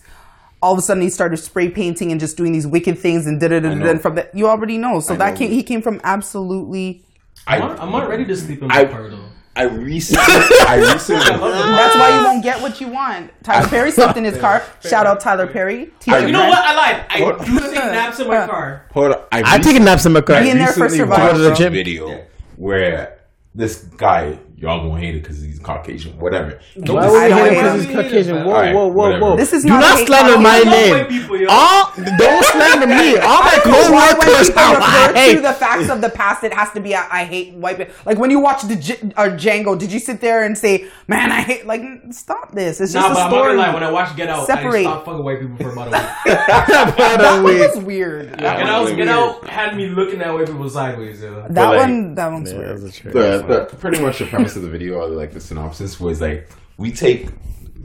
All of a sudden, he started spray painting and just doing these wicked things and da da da da. And from that, you already know. So I that know. came, he came from absolutely. I, I'm not, ready to sleep in my I- car though. I recently, I recently, That's why you won't get what you want. Tyler Perry slept in his car. Shout out Tyler Perry. Teacher You You know friend. what? I lied. I What? do take naps in my car. hold on. I I'm taking naps in my car. Be in there for recently survival. watched Go a gym. video where this guy y'all gonna hate it because he's Caucasian, whatever. Why I would we don't hate him because he's Caucasian? Whoa, Alright, whoa, whoa, whatever. whoa! This is Do not not hate slander my name. people. All don't slander me. All my Why when co-workers people are refer to the facts of the past, it has to be I, I hate white people. Like when you watch the J- or Django, did you sit there and say, "Man, I hate"? Like, stop this. It's just Nah, but a I'm not story. gonna lie. When I watched Get Out, Separate. I stopped fucking white people for about a week. that one was weird. Get That, Out, was Get weird. Out had me looking at white people sideways. Yo. that like- one, that one's weird. the, the pretty much the premise of the video or like the synopsis was like we take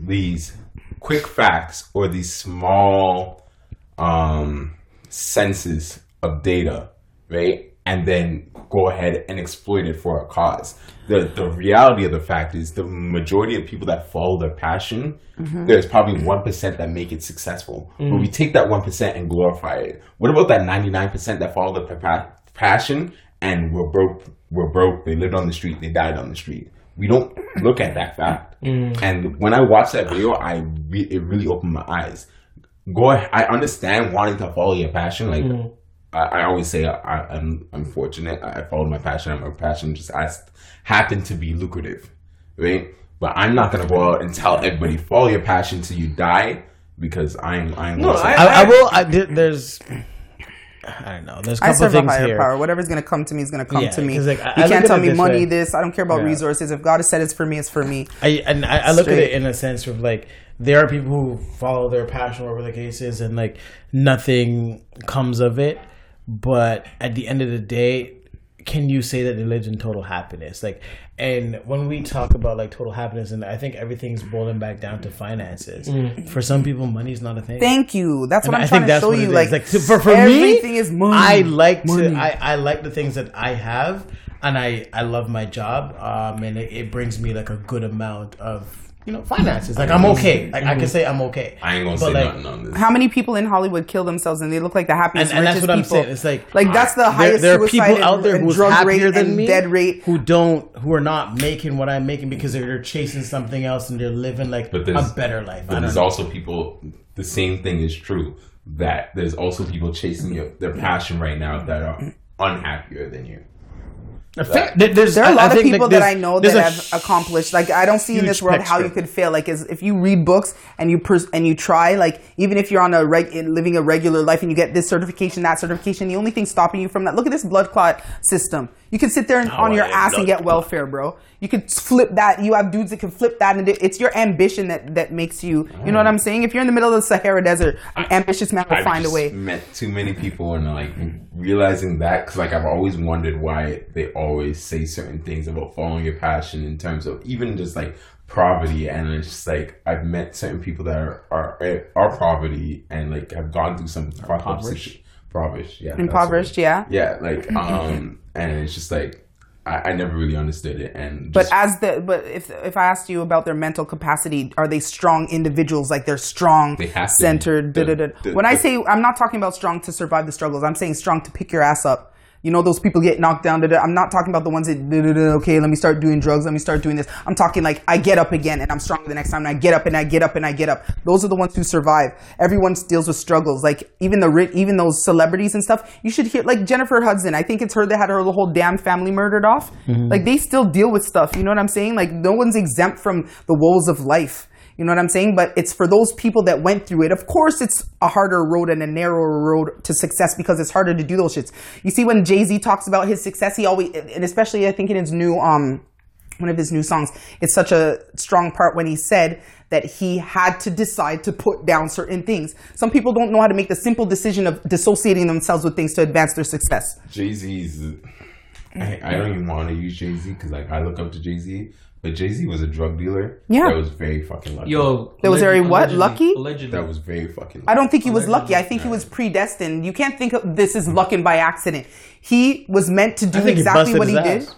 these quick facts or these small um senses of data right and then go ahead and exploit it for a cause. The the reality of the fact is the majority of people that follow their passion there's probably 1% that make it successful. But we take that 1% and glorify it. What about that 99% that follow their pa- passion and were broke were broke they lived on the street they died on the street we don't look at that fact mm. and when i watched that video i re- it really opened my eyes go ahead, i understand wanting to follow your passion like mm. I, I always say I, I'm I'm fortunate. I followed my passion, and my passion just has, happened to be lucrative, right? But I'm not gonna go out and tell everybody follow your passion till you die because I'm I'm. No, I- I, I will. I, there- there's. I don't know. There's a I couple serve a things hire here. power. Whatever's gonna come to me is gonna come Yeah, to me. like, I- you I can't tell me this money. way. This I don't care about Yeah. resources. If God has said it's for me, it's for me. I and I, I look at it in a sense of like there are people who follow their passion whatever the case is and like nothing comes of it but at the end of the day can you say that they lived in total happiness like and when we talk about like total happiness and i think everything's boiling back down to finances for some people money's not a thing Thank you. That's what and I'm I trying think to that's show you. Like, Like, for, for everything me, is money. I like Money. to. I, I like the things that I have, and I I love my job. Um, and it, it brings me like a good amount of you know finances. Like I'm okay. Like I can say I'm okay. I ain't gonna But, say like, nothing on this. How many people in Hollywood kill themselves and they look like the happiest, And, and that's richest what I'm people? saying. It's like like that's the there, highest there are suicide people and, out there who's drug happier rate than me, dead rate. who don't, who are not making what I'm making because they're chasing something else and they're living like But a better life. But there's know. also people. The same thing is true. That there's also people chasing your, their passion right now that are unhappier than you. Fair- there- there's- There are a I- lot I of think, people that I know that have accomplished. Like I don't see in this world how you could fail. Like is if you read books and you pers- and you try, like even if you're on a reg- living a regular life and you get this certification, that certification, the only thing stopping you from that. Look at this blood clot system. You can sit there and, on your am ass and get welfare, bro. You can flip that. You have dudes that can flip that, and it's your ambition that that makes you. You know what I'm saying? If you're in the middle of the Sahara Desert, an ambitious man will I've find a just way. Met too many people and like realizing that because like I've always wondered why they always say certain things about following your passion in terms of even just like poverty and it's just like I've met certain people that are are, are poverty and like have gone through some impoverished, impoverished, yeah, Impoverished, yeah. yeah, like um, and it's just like I, I never really understood it and But as the but if if I asked you about their mental capacity, are they strong individuals? Like they're strong, They centered. The- da, da, da. the- when I say I'm not talking about strong to survive the struggles, I'm saying strong to pick your ass up. You know those people get knocked down. Da, da. I'm not talking about the ones that da, okay, let me start doing drugs. Let me start doing this. I'm talking like I get up again and I'm stronger the next time. And I get up and I get up and I get up. Those are the ones who survive. Everyone deals with struggles. Like even the even those celebrities and stuff. You should hear like Jennifer Hudson. I think it's her that had her whole damn family murdered off. Mm-hmm. Like they still deal with stuff. You know what I'm saying? Like no one's exempt from the woes of life. You know what I'm saying? But it's for those people that went through it. Of course, it's a harder road and a narrower road to success because it's harder to do those shits. You see, when Jay Z talks about his success, he always, and especially I think in his new, um, one of his new songs, it's such a strong part when he said that he had to decide to put down certain things. Some people don't know how to make the simple decision of dissociating themselves with things to advance their success. Jay Z's. I, I don't even want to use Jay Z because like I look up to Jay Z, but Jay Z was a drug dealer. Yeah. that was very fucking lucky. Yo, There was alleged- very what? allegedly- Lucky? Allegedly. that was very fucking. Lucky. I don't think he was lucky. I think he was predestined. You can't think of this as luck and by accident. He was meant to do I he exactly what he his did. ass.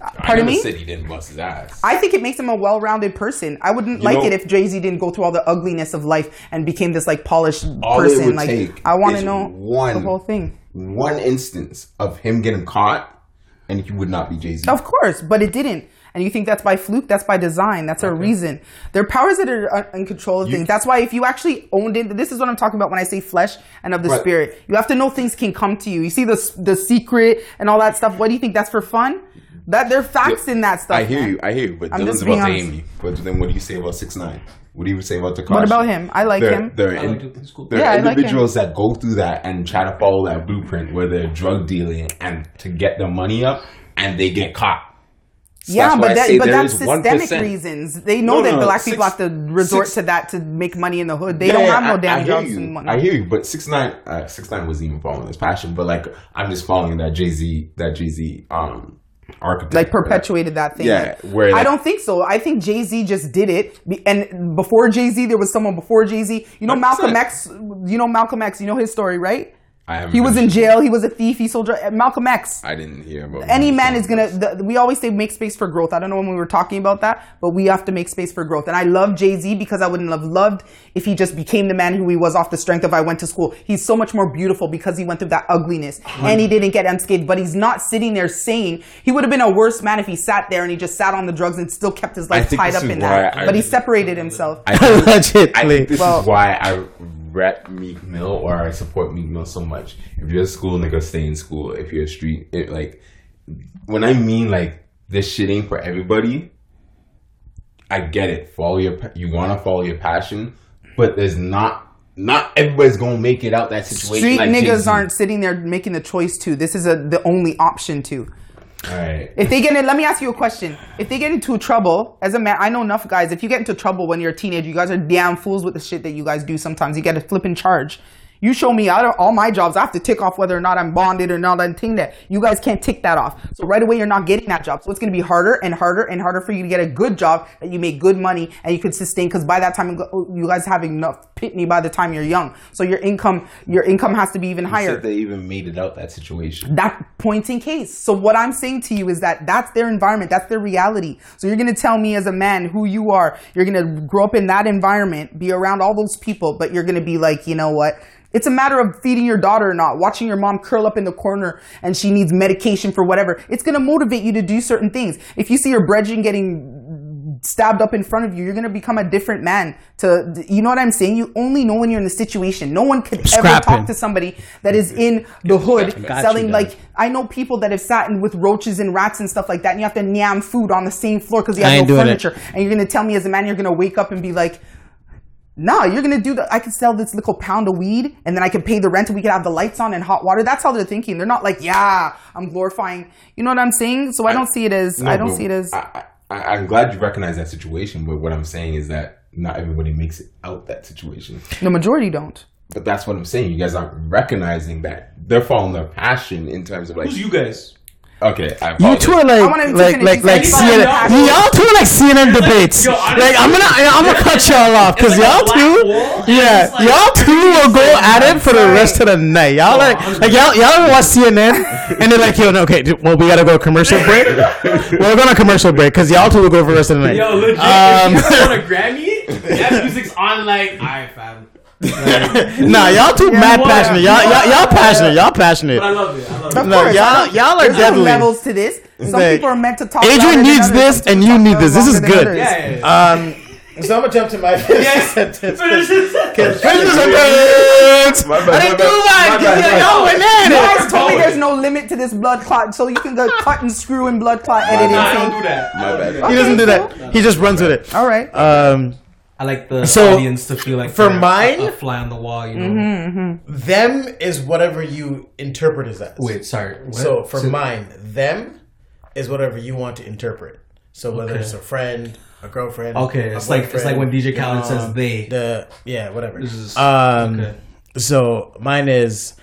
Uh, pardon I never me? Said he didn't bust his ass. I think it makes him a well-rounded person. I wouldn't like know- it if Jay Z didn't go through all the ugliness of life and became this like polished All it person. would Like take I want to know one- the whole thing. One instance of him getting caught, and he would not be Jay Z. Of course, but it didn't. And you think that's by fluke? That's by design. That's a reason. There are powers that are uh, in control of You- things. That's why if you actually owned it, this is what I'm talking about when I say flesh and of the Right. spirit. You have to know things can come to you. You see the the secret and all that stuff. What do you think? That's for fun. That there are facts in that stuff. I hear man. you. I hear you. But I'm Dylan's just being about to honest. Amy. But then what do you say about six nine? What do you say about Tekashi? What about him? I like there, him. There are, in- like him. There Yeah, are I like him. individuals that go through that and try to follow that blueprint where they're drug dealing and to get their money up and they get caught. So Yeah, that's but that, but that's systemic 1%. reasons. They know No, that no, black six- people have to resort six- to that to make money in the hood. They Yeah, don't have no I- damn I jobs you. and whatnot. I hear you, but six nine, uh, six nine wasn't even following his passion. But like, I'm just following that Jay Z, that Jay Z, um, architect. like perpetuated that thing. Yeah, where I don't think so. I think Jay Z just did it, and before Jay Z, there was someone before Jay Z. You know 100%. Malcolm X. You know Malcolm X. You know his story, right? I haven't He was in finished- jail. He was a thief. He sold drugs. Uh, Malcolm X. I didn't hear about Any him. man is gonna. The, we always say make space for growth. I don't know when we were talking about that, but we have to make space for growth. And I love Jay Z because I wouldn't have loved if he just became the man who he was off the strength of I went to school. He's so much more beautiful because he went through that ugliness and he didn't get unscathed. But he's not sitting there saying he would have been a worse man if he sat there and he just sat on the drugs and still kept his life tied up in that. I- but he separated himself. I think, I think this Well- is why I rep Meek Mill or I support Meek Mill so much. If you're a school nigga, stay in school. If you're a street, it, like when I mean like this shit ain't for everybody. I get it. Follow your you want to follow your passion, but there's not not everybody's gonna make it out that situation. Street like niggas Jay-Z. aren't sitting there making the choice to. This is a the only option to. All right. If they get in, let me ask you a question. If they get into trouble, as a man, I know enough guys. If you get into trouble when you're a teenager, you guys are damn fools with the shit that you guys do. Sometimes you get a flipping charge. You show me out of all my jobs, I have to tick off whether or not I'm bonded or not. I'm thing that you guys can't tick that off. So right away, you're not getting that job. So it's going to be harder and harder and harder for you to get a good job that you make good money and you can sustain. Because by that time, you oh, guys have enough pitney by the time you're young. So your income, your income has to be even You higher they even made it out that situation. that point in case. So what I'm saying to you is that that's their environment, that's their reality. So you're going to tell me as a man who you are. You're going to grow up in that environment, be around all those people, but you're going to be like, you know what? It's a matter of feeding your daughter or not, watching your mom curl up in the corner and she needs medication for whatever. It's going to motivate you to do certain things. If you see your brethren getting stabbed up in front of you, you're going to become a different man. To you know what I'm saying? You only know when you're in the situation. No one could ever talk to somebody that is in the hood Got selling you, like. I know people that have sat in with roaches and rats and stuff like that, and you have to nyam food on the same floor because you have no doing it. furniture. And you're gonna tell me as a man, you're gonna wake up and be like, "Nah, you're gonna do the. I could sell this little pound of weed, and then I can pay the rent, and we can have the lights on and hot water." That's how they're thinking. They're not like, "Yeah, I'm glorifying." You know what I'm saying? So I don't see it as. No, I don't see it as. I, I, I'm glad you recognize that situation, but what I'm saying is that not everybody makes it out that situation. the majority don't. But that's what I'm saying. You guys aren't recognizing that they're following their passion in terms of like. Who's you guys? Okay, I You two are like, like, like, like CNN. Y'all else? two are like CNN debates. yo, like, I'm gonna, I'm gonna cut y'all off because like y'all two, yeah, like- y'all two will go at it for the rest of the night. Y'all like, like y'all, y'all ever watch CNN and they're like, yo, no, okay, dude, well, we gotta go commercial break. We're going to commercial break because y'all two will go for the rest of the night. Yo, legit. Um, if you want a Grammy, that music's on like, alright, fam. Nah, y'all two mad passionate. Y'all, y'all, y'all passionate. Y'all passionate. But I love it. I love it. Of No, course, y'all- I y'all are there's no deadly. levels to this. Some Like, people are meant to talk. louder Adrian than needs this and you need this. This is good. Yeah, yeah, yeah. Um, so I'm gonna jump to my Yes. sentence. Finish this. Finish the sentence. My I didn't do bad, mine. my bad, Yeah, Y'all went at You guys told me there's no limit to this blood clot, so you can go cut and screw and blood clot Nah, editing. I don't do that. My bad. He doesn't do that. He just runs with it. All right. Um, I like the So, audience to feel like for they're a- mine- a, fly on the wall. You know. Mm-hmm. them is whatever you interpret as that. Wait, sorry. What? So for So- mine, them is whatever you want to interpret. So whether Okay. it's a friend, a girlfriend. Okay, a it's like- it's like when DJ your Khaled says they. The yeah, whatever. This is- um. okay. So mine is,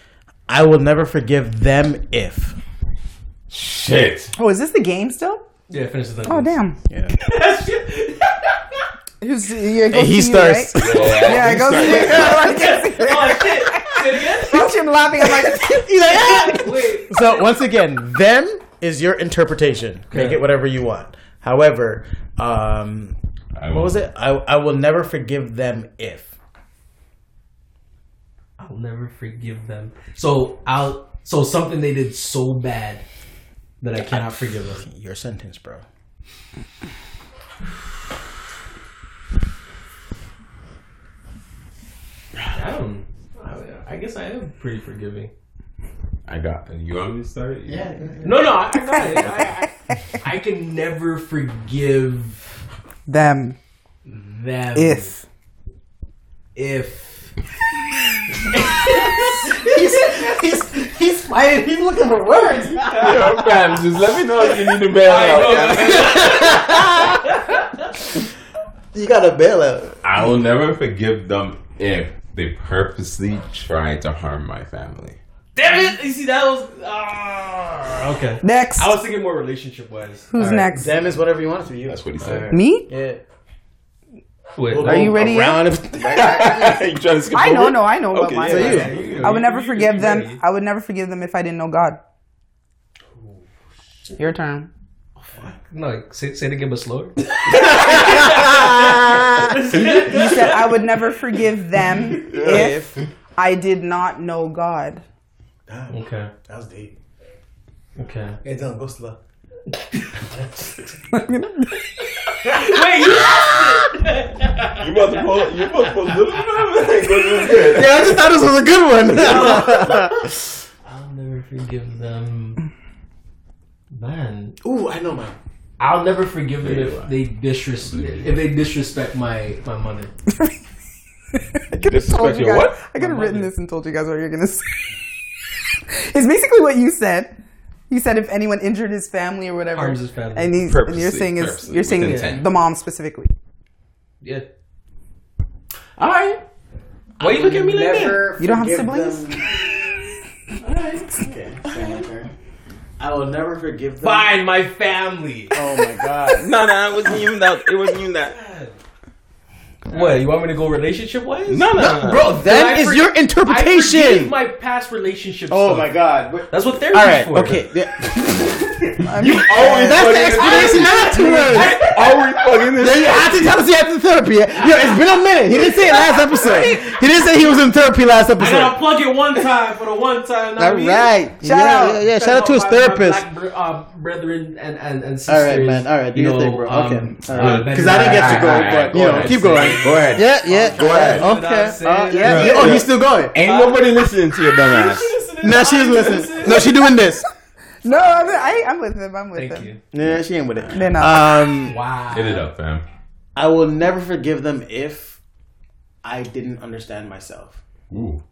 I will never forgive them if. Shit. Oh, is this the game still? Yeah, finish the Oh, damn. Yeah. Who's, yeah, it goes he starts. You, right? Yeah, it goes to you. oh shit! Say it again. Watch him laughing. I'm like, He's like, "Ah!" Wait. So once again, them is your interpretation. Make it whatever you want. However, um, I what was it? I I will never forgive them if. I'll never forgive them. So I'll. So something they did so bad that I cannot forgive them. Your sentence, bro. I don't. I, I guess I am pretty forgiving. I got. You want me to start? Yeah. No, no, I, I got it. I, I, I can never forgive Them. them If. if he's he's he's fighting. He's looking for words. Yo, fam, just let me know if you need to bail out. You got a bail out. I will never forgive them if they purposely tried to harm my family. damn it you see that was ah okay Next. I was thinking more relationship wise Who's next? Damn is whatever you want it to be. That's what he said. Me? Yeah. Wait, Are you ready yet? Around you trying to skip I know, over? no, I know about Okay, mine. so you. Yeah, you- I would never you- forgive you them. ready. I would never forgive them if I didn't know God. Your turn. No, say, say it again, but slower. You said I would never forgive them if I did not know God. okay, That was deep. okay. Hey, don't go slow. Wait, you You about to pull? You about to pull? Yeah, I just thought this was a good one. I'll never forgive them. Man, Ooh, I know man. I'll never forgive them if they disrespect if they disrespect my my mother. Disrespect you guys, what? I could have written mother. this and told you guys what you're gonna say. it's basically what you said. You said if anyone injured his family or whatever, Harms his family. and, he's, and you're saying is you're saying intent. the mom specifically. Yeah. All right. Why you look at me like that? You don't have siblings? All right. Okay. So my turn. I will never forgive them. Find my family. Oh my god. No, no, it wasn't even that. It wasn't even that. What? You want me to go relationship wise? No, no, no, Bro, that is your interpretation. I forgive interpretation. my past relationship. Oh stuff. my god. But- That's what therapy's All right. for. Okay. Yeah. You always That's the fucking explanation afterwards. always fucking Then this. you have to tell us you had the therapy. Yo, it's been a minute. He didn't say it last episode. He didn't say he was in therapy last episode. I gotta episode. plug it one time for the one time. All right. Shout yeah, out. Yeah, yeah. Shout out to his My- my therapist. black uh, brethren and, and, and sisters. All right, man. All right. Do you your know, thing, bro. um, Okay. uh, All right. Ben- Because I didn't get to go, Alright, alright, but you know, ahead. keep going. Go ahead. Yeah, yeah. Go ahead. Okay. Uh, yeah. yeah. Oh, he's still going. Ain't nobody listening to your dumb ass. No, she doesn't. No, she doing this. No, I'm, I, I'm with him. I'm with Thank him. you. Yeah, she ain't with it. They're not. Um, Wow. Hit it up, fam. I will never forgive them if I didn't understand myself. Ooh.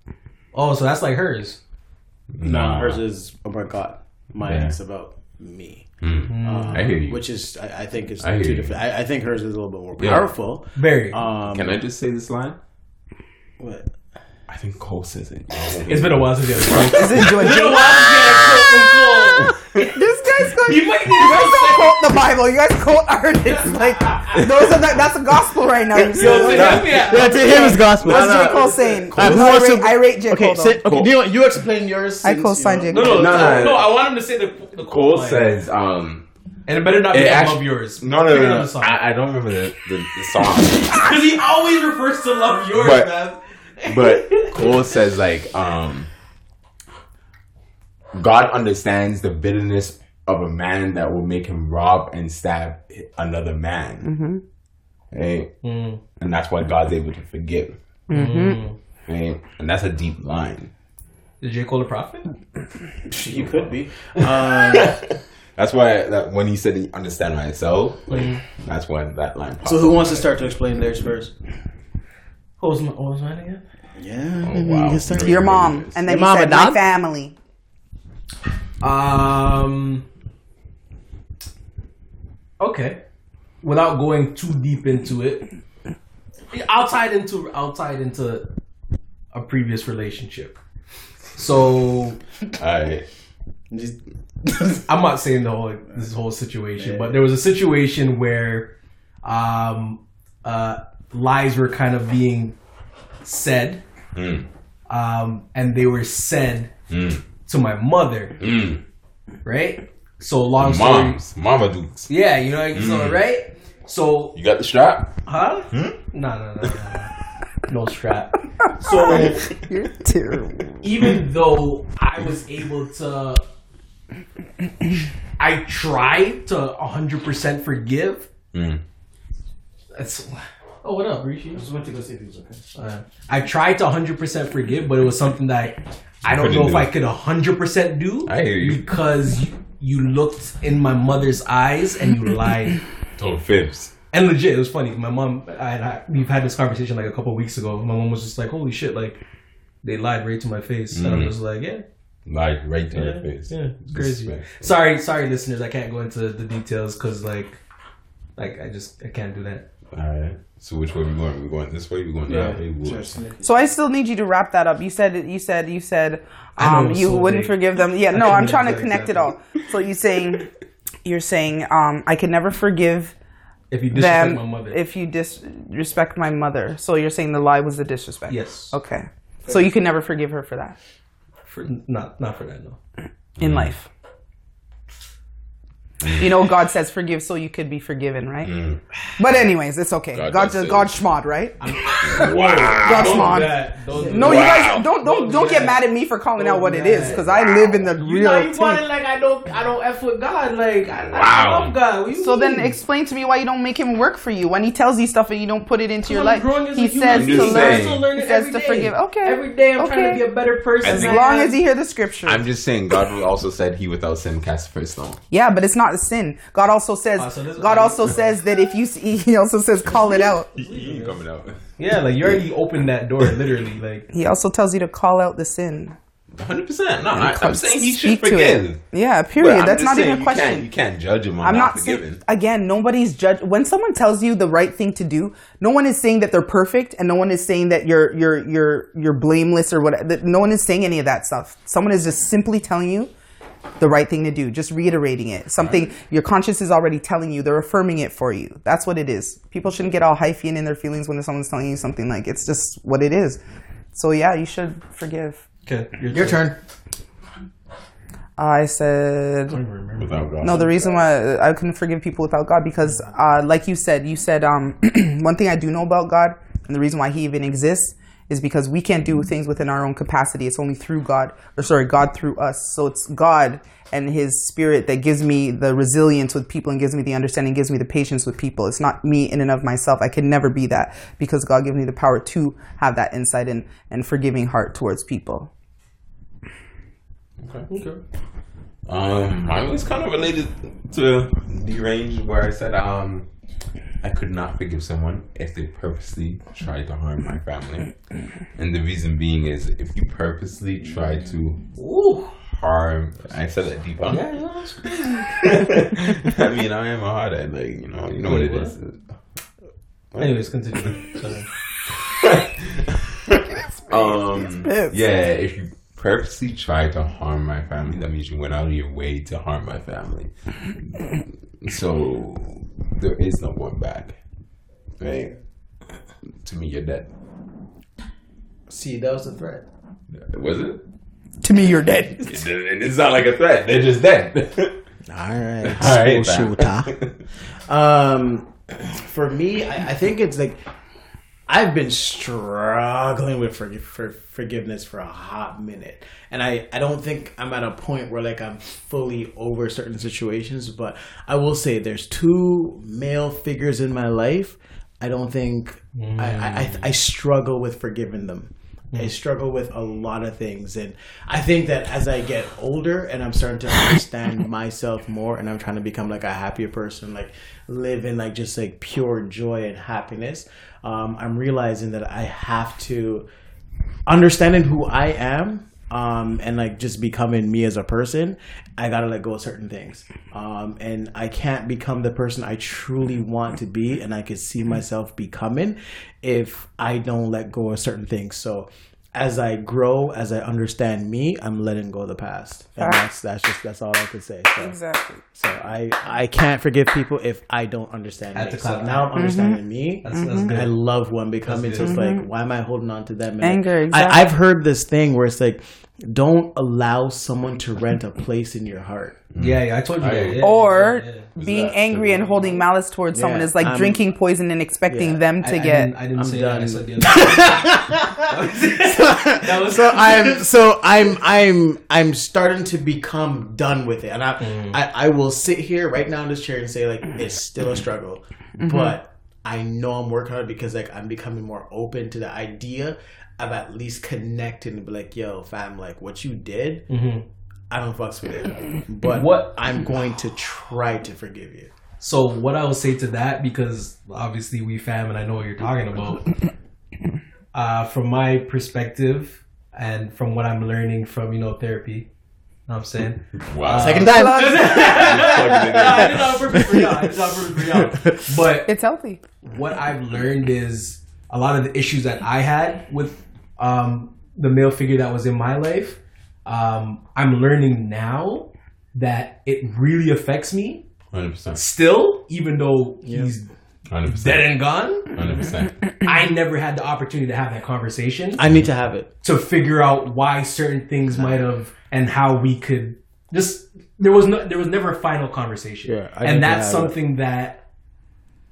Oh, so that's like hers. Nah. Hers is about God. Mine Yeah. is about me. Hmm. Um, I hear you. Which is, I, I think, is I two different. I, I think hers is a little bit more Yeah. powerful. Very. Um, Can I just say this line? What? I think Cole says it. it's been a while since you had Is it George? It's been a while since you had a quote from Cole. this guy's going. You might need You guys don't quote the Bible. You guys quote artists. Like those are the, that's the gospel right now. You see Yo, what say I'm that, saying? yeah. Yeah, to him is gospel. What's No, no. J Cole saying? Uh, who I, wants rate, to- I rate J Cole. Okay, say, okay. Do you, you explain yours? I since, co-sign you J. know- No, no, No, no, no, no, no. I want him to say the the quote. Cole says, um, and it better not be it I actu- love yours. no, no, no, no. I, I don't remember the, the, the song. Because he always refers to love yours, But- man. but Cole says like um God understands the bitterness of a man that will make him rob and stab another man. Right? Mm, And that's why God's able to forgive. mm. Right? And that's a deep line. Is J. Cole a prophet? You could be. Um, That's why that when he said he understand myself, like, that's why that line popped so who wants to start to explain theirs first? What was, my, what was mine again? Yeah, Oh, wow. Your mom, and then Your you mom said a my family. Um. Okay. Without going too deep into it, I'll tie it into I'll tie it into a previous relationship. So I. Just- I'm not saying the whole this whole situation, but there was a situation where um, uh, lies were kind of being said, Mm. um, and they were said Mm. To my mother, Mm. right? So long story, Moms. Mama dukes. yeah, you know, like, so, right? So, You got the strap? huh? No, no, no, no, no, no strap. So You're terrible. even though I was able to, I tried to 100% forgive. Mm. That's oh, what up, Rishi? I just went to go see if he was okay. Uh, I tried to 100% forgive, but it was something that I don't Couldn't know if I could 100% do. I hear you. because you, you looked in my mother's eyes and you lied. Total oh, fibs. And legit, it was funny. My mom, I had, we've had this conversation like a couple weeks ago. My mom was just like, "Holy shit!" Like they lied right to my face, and I mm. was like, "Yeah, Like right to yeah, your face. yeah, it's crazy." Disrespect. Sorry, sorry, listeners. I can't go into the details because like, like I just I can't do that. Alright. So which way we going? We going this way? We going that way? We going- So I still need you to wrap that up. You said you said you said I know, um, you so wouldn't vague. forgive them. Yeah, no, I'm trying to remember connect it all. So you saying you're saying um, I could never forgive If you disrespect them my mother, if you disrespect my mother. So you're saying the lie was the disrespect. yes, Okay. So you can never forgive her for that for, not not for that. No. in Mm. life. You know, God says forgive so you could be forgiven, right? Mm. But anyways, it's okay. God God, does say- God schmod, right? Wow. God Don't schmod. do. Don't No, that. you guys don't don't don't get mad at me for calling out what it is because I live in the You real. know, you truth. bought it like I don't, I don't f with God. Like I, I Wow. love God. What you So then explain to me why you don't make him work for you when he tells you stuff and you don't put it into your life. growing as a He says to I'm learn. saying. still learning He says to forgive. Okay. Every day I'm trying Okay. to be a better person. As long as you hear the scripture. I'm just saying, God also said, "He without sin cast the first stone." yeah, but it's not a sin. God also says. Ah, so God also says that if you see, he also says call it out. He ain't coming out. yeah, like you already opened that door, literally. Like He also tells you to call out the sin. Hundred percent. No, I, I'm saying he should Speak to forgive. it. Yeah, period. That's not saying even a you question. Can't, you can't judge him on I'm not, not forgiving. saying again. Nobody's judge when someone tells you the right thing to do. No one is saying that they're perfect, and no one is saying that you're you're you're you're blameless or what. No one is saying any of that stuff. Someone is just simply telling you the right thing to do, just reiterating it. Something your conscience is already telling you. They're affirming it for you. That's what it is. People shouldn't get all hyphen in their feelings when someone's telling you something like it's just what it is. So yeah, you should forgive. okay, Your turn. I said Without God. No, the reason why I couldn't forgive people without God because, uh, like you said, you said um, one thing I do know about God, and the reason why He even exists is because we can't do things within our own capacity. It's only through God, or sorry, God through us. So it's God and His Spirit that gives me the resilience with people and gives me the understanding, gives me the patience with people. It's not me in and of myself. I can never be that because God gives me the power to have that insight and, and forgiving heart towards people. Okay. Um, mine was kind of related to deranged, where I said um, I could not forgive someone if they purposely tried to harm my family, and the reason being is if you purposely try to Ooh. harm. I said that deep. Huh? Yeah, yeah, that's crazy. I mean, I am a hardhead, like you know, you know what it is. Anyways, continue. Sorry. Um, yeah, if you purposely try to harm my family, that means you went out of your way to harm my family. So there is no going back. Right? To me, you're dead. See, that was a threat. Was it? To me, you're dead. It- And it's not like a threat. They're just dead. All right, All right, school fam. Um, for me, I, I think it's like I've been struggling with for, for forgiveness for a hot minute, and I I don't think I'm at a point where like I'm fully over certain situations. But I will say there's two male figures in my life. I don't think I, I I I struggle with forgiving them. I struggle with a lot of things, and I think that as I get older and I'm starting to understand myself more, and I'm trying to become like a happier person, like live in like just like pure joy and happiness. Um, I'm realizing that I have to understanding who I am um, and like just becoming me as a person, I gotta let go of certain things. Um, and I can't become the person I truly want to be and I could see myself becoming if I don't let go of certain things. So as I grow, as I understand me, I'm letting go of the past. And ah. that's that's just that's all I could say. So, Exactly. so I I can't forgive people if I don't understand Had me. to So now. I'm mm-hmm. understanding me. That's, that's good. I love who I'm becoming. So it's good. like, mm-hmm. why am I holding on to them? And Anger, I, exactly. I've heard this thing where it's like, don't allow someone to rent a place in your heart. yeah, yeah, I told you that. Yeah, or yeah, yeah. being that- angry and holding malice towards someone is like I'm- drinking poison and expecting Yeah. them to I, I get. didn't, I didn't I'm say done. that. I said the other that was so I'm so I'm I'm I'm starting to become done with it, and I Mm. I, I will sit here right now in this chair and say like it's still a struggle, but I know I'm working on it because like I'm becoming more open to the idea of at least connecting and be like, yo, fam, like what you did. Mm-hmm. I don't fucks with it. But What- I'm going to try to forgive you. So what I will say to that, because obviously we fam and I know what you're talking about. Uh, from my perspective and from what I'm learning from you know therapy, you know what I'm saying. Wow. Second time. I did not purpose for y'all. I did not purpose for y'all. But It's healthy. what I've learned is a lot of the issues that I had with um, the male figure that was in my life. Um, I'm learning now that it really affects me Hundred percent. still, even though he's Hundred dead and gone. Hundred percent. I never had the opportunity to have that conversation I need to have it. to figure out why certain things might have and how we could just there was no there was never a final conversation. Yeah, and that's have it. something that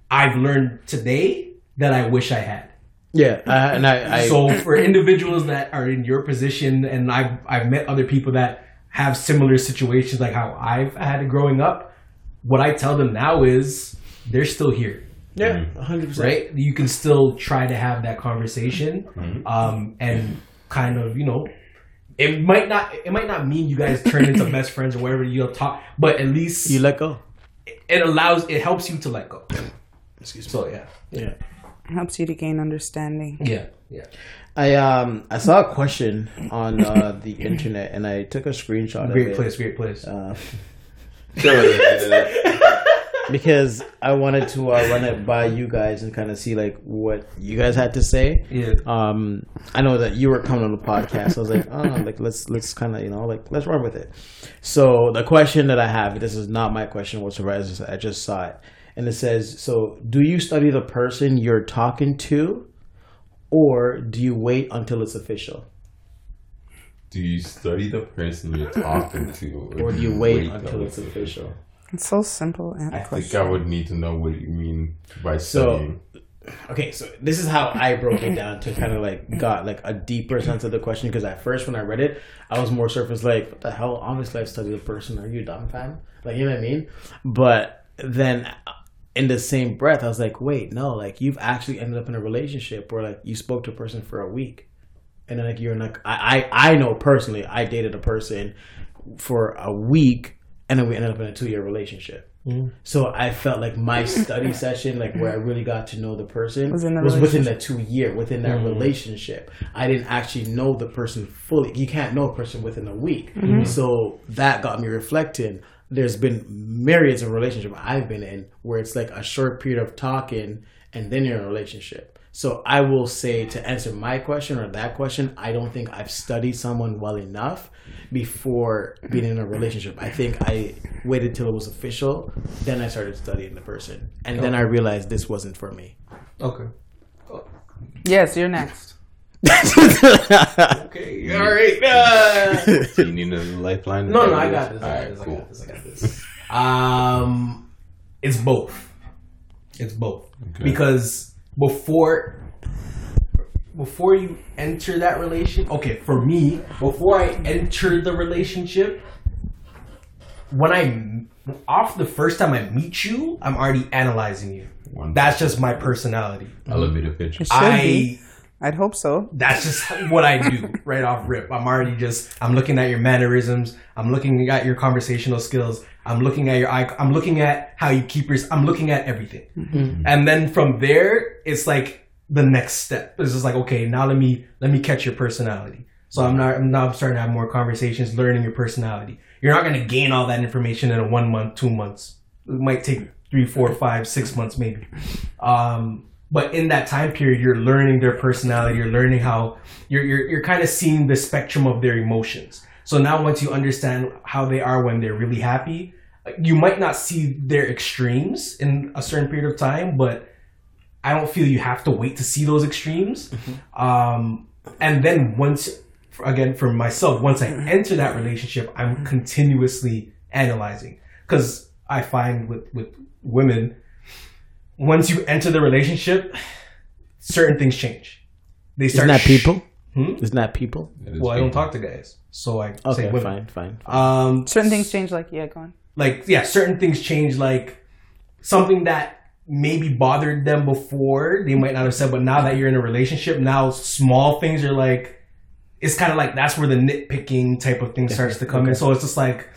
I've learned today that I wish I had. Yeah, I, and I, I so for individuals that are in your position and I've I've met other people that have similar situations like how I've had it growing up, what I tell them now is they're still here yeah, hundred percent. right? You can still try to have that conversation, Mm-hmm. um, and kind of, you know, it might not, it might not mean you guys turn into best friends or whatever you'll talk, but at least You let go. it allows, it helps you to let go. Excuse me. So yeah, Yeah. Helps you to gain understanding. yeah, yeah. I um I saw a question on uh, the internet and I took a screenshot of Great it place, great place. uh, Sure. because I wanted to uh, run it by you guys and kind of see like what you guys had to say. yeah, Um, I know that you were coming on the podcast. I was like, oh, like let's let's kind of you know like let's run with it. So the question that I have, this is not my question whatsoever. I just, I just saw it, and it says, so do you study the person you're talking to, or do you wait until it's official, Do you study the person you're talking to, or do you wait till until it's official? It's so simple and I think. I would need to know what you mean by So- Okay, so this is how I broke it down to kind of like got like a deeper sense of the question because at first when I read it, I was more surface like, what the hell? Obviously, I studied the person. Are you dumb, fam? Like, you know what I mean? But then in the same breath, I was like, wait, no, like you've actually ended up in a relationship where like you spoke to a person for a week, and then like you're in like I I, I know personally, I dated a person for a week, and then we ended up in a two year relationship. Mm. So I felt like my study session, like where I really got to know the person, Was the within that two year, within that mm-hmm. relationship. I didn't actually know the person fully. You can't know a person within a week. Mm-hmm. So that got me reflecting. There's been myriads of relationships I've been in where it's like a short period of talking and then you're in a relationship. So I will say to answer my question or that question, I don't think I've studied someone well enough before being in a relationship. I think I waited till it was official, then I started studying the person, and then I realized this wasn't for me. okay, Yes, you're next. Okay, all right. Uh, Do you need a lifeline? no, no, I got this. Alright, this. I cool. got this. I got this. Um, it's both. It's both Okay. because before before you enter that relationship, okay, for me, before I enter the relationship, when I off the first time I meet you, I'm already analyzing you. One That's just my personality. elevator pitch. Should I be. I'd hope so. that's just what I do right off rip. I'm already just I'm looking at your mannerisms. I'm looking at your conversational skills. I'm looking at your eye. I'm looking at how you keep your. I'm looking at everything, and then from there, it's like the next step. It's just like okay, now let me let me catch your personality. So I'm not. I'm now I'm starting to have more conversations, learning your personality. You're not going to gain all that information in a one month, two months. It might take three, four, five, six months, maybe. Um, but in that time period, you're learning their personality. You're learning how you're you're, you're kind of seeing the spectrum of their emotions. So now, once you understand how they are when they're really happy, you might not see their extremes in a certain period of time, but I don't feel you have to wait to see those extremes. Mm-hmm. Um, and then once, again, for myself, once I mm-hmm. enter that relationship, I'm mm-hmm. continuously analyzing because I find with with women, once you enter the relationship, certain things change. They Isn't start. that sh- people? Hmm? Isn't that people? That is Well, I don't talk to guys, so I say Okay, women. fine, fine. Um, Certain things change. Like yeah, go on. like yeah certain things change like something that maybe bothered them before they might not have said but now that you're in a relationship now small things are like it's kind of like that's where the nitpicking type of thing starts to come in. So it's just like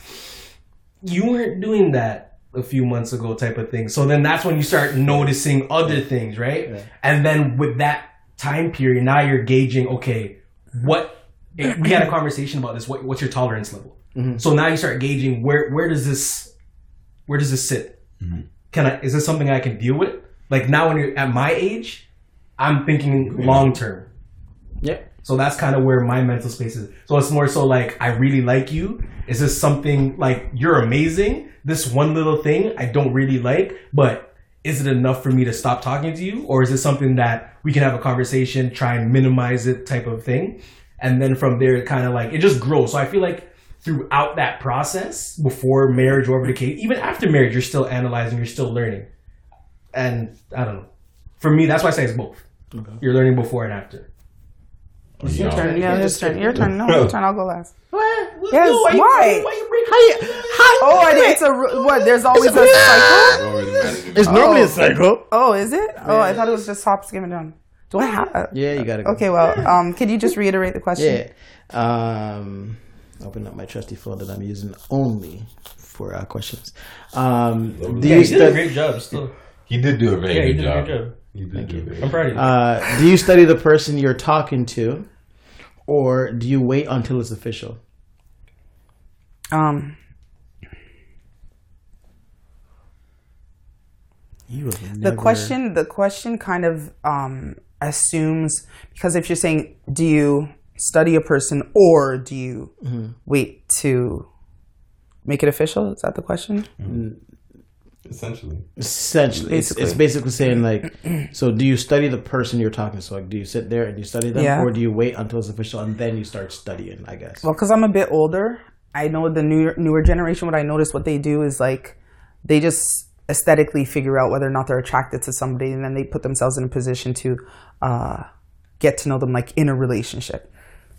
you weren't doing that a few months ago, type of thing. So then that's when you start noticing other things, right? And then with that time period, now you're gauging, okay, what eh, we had a conversation about this. What, what's your tolerance level? Mm-hmm. So now you start gauging where where does this where does this sit? Mm-hmm. Can I is this something I can deal with? Like now when you're at my age, I'm thinking long term. Yep. So that's kind of where my mental space is. So it's more so like I really like you. Is this something like you're amazing? This one little thing I don't really like, but is it enough for me to stop talking to you, or is it something that we can have a conversation, try and minimize it, type of thing, and then from there it kind of like it just grows. So I feel like throughout that process, before marriage or whatever the case, even after marriage, you're still analyzing, you're still learning, and I don't know. For me, that's why I say it's both. You're learning before and after. Your turn. Yeah, his turn. Your turn. No, No. your turn. I'll go last. What? Yes, No, you- why? Why you break How you, how Oh, I. It's a what? There's always a cycle. Don't really matter to me. It's normally Oh. a cycle. Oh, is it? Oh, I thought it was just hop, skip, and down. Do I have? Yeah, you gotta go. Okay, well, um, can you just reiterate the question? Yeah. Um, open up my trusty folder that I'm using only for uh, questions. Um, do Yeah, you you did a great job. Still, He did do a very yeah, you good did a job. Great job. He did do a very I'm proud of you. Uh, do you study the person you're talking to, or do you wait until it's official? Um, You have the question, the question kind of um, assumes because if you're saying, do you study a person or do you Mm-hmm. wait to make it official? Is that the question? Essentially. Essentially, it's, it's basically saying like, so do you study the person you're talking to? So like, do you sit there and you study them, Yeah. or do you wait until it's official and then you start studying? I guess. Well, because I'm a bit older, I know the newer newer generation. What I notice, what they do is like they just aesthetically figure out whether or not they're attracted to somebody, and then they put themselves in a position to uh, get to know them, like in a relationship.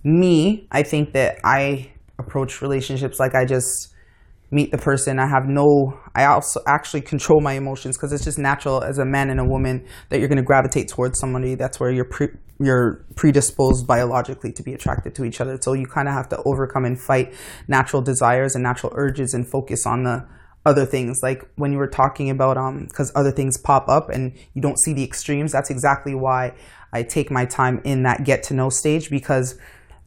Me, I think that I approach relationships like I just meet the person. I have no, I also actually control my emotions because it's just natural as a man and a woman that you're going to gravitate towards somebody. That's where you're pre, you're predisposed biologically to be attracted to each other. So you kind of have to overcome and fight natural desires and natural urges and focus on the other things. Like when you were talking about, um, because other things pop up and you don't see the extremes. That's exactly why I take my time in that get to know stage because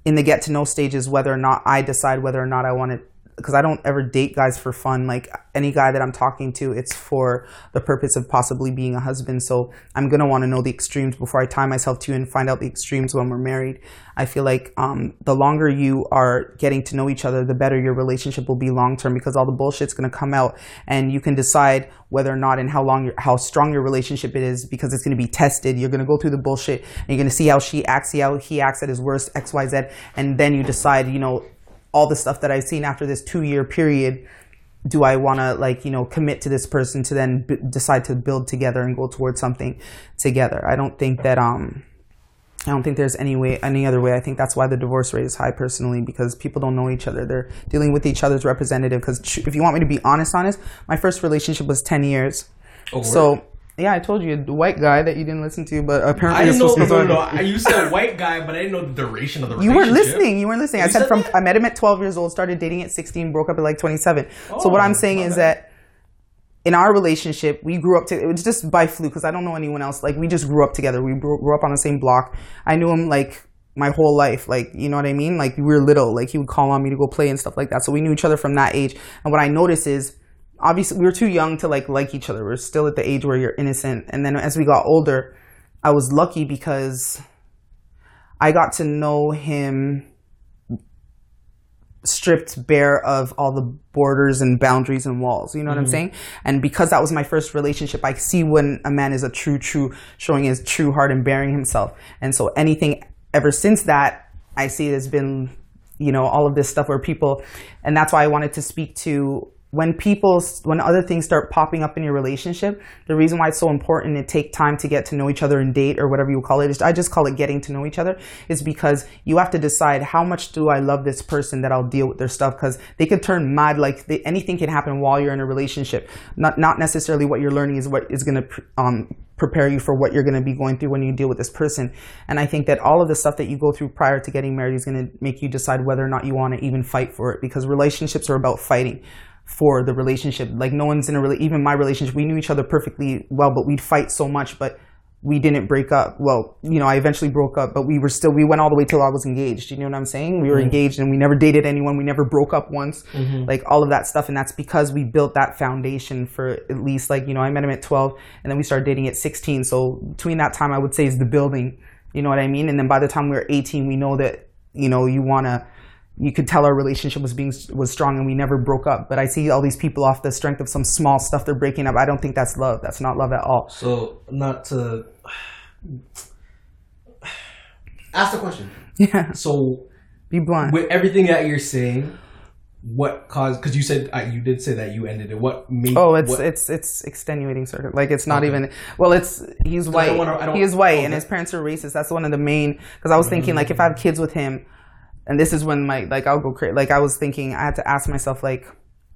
in the get to know stage is whether or not I decide whether or not I want to because I don't ever date guys for fun. Like any guy that I'm talking to, it's for the purpose of possibly being a husband. So I'm gonna want to know the extremes before I tie myself to you and find out the extremes when we're married. I feel like um, the longer you are getting to know each other, the better your relationship will be long term because all the bullshit's gonna come out, and you can decide whether or not and how long, your, how strong your relationship it is because it's gonna be tested. You're gonna go through the bullshit and you're gonna see how she acts, see how he acts at his worst, X, Y, Z, and then you decide, you know all the stuff that I've seen after this two year period, do I want to like you know commit to this person to then b- decide to build together and go towards something together? I don't think that um. I don't think there's any way, any other way. I think that's why the divorce rate is high, personally, because people don't know each other. They're dealing with each other's representative. Because if you want me to be honest, honest, my first relationship was ten years. Oh, so yeah, I told you the white guy that you didn't listen to, but apparently I didn't know. No, no, no. You said white guy, but I didn't know the duration of the relationship. You weren't listening. You weren't listening. I said, said from that? I met him at 12 years old, started dating at 16, broke up at like 27. Oh, so what Oh, I'm saying is bad. that in our relationship, we grew up to it was just by fluke because I don't know anyone else. Like we just grew up together. We grew, grew up on the same block. I knew him like my whole life. Like you know what I mean? Like we were little. Like he would call on me to go play and stuff like that. So we knew each other from that age. And what I noticed is obviously we were too young to like like each other. We are still at the age where you're innocent. And then as we got older, I was lucky because I got to know him stripped bare of all the borders and boundaries and walls. You know what I'm mm-hmm. saying? And because that was my first relationship, I see when a man is a true, true, showing his true heart and bearing himself. And so anything ever since that, I see it has been, you know, all of this stuff where people, and that's why I wanted to speak to when people when other things start popping up in your relationship the reason why it's so important to take time to get to know each other and date or whatever you call it i just call it getting to know each other is because you have to decide how much do i love this person that i'll deal with their stuff because they could turn mad like they, anything can happen while you're in a relationship not not necessarily what you're learning is what is going to um prepare you for what you're going to be going through when you deal with this person. And I think that all of the stuff that you go through prior to getting married is going to make you decide whether or not you want to even fight for it because relationships are about fighting for the relationship. Like no one's in a really, even my relationship, we knew each other perfectly well, but we'd fight so much, but we didn't break up. Well, you know, I eventually broke up, but we were still, we went all the way till I was engaged. You know what I'm saying? We were mm-hmm. engaged and we never dated anyone. We never broke up once. Mm-hmm. Like all of that stuff. And that's because we built that foundation for at least like, you know, I met him at 12 and then we started dating at 16. So between that time, I would say is the building. You know what I mean? And then by the time we were 18, we know that, you know, you want to, you could tell our relationship was being was strong and we never broke up. But I see all these people off the strength of some small stuff they're breaking up. I don't think that's love. That's not love at all. So not to ask the question. Yeah. So Be blunt. with everything that you're saying, what caused? Because you said uh, you did say that you ended it. What made? Oh, it's what, it's it's extenuating circuit. Like it's not Okay. even. Well, it's he's white. wanna- I don't- he is white, and his parents are racist. That's one of the main. Because I was thinking, like, if I have kids with him, and this is when my like I'll go crazy. Like I was thinking, I had to ask myself, like,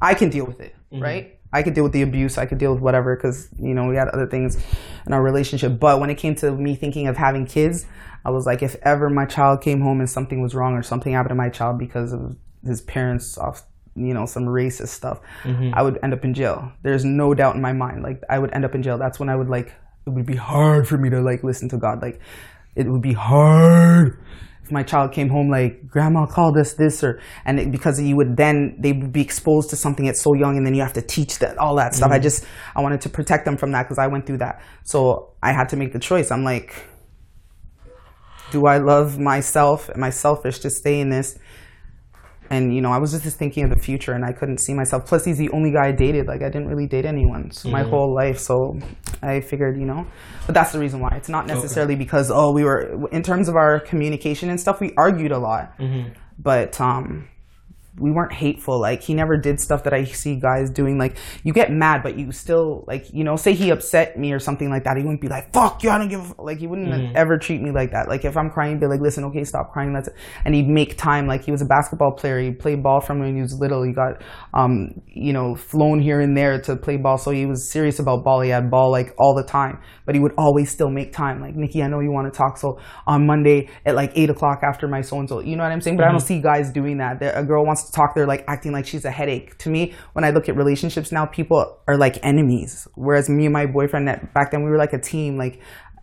I can deal with it, mm-hmm. right? I could deal with the abuse. I could deal with whatever because you know we had other things in our relationship. But when it came to me thinking of having kids, I was like, if ever my child came home and something was wrong or something happened to my child because of his parents off, you know, some racist stuff, mm-hmm. I would end up in jail. There's no doubt in my mind. Like I would end up in jail. That's when I would like. It would be hard for me to like listen to God. Like it would be hard my child came home like grandma called us this or and it, because you would then they would be exposed to something at so young and then you have to teach that all that stuff. I mm-hmm. just i wanted to protect them from that because i went through that. So i had to make the choice. I'm like do i love myself? Am i selfish to stay in this and you know i was just thinking of the future and i couldn't see myself. Plus he's the only guy i dated. Like i didn't really date anyone. So my whole life. So i figured you know but that's the reason why. It's not necessarily because oh we were in terms of our communication and stuff we argued a lot. But um we weren't hateful. Like he never did stuff that I see guys doing. Like you get mad, but you still like you know, say he upset me or something like that. He wouldn't be like "fuck you," I don't give. a f-" Like he wouldn't ever treat me like that. Like if I'm crying, he'd be like, "Listen, okay, stop crying." That's it. And he'd make time. Like he was a basketball player. He played ball from when he was little. He got um you know flown here and there to play ball. So he was serious about ball. He had ball like all the time. But he would always still make time. Like Nikki, I know you want to talk. So on Monday at like eight o'clock after my so and so, you know what I'm saying? But I don't see guys doing that. A girl wants to talk, they're like acting like she's a headache. To me, when I look at relationships now, people are like enemies. Whereas me and my boyfriend, that back then we were like a team. Like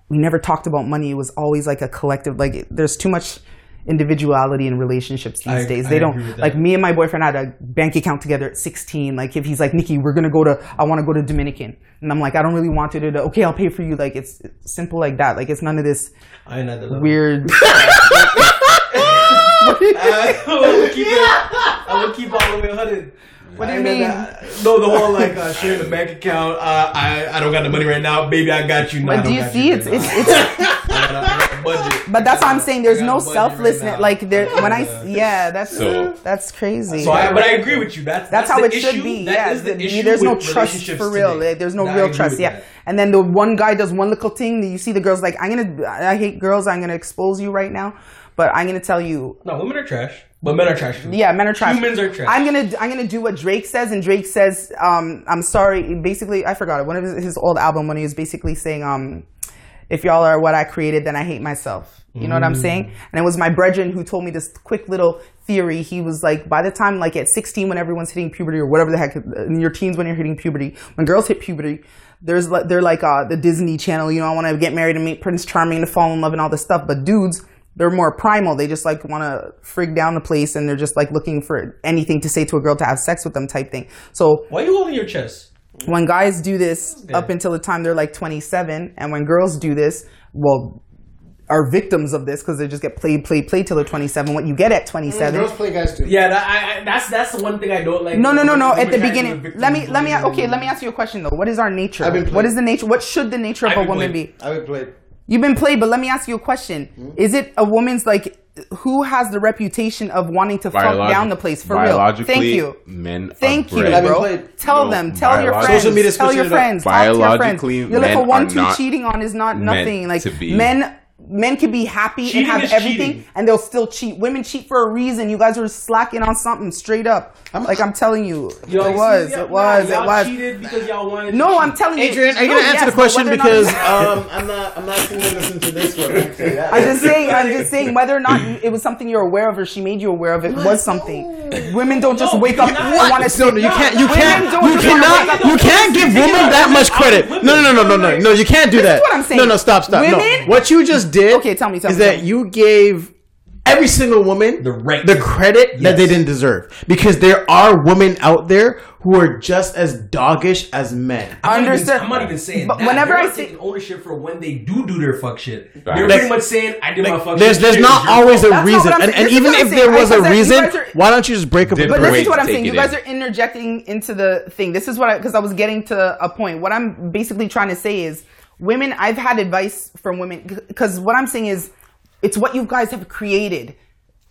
we never talked about money. It was always like a collective. Like there's too much individuality in relationships these I- days. They agree don't like me and my boyfriend had a bank account together at 16. Like if he's like, Nikki, we're gonna go to, I want to go to Dominican, and I'm like, I don't really want to. do Okay, I'll pay for you. Like it's, it's simple like that. Like it's none of this I weird. I will keep it. I will keep all the way hundred. What do you mean? no, the whole like uh, sharing the bank account. Uh, I I don't got the money right now, baby. I got you. No, But do you see? right It's it's it's. I got, a- I got a budget. But that's what I'm saying. There's no selflessness. right like there, when I Yeah. yeah, that's So- that's crazy. So I, but I agree with you. That's that's, that's, how the it should be. That yeah, is the the- issue there's no trust for real. today. There's no I real trust. Yeah, that. and then the one guy does one little thing. You see the girls like, I'm gonna, I hate girls. I'm gonna expose you right now. But I'm gonna tell you, No, women are trash, but men are trash too. yeah, men are trash. Humans are trash. I'm gonna I'm gonna do what Drake says, and Drake says, um, I'm sorry. Basically, I forgot it. One of his, his old album when he was basically saying, um, if y'all are what I created, then I hate myself. You know what I'm Mm. saying? And it was my brethren who told me this quick little theory. He was like, by the time like at 16, when everyone's hitting puberty or whatever the heck, in your teens when you're hitting puberty, when girls hit puberty, there's like they're like uh, the Disney Channel. You know, I want to get married and meet Prince Charming to fall in love and all this stuff. But dudes, they're more primal. They just like want to frig down the place and they're just like looking for anything to say to a girl to have sex with them type thing. So Why are you holding your chest? when guys do this up until the time they're like 27 and when girls do this well are victims of this because they just get played played played till they're 27 what you get at 27 Girls play guys too. Yeah, that, I, I, that's that's the one thing I don't like. no no no no at the beginning let me let me okay let me ask you a question though what is our nature I've been what the nature what should the nature of I've a woman played. be I would play. You've been played but let me ask you a question is it a woman's like who has the reputation of wanting to fuck down the place for real thank you Men Thank are you, bred- bro. played. Tell No, them. Tell your friends. Social media's tell your it up. friends. Talk to your friends. Biologically, You're like a one-two cheating on is not nothing. Like men men can be happy Cheating and have everything, cheating. and they'll still cheat. Women cheat for a reason. You guys are slacking on something straight up. like I'm telling you, Yo, it was, see, it was, y'all it was. cheated because y'all wanted. No, to I'm cheat. telling you, Adrian, are you gonna answer yes, the question whether or not- because um, I'm not I'm not going to listen to this one. I'm just saying, I'm just saying, whether or not you, it was something you're aware of or she made you aware of, it was something. Women don't just No, wake up you're and want to No, no, you can't. You can't. You cannot. You can't give women that much credit. No, no, no, no, no, no, no. You can't do that. what I'm saying. No, no, stop, stop. No, what you just did. Okay, tell me, tell is me, that tell me. you gave every single woman The right the to- credit that they didn't deserve because there are women out there who are just as doggish as men. I'm not, even, Understand- I'm not even saying but that. whenever They're I not say- ownership for when they do do their fuck shit, they're Like- pretty much saying, "I did my fuck There's shit." there's shit not always a That's reason, and, and even if there was a reason, are- why don't you just break up with Did the But Great listen to what I'm saying. You guys in. are interjecting into the thing. This is what I because I was getting to a point. What I'm basically trying to say is, women. I've had advice from women because what I'm saying is, it's what you guys have created.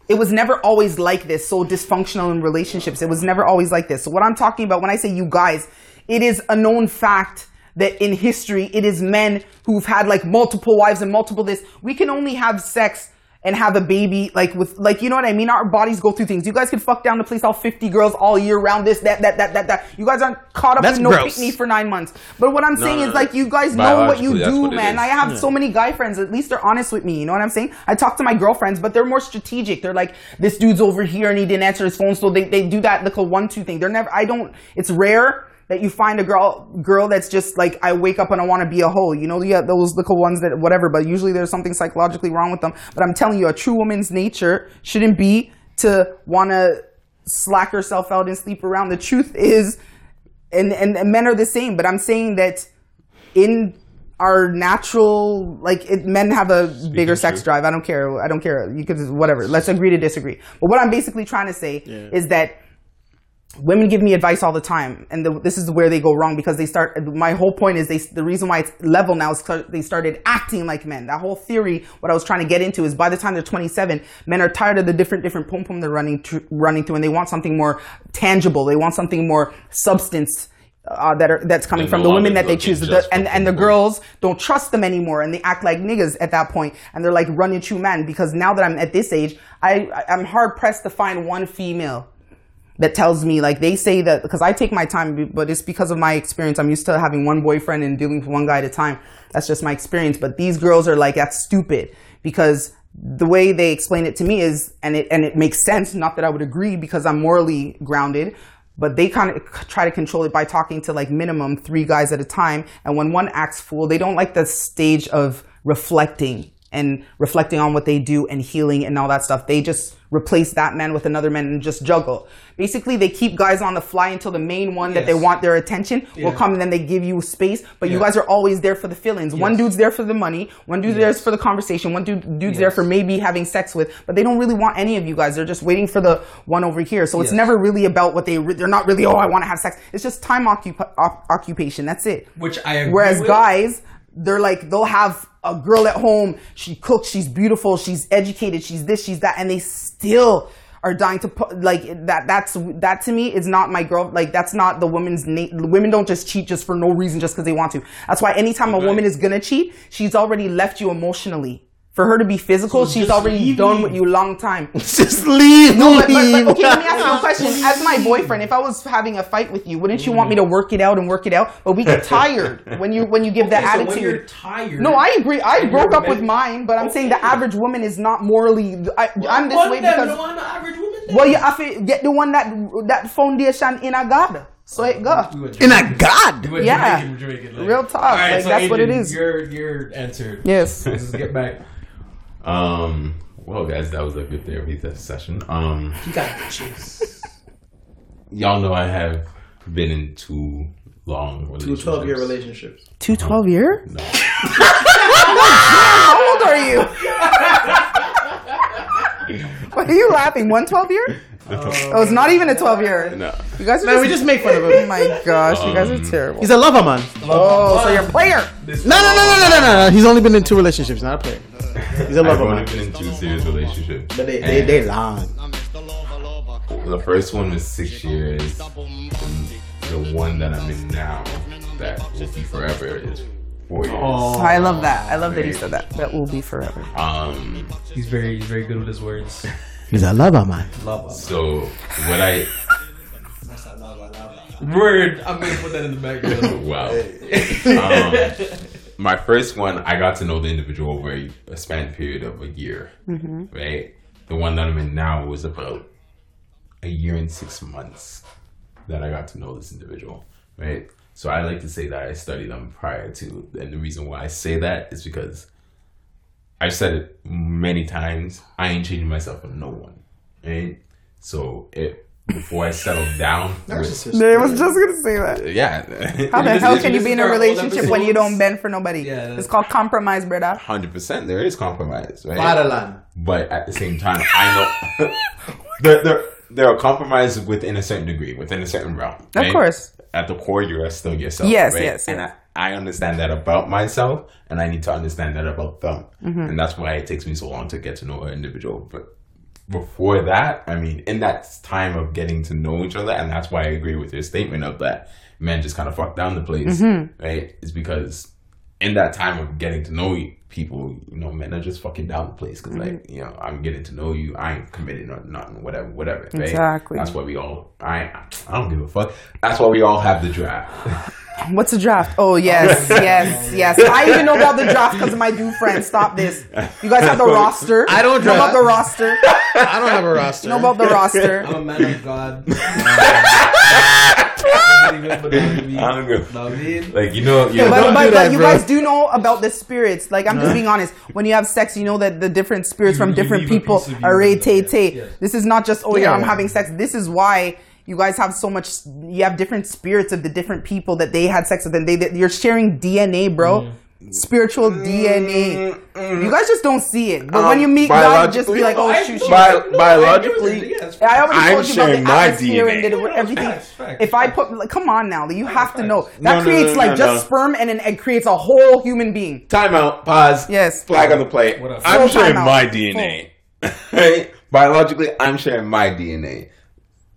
It was never always like this, so dysfunctional in relationships. It was never always like this. So what I'm talking about when I say you guys, it is a known fact that in history, it is men who've had like multiple wives and multiple this. We can only have sex and have a baby like with like you know what I mean. Our bodies go through things. You guys can fuck down the place all 50 girls all year round. This that that that that that. You guys aren't caught up That's in no gross. pick me for nine months. But what I'm saying no, is no. like you guys know what you do, what man. I have so many guy friends. At least they're honest with me. You know what I'm saying? I talk to my girlfriends, but they're more strategic. They're like, this dude's over here and he didn't answer his phone, so they, they do that little one two thing. They're never. I don't. It's rare that you find a girl girl that's just like I wake up and I want to be a hoe. You know, have those little ones that whatever. But usually there's something psychologically wrong with them. But I'm telling you, a true woman's nature shouldn't be to want to slack herself out and sleep around. The truth is and, and, and men are the same, but I'm saying that in our natural, like it, men have a bigger sex true. drive. I don't care. I don't care. You could whatever. Let's agree to disagree. But what I'm basically trying to say is that women give me advice all the time, and the, this is where they go wrong because they start. My whole point is they. The reason why it's level now is they started acting like men. That whole theory, what I was trying to get into, is by the time they're 27, men are tired of the different different pom pom they're running running through, and they want something more tangible. They want something more substance. Uh, that are that's coming They're from the women that they choose, The- and and the girls don't trust them anymore, and they act like niggas at that point, and they're like running true men. Because now that I'm at this age, I- I'm hard pressed to find one female that tells me like they say that because I take my time, but it's because of my experience. I'm used to having one boyfriend and dealing with one guy at a time. That's just my experience. But these girls are like that's stupid because the way they explain it to me is, and it and it makes sense. Not that I would agree because I'm morally grounded. But they kind of try to control it by talking to like minimum three guys at a time. And when one acts fool, they don't like the stage of reflecting and reflecting on what they do and healing and all that stuff. They just replace that man with another man and just juggle. Basically, they keep guys on the fly until the main one that they want their attention will come and then they give you space. But you guys are always there for the feelings. One dude's there for the money, one dude's there for the conversation, one dude dude's there for maybe having sex with, but they don't really want any of you guys. They're just waiting for the one over here. So it's Yes. never really about what they, re- they're not really, oh, I want to have sex. It's just time occup- op- occupation. That's it. Which I agree Whereas with. guys, they're like they'll have a girl at home. She cooks. She's beautiful. She's educated. She's this. She's that, and they still are dying to put like that. That's that to me is not my girl. Like that's not the woman's. Na- women don't just cheat just for no reason, just because they want to. That's why anytime a woman is gonna cheat, she's already left you emotionally. For her to be physical, So she's already leave done me. with you a long time. Just leave. No, but, but, but okay, let me ask you a question. As my boyfriend, if I was having a fight with you, wouldn't you want me to work it out and work it out? But we get tired when you when you give that Okay, so attitude. when you're tired. No, I agree. I broke up with mine, but I'm saying the average woman is not morally. I, I'm this One way them because don't want no average woman. then. well, you have to get the one that that foundation in a God, so it go. In a God. Yeah. Jamaican, Jamaican, like- Real talk, Alright, like, so that's what it is. Adrian, is. Your your answer. Yes. Let's get back. Um. Well, guys, that was a good therapy session. Um. You got bitches. Y'all know I have been in two long Two 12 year relationships. Two Two twelve year? No. How old are you? What are you laughing? One 12 year? Oh, it's not even a 12 year. No. You guys are Man, we just make fun of him. Oh my gosh, you guys are terrible. He's a lover man. Oh, so you're a player. No, no, no, no, no, no, no, no. He's only been in two relationships, not a player. He's a I've lover only been in two serious relationships. But they, they, And they long. The first one was six years. And the one that I'm in now, that will be forever, is four years. Oh, I love that. I love that he said that. That will be forever. Um, He's very he's very good with his words. He's a lover man. Love so what I Word. I'm gonna put that in the background. wow. Um, my first one, I got to know the individual over a, a span period of a year. Right. The one that I'm in now was about a year and six months that I got to know this individual. Right. So I like to say that I studied them prior to, and the reason why I say that is because I've said it many times. I ain't changing myself for no one. Right. So it before I settled down. with- I was just gonna say that. yeah. How the hell can you be in a relationship when you don't bend for nobody? Yeah, it's called compromise, brother. Hundred percent, there is compromise, right? Fatherland. But at the same time, I know there, there, there are compromises within a certain degree, within a certain realm. Of course. At the core, you are still yourself. Yes, right? yes, And yes. I, I understand that about myself, and I need to understand that about them, Mm-hmm. and that's why it takes me so long to get to know an individual. But before that, I mean, in that time of getting to know each other, and that's why I agree with your statement of that men just kind of fuck down the place, Mm-hmm. right? Is because in that time of getting to know people, you know, men are just fucking down the place because, Mm-hmm. like, you know, I'm getting to know you, I ain't committed or nothing, whatever, whatever. Right? Exactly. That's why we all, I, I don't give a fuck. That's why we all have the draft. What's a draft? Oh yes, yes, yes. I even know about the draft because of my dude friend. Stop this. You guys have the roster. I don't know about the roster. I don't have a roster. know about the roster. I'm a man of God. I don't give Know what I mean? Like, you know, you but, but, do but that, you guys do know about the spirits. Like I'm just being honest. When you have sex, you know that the different spirits You- from you different people piece of you are in tay there. tay. This is not just oh yeah, I'm Yeah. having sex. This is why you guys have so much. You have different spirits of the different people that they had sex with, and they that you're sharing DNA, bro. Mm. Spiritual DNA. You guys just don't see it, but when Um, you meet God, just be like, oh I- shoot, no, shoot. Bi- no, biologically, I- I already I'm told you about the my atmosphere DNA. and the, No, no, everything. facts, facts, if I put, like, come on now, you have to know that No, no, creates no, like no, just no. sperm and then it creates a whole human being. Time out. Pause. Yes. Flag on the plate. I'm sharing my DNA. right? Biologically, I'm sharing my DNA.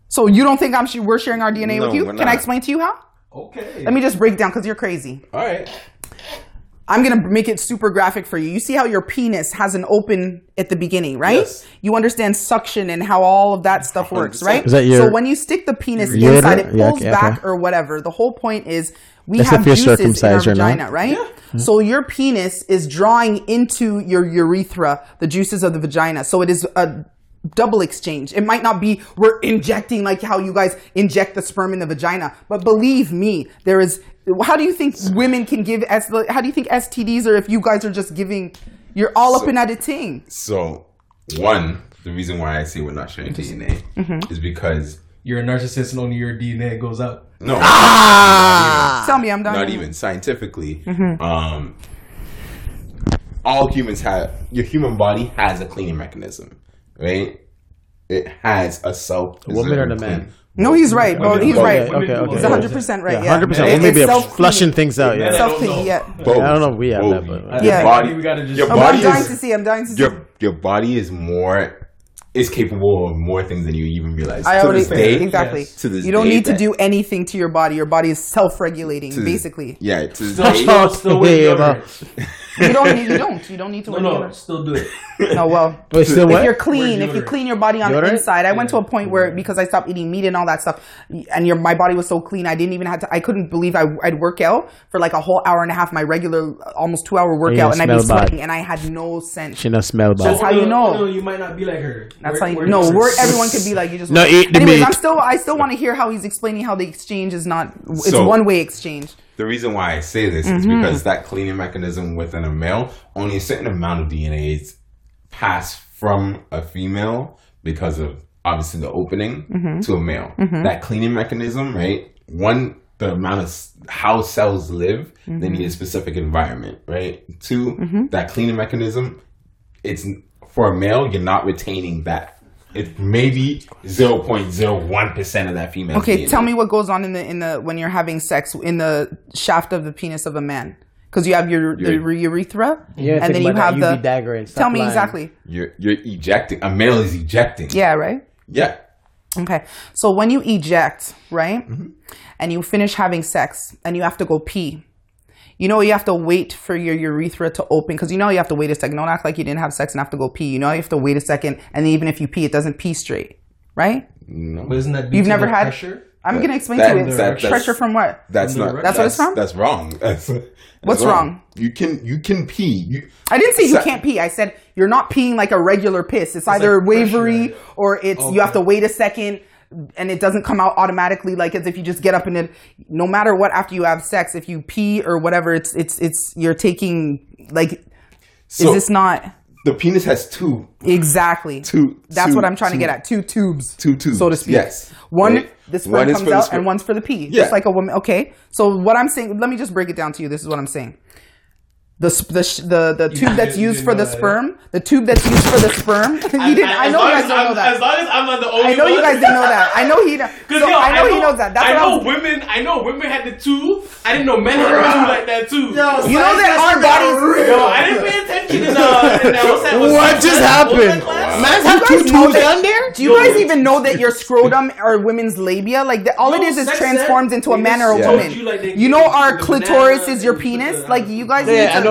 So you don't think I'm sh- we're sharing our DNA No, with you? we're Can I explain to you how? Okay. Let me just break down because you're crazy. All right. I'm gonna make it super graphic for you. You see how your penis has an open at the beginning, right? Yes. You understand suction and how all of that stuff works, right? Is that your- so when you stick the penis Ureter? inside, it Yeah, pulls okay, back okay. or whatever. The whole point is we That's have if you're juices in our circumcised or not. vagina, right? Mm-hmm. So your penis is drawing into your urethra the juices of the vagina. So it is a double exchange. It might not be we're injecting like how you guys inject the sperm in the vagina, but believe me, there is. How do you think women can give? S- How do you think STDs are if you guys are just giving? You're all up So- in at a ting. So, one, the reason why I say we're not sharing DNA Mm-hmm. is because You're a narcissist and only your DNA goes out. no, Tell me, I'm done. not even scientifically. Mm-hmm. Um, all humans have your human body has a cleaning mechanism, right? It has a self. woman or the man? No, he's right, bro. Okay, He's okay, right. okay, okay. He's 100 percent right. Yeah, Yeah, hundred percent. It- Well, maybe it's a self-cleaning. flushing things out. Yeah. Yeah. Self cleaning. Yeah. Both. I don't know if we have that, Both. but- Yeah. Your body, We gotta just- your Oh, Oh, body I'm dying is to see. I'm dying to see. your your body is more is capable of more things than you even realize. I to already this day, exactly. yes. To this you don't day need to do anything to your body. Your body is self-regulating, to basically. Yeah, to this Still, day, still, still with Yeah, deodorant. You don't. Need, you don't. You don't need to. No, wear no, deodorant. still do it. No, oh, well, Wait, still if what? you're clean, if you clean your body on the inside, I went to a point where because I stopped eating meat and all that stuff, and your my body was so clean, I didn't even have to. I couldn't believe I, I'd work out for like a whole hour and a half, my regular almost two hour workout, and I'd be smell bad. sweating, and I had no scent. She not smell bad. That's how you know. No, you might not be like her. That's Where- how you where no. you- We're, everyone could be like you just. No, eat the Anyways, meat. I'm still. I still want to hear how he's explaining how the exchange is not. It's So- one way exchange. The reason why I say this is Mm-hmm. because that cleaning mechanism within a male, only a certain amount of DNA is passed from a female because of obviously the opening Mm-hmm. to a male. That cleaning mechanism, right? One, the amount of how cells live, they Mm-hmm. need a specific environment, right? 2 that cleaning mechanism, it's for a male, you're not retaining that. It's maybe zero point zero one percent of that female. Okay, DNA. tell me what goes on in the in the when you're having sex in the shaft of the penis of a man. Because you have your the Your- urethra, Yeah, and then you have the. Dagger and tell me lying. exactly. You're you're ejecting. A male is ejecting. Yeah, right. Yeah. Okay, so when you eject, right, Mm-hmm. and you finish having sex, and you have to go pee, You know, you have to wait for your urethra to open because you know you have to wait a second. Don't act like you didn't have sex and have to go pee. You know, you have to wait a second, and even if you pee, it doesn't pee straight, right? No, but isn't that due You've never had. pressure? I'm gonna explain that- to you. that- that's- pressure from what? That's From the not. re- That's what it's from? That's wrong. That's, that's What's wrong? You can you can pee. You, I didn't say you Sa- can't pee. I said you're not peeing like a regular piss. It's either like wavery pressure. or it's you have to wait a second and it doesn't come out automatically like as if you just get up and then no matter what after you have sex, if you pee or whatever, it's it's it's you're taking like So- is this not the penis has two exactly Two- That's two- what I'm trying two- to get at. Two tubes. two tubes, So to speak. yes. One Right. the sperm One comes out and one's for the pee. Yeah. Just like a woman. Okay. So what I'm saying, let me just break it down to you. This is what I'm saying. The, the, the, the tube that's used for the that, sperm, the tube that's used for the sperm. you didn't, I, as know you guys as don't know that. As long as I'm not the only I know you guys didn't know that. I know he. So Cause yo, I know he knows that. That's I what I know was. women. I know women had the tube. I didn't know men had the tube like that too. You know that our bodies. Yo, I didn't pay attention in uh, in, uh, what's that? what's What that just class? What's that happened? class? Man's You have two tubes down there. Do you guys even know that your scrotum are women's labia? Like the, all it is, is is transformed into a man or a woman. you, like, they- You know our clitoris is your and you put penis. Like you guys.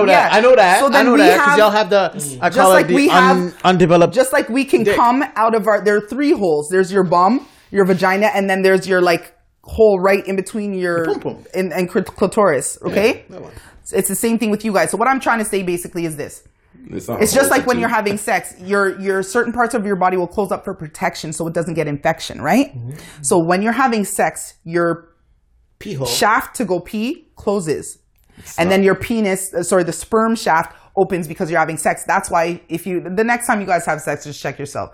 Yeah, I know that. yeah. I know that. So I know we that because have- y'all have the I Just call like it the we un- have- undeveloped. just like we can Dick. come out of our there are three holes there's your bum your vagina and then there's your like hole right in between your pum pum. and, and clitoris okay it's the same thing with you guys so what i'm trying to say basically is this It's, it's just like when you're having sex your your certain parts of your body will close up for protection so it doesn't get infection right mm-hmm. so when you're having sex your pee hole. shaft to go pee closes and then your penis uh, sorry the sperm shaft opens because you're having sex that's why if you the next time you guys have sex just check yourself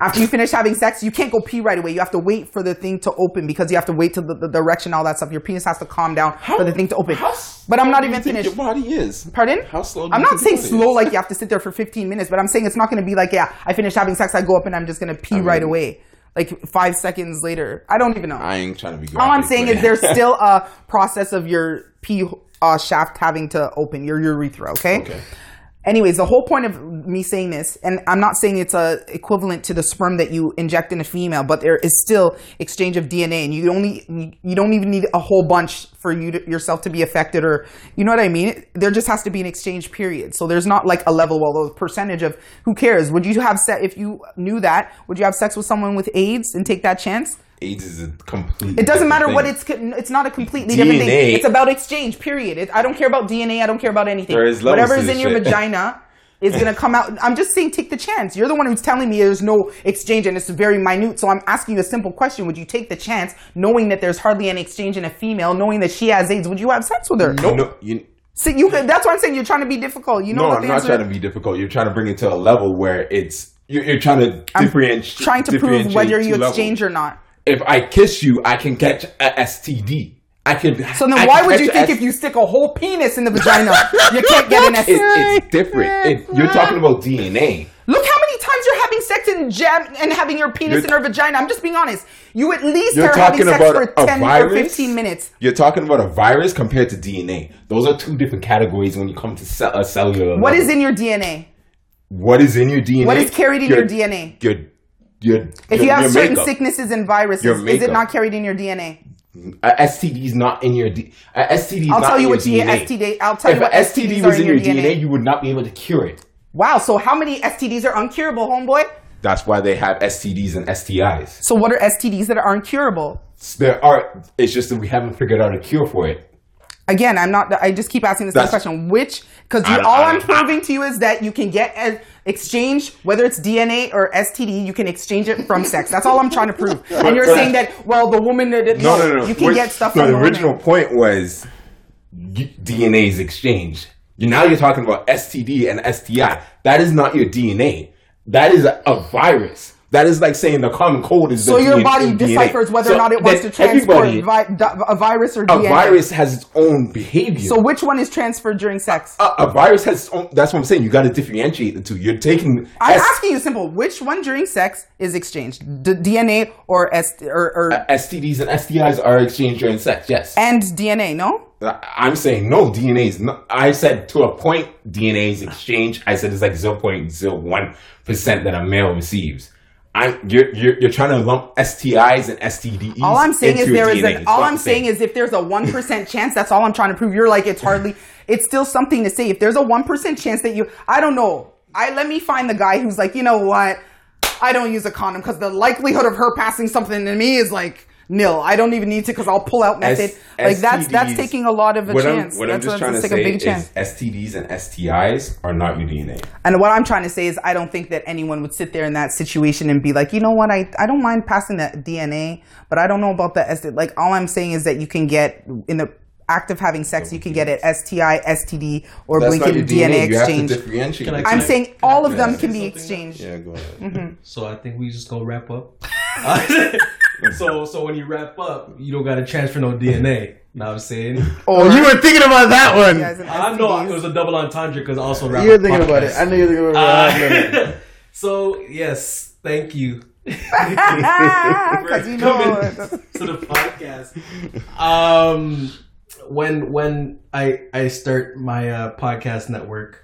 after you finish having sex you can't go pee right away you have to wait for the thing to open because you have to wait till the, the direction all that stuff your penis has to calm down for the thing to open How but i'm not do you even think finished Your body is. Pardon? How slow? do I'm you not saying your body slow is? like you have to sit there for 15 minutes, but I'm saying it's not going to be like, yeah, I finished having sex, I go up and I'm just going to pee right away. Like five seconds later. I don't even know. I ain't trying to be. Good. All I'm graphic, saying but- is there's still a process of your pee uh, shaft having to open, your urethra, okay? Okay. Anyways, the whole point of me saying this, and I'm not saying it's a equivalent to the sperm that you inject in a female, but there is still exchange of DNA, and you only you don't even need a whole bunch for you to, yourself to be affected, or you know what I mean. There just has to be an exchange period. So there's not like a level, well, the percentage of who cares. Would you have sex if you knew that? Would you have sex with someone with AIDS and take that chance? AIDS is a complete. It doesn't matter what it's. It's not a completely different thing. It's about exchange. Period. It, I don't care about DNA. I don't care about anything. There is Whatever is in your shit. vagina is gonna come out. I'm just saying, take the chance. You're the one who's telling me there's no exchange and it's very minute. So I'm asking you a simple question: Would you take the chance, knowing that there's hardly any exchange in a female, knowing that she has AIDS? Would you have sex with her? No, no, you, See, you. That's what I'm saying. You're trying to be difficult. You know no, what I'm the not answer trying to be difficult. You're trying to bring it to a level where it's you're, you're trying to I'm differentiate. Trying to prove whether two you levels. exchange or not. If I kiss you, I can catch a STD. I could. So then, I why would you think a if you stick a whole penis in the vagina, you can't get an It, STD? it's different. It, you're talking about DNA. Look how many times you're having sex and jam and having your penis You're- in her vagina. I'm just being honest. You at least are having sex for a 10 or virus. 15 minutes. You're talking about a virus compared to DNA. Those are two different categories when you come to ce- a cellular. What level. is in your DNA? What is in your DNA? What is carried in your DNA? Your If your, you have certain makeup. sicknesses and viruses, is it not carried in your DNA? A STD is not in your D. A STD I'll not tell in you your what DNA. STD I'll tell if you what STD was in your DNA, you would not be able to cure it. Wow, so how many STDs are uncurable, homeboy? That's why they have STDs and STIs. So what are STDs that are uncurable? There are. It's just that we haven't figured out a cure for it. Again, I'm not. I just keep asking the same question. Which? Because all I'm proving to you is that you can get exchange, whether it's DNA or STD, you can exchange it from sex. That's all I'm trying to prove. And you're saying that, well, the woman that No, no, no. you can Which- get stuff No, from the original woman. point was y- DNA's exchange. You now you're talking about STD and STI. That is not your DNA. That is a, a virus. That is like saying the common cold is. So your DNA body DNA. deciphers whether So or not it wants to transport vi- a virus or DNA. A DNA. virus has its own behavior. So which one is transferred during sex? a, a virus has. Its own, that's what I'm saying. You got to differentiate the two. You're taking. I'm S- asking you simple. Which one during sex is exchanged? D- DNA or S or, or STDs and STIs are exchanged during sex. Yes. and DNA? No. I'm saying no, DNA is not. I said to a point, DNA is exchange. I said it's like 0.01% that a male receives. I'm you're, you're you're trying to lump STIs and STDs. All I'm saying is there is an, all I'm saying is if there's a one percent chance, that's all I'm trying to prove. You're like it's hardly it's still something to say. If there's a one percent chance that you I don't know. I let me find the guy who's like, you know what? I don't use a condom because the likelihood of her passing something to me is like nil. I don't even need to because I'll pull out method. S- like that's that's taking a lot of a what chance. I'm, what that's I'm just trying to that's say a big is chance. STDs and STIs are not your DNA. And what I'm trying to say is, I don't think that anyone would sit there in that situation and be like, you know what, I, I don't mind passing the DNA, but I don't know about the STD. Like, all I'm saying is that you can get, in the act of having sex, you can get it STI, STD, or That's not blinking your DNA, DNA. You have to exchange. differentiate. Can I- it. I'm Can I- saying all I- of them can be exchanged. yeah, go ahead. Mm-hmm. So I think we just go wrap up. so so when you wrap up, you don't got to transfer no DNA. You Know what I'm saying? Oh, you were thinking about that one. Guys I know it was a double entendre because also wrap You were up thinking about it. I knew you were thinking about it. Uh, so yes, thank you. Because you know, to the podcast. Um, when when I I start my uh, podcast network,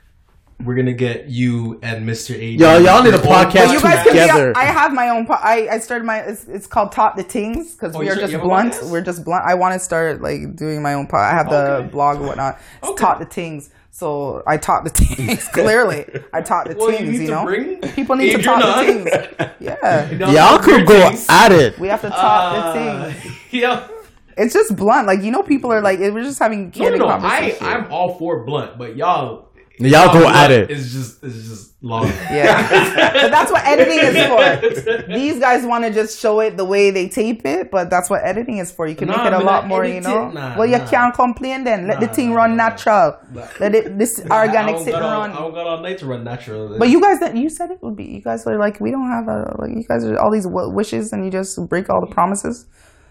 we're gonna get you and Mr. A. Yo, y'all need a podcast you guys can together. be. I have my own. Po- I I started my. It's, it's called Top the Tings because Oh, we are start- just you have a blunt. We're just blunt. I want to start like doing my own. Po- I have the Okay. blog and whatnot. It's Okay. Top the Tings. So I taught the tings. Clearly, I taught the Well, you tings. need You, to know, bring people need to Adrian talk the on. tings. Yeah, Y'all could go at it. we have to talk Uh, the tings. yeah. It's just blunt. Like you know, people are like, we're just having No, no, candid no. I. I'm all for blunt, but y'all Y'all go at it. It's just it's just long. Yeah, but that's what editing is for. These guys want to just show it the way they tape it, but that's what editing is for. You can Nah, make it a lot more, you know. Nah, well, you nah. can't complain then. Let the thing run natural. Let it this organic don't sit and run. I don't got all night to run natural. But you guys, that you said it would be. You guys are like, we don't have a like. You guys are all these wishes, and you just break all the promises.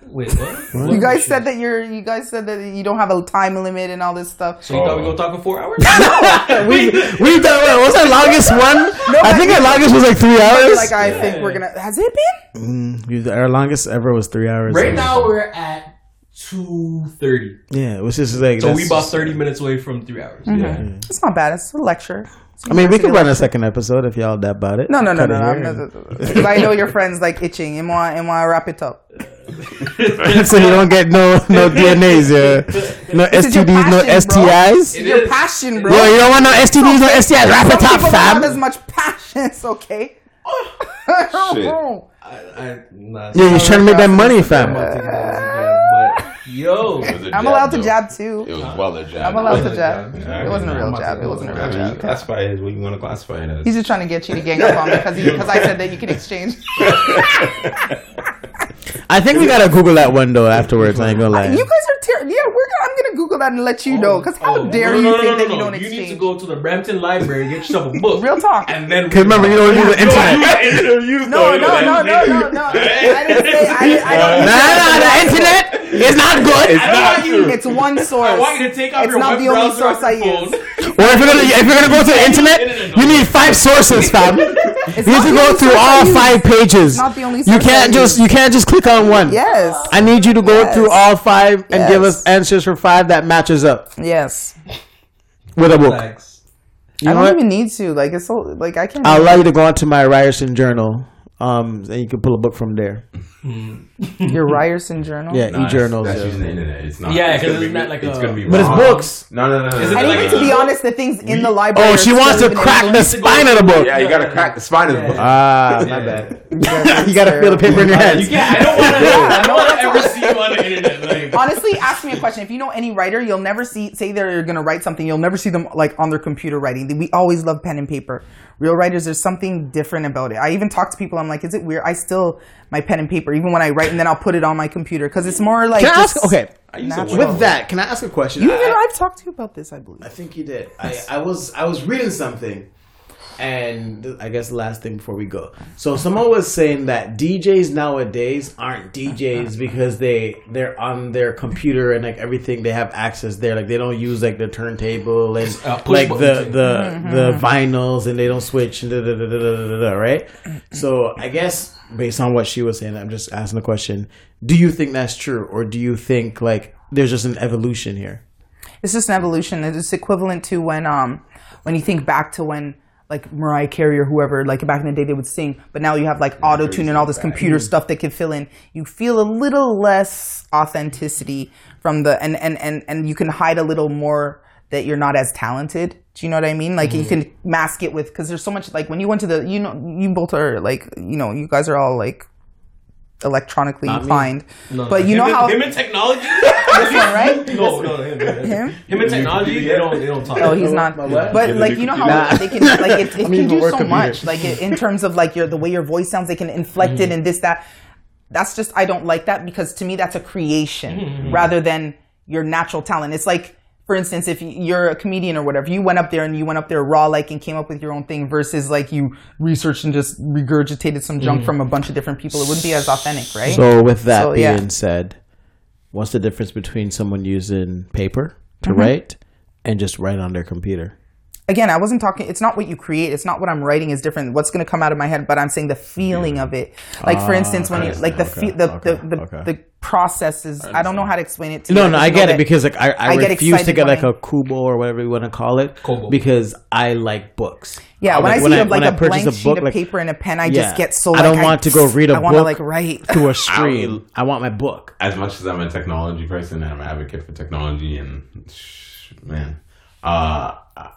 Wait, what? You guys said that you're. You guys said that you don't have a time limit and all this stuff. So you thought we gonna talk for four hours? we we done what was our longest one? No, I think our longest was like three hours. Like I think we're gonna. Has it been? Mm, our longest ever was three hours. right now we're at two thirty. yeah, which is like. So that's- we about thirty minutes away from three hours. Mm-hmm. It's not bad. It's a lecture. It's a I mean, we could university run a second episode if y'all that about it. No, no, no, Cut no, it no. I'm here. not- Because I know your friends like itching and want and want to wrap it up. so you don't get no no DNAs, yeah. No is STDs, no passion, bro. STIs. It Your is. passion, bro. Yo, you don't want no STDs, no STIs. Wrap it up, people don't have as much passion. It's okay. Oh, shit. I, I, nah, Yeah, you're trying to make that money, I'm fam. about to get that jab, but yo, It was a I'm allowed to though. jab It too. was well a jab. I'm allowed to jab. jab. It wasn't a real I'm jab. It wasn't a real I jab. classify it as what you want to classify it as. He's just trying to get you to gang up on me because because I said that you can exchange. I think we gotta Google that one though afterwards. I ain't gonna lie. You guys are ter- yeah. We're gonna, I'm gonna Google that and let you oh, know because how Oh, dare no, you no, no, think no, that no, you don't You need to go to the Brampton Library, get yourself a book. Real talk. And then Cause remember, you don't use the internet. No, no, no, no, no, no. I didn't say. I, didn't, I don't. Nah, nah, the internet is not good. I don't want you. It's one source. I want you to take out It's your not web the only browser source I phone. use. Or if you're gonna if you're gonna go to the internet, you need five sources, fam. You need to go through all five pages. not the only You can't just you can't just click on one. Yes. I need you to go Yes. through all five and give us answers for five that matches up Yes. with a book. Thanks. You I don't what? even need to. Like it's so like I can't. I'll allow you to go onto my Ryerson journal, um, and you can pull a book from there. your Ryerson journal. Yeah, Nah, e-journals. That's yeah. using the internet. It's not. Yeah, it's 'cause gonna it's be- not like it's a- gonna be. But it's wrong. books. No, no, no. no, Is it no. And like even a- to be honest, the things in the library. Oh, are she still wants to even crack the illegal. spine of the book. Yeah, you gotta crack the spine of the book. Ah, my bad. you gotta feel the paper in your You hands. can't, I don't want to. I don't want to ever see you on the internet. Like, Honestly, ask me a question. If you know any writer, you'll never see say they're gonna write something. You'll never see them like on their computer writing. We always love pen and paper. Real writers, there's something different about it. I even talk to people. I'm like, is it weird? I still my pen and paper, even when I write, and then I'll put it on my computer because it's more like. Can I ask? Okay, natural. with that, can I ask a question? You I- even I've talked to you about this, I believe. I think you did. I, I was I was reading something, and I guess the last thing before we go. So someone was saying that DJs nowadays aren't DJs because they they're on their computer and like everything they have access there. Like they don't use like the turntable and uh, like button the thing. the the vinyls and they don't switch and da, da, da, da, da, da, da, right. So I guess based on what she was saying, I'm just asking the question: Do you think that's true, or do you think like there's just an evolution here? it's just an evolution. It's equivalent to when um when you think back to when like Mariah Carey or whoever. Like back in the day, they would sing, but now you have like auto tune and all this computer stuff that can fill in. You feel a little less authenticity from the and and and and you can hide a little more that you're not as talented. Do you know what I mean? Like you mm-hmm. can mask it with because there's so much. Like when you went to the, you know, you both are like, you know, you guys are all like electronically inclined. No, but you know how him and technology. this one, right? no, no, him, him, Him? him and technology. They don't. They don't talk. Oh, he's not. My what? But Yeah, like you know computer. how they can like it, it can do so computer. much. Like it, in terms of like your the way your voice sounds, they can inflect it mm-hmm. and this that. That's just I don't like that because to me that's a creation mm-hmm. rather than your natural talent. It's like. For instance, if you're a comedian or whatever, you went up there and you went up there raw like and came up with your own thing versus like you researched and just regurgitated some junk mm. from a bunch of different people. It wouldn't be as authentic, right? So with that So, being yeah. said, what's the difference between someone using paper to Mm-hmm. write and just write on their computer? again, I wasn't talking. It's not what you create. It's not what I'm writing is different. What's going to come out of my head, but I'm saying the feeling of it. Like for instance, when you like the okay, fe- the, okay, the, the, okay. the processes. I don't know how to explain it to No, you. no, no, I know get it because like I, I, I get refuse to get like a Kubo or whatever you want to call it Kobo. because I like books. yeah, when Like, I see when I- a, when like I a purchase blank a sheet book, of like- paper and a pen, I Yeah. just get so. I don't want to go read a I want to book like write. to a stream. I want my book. as much as I'm a technology person and I'm an advocate for technology and sh- man, uh, uh,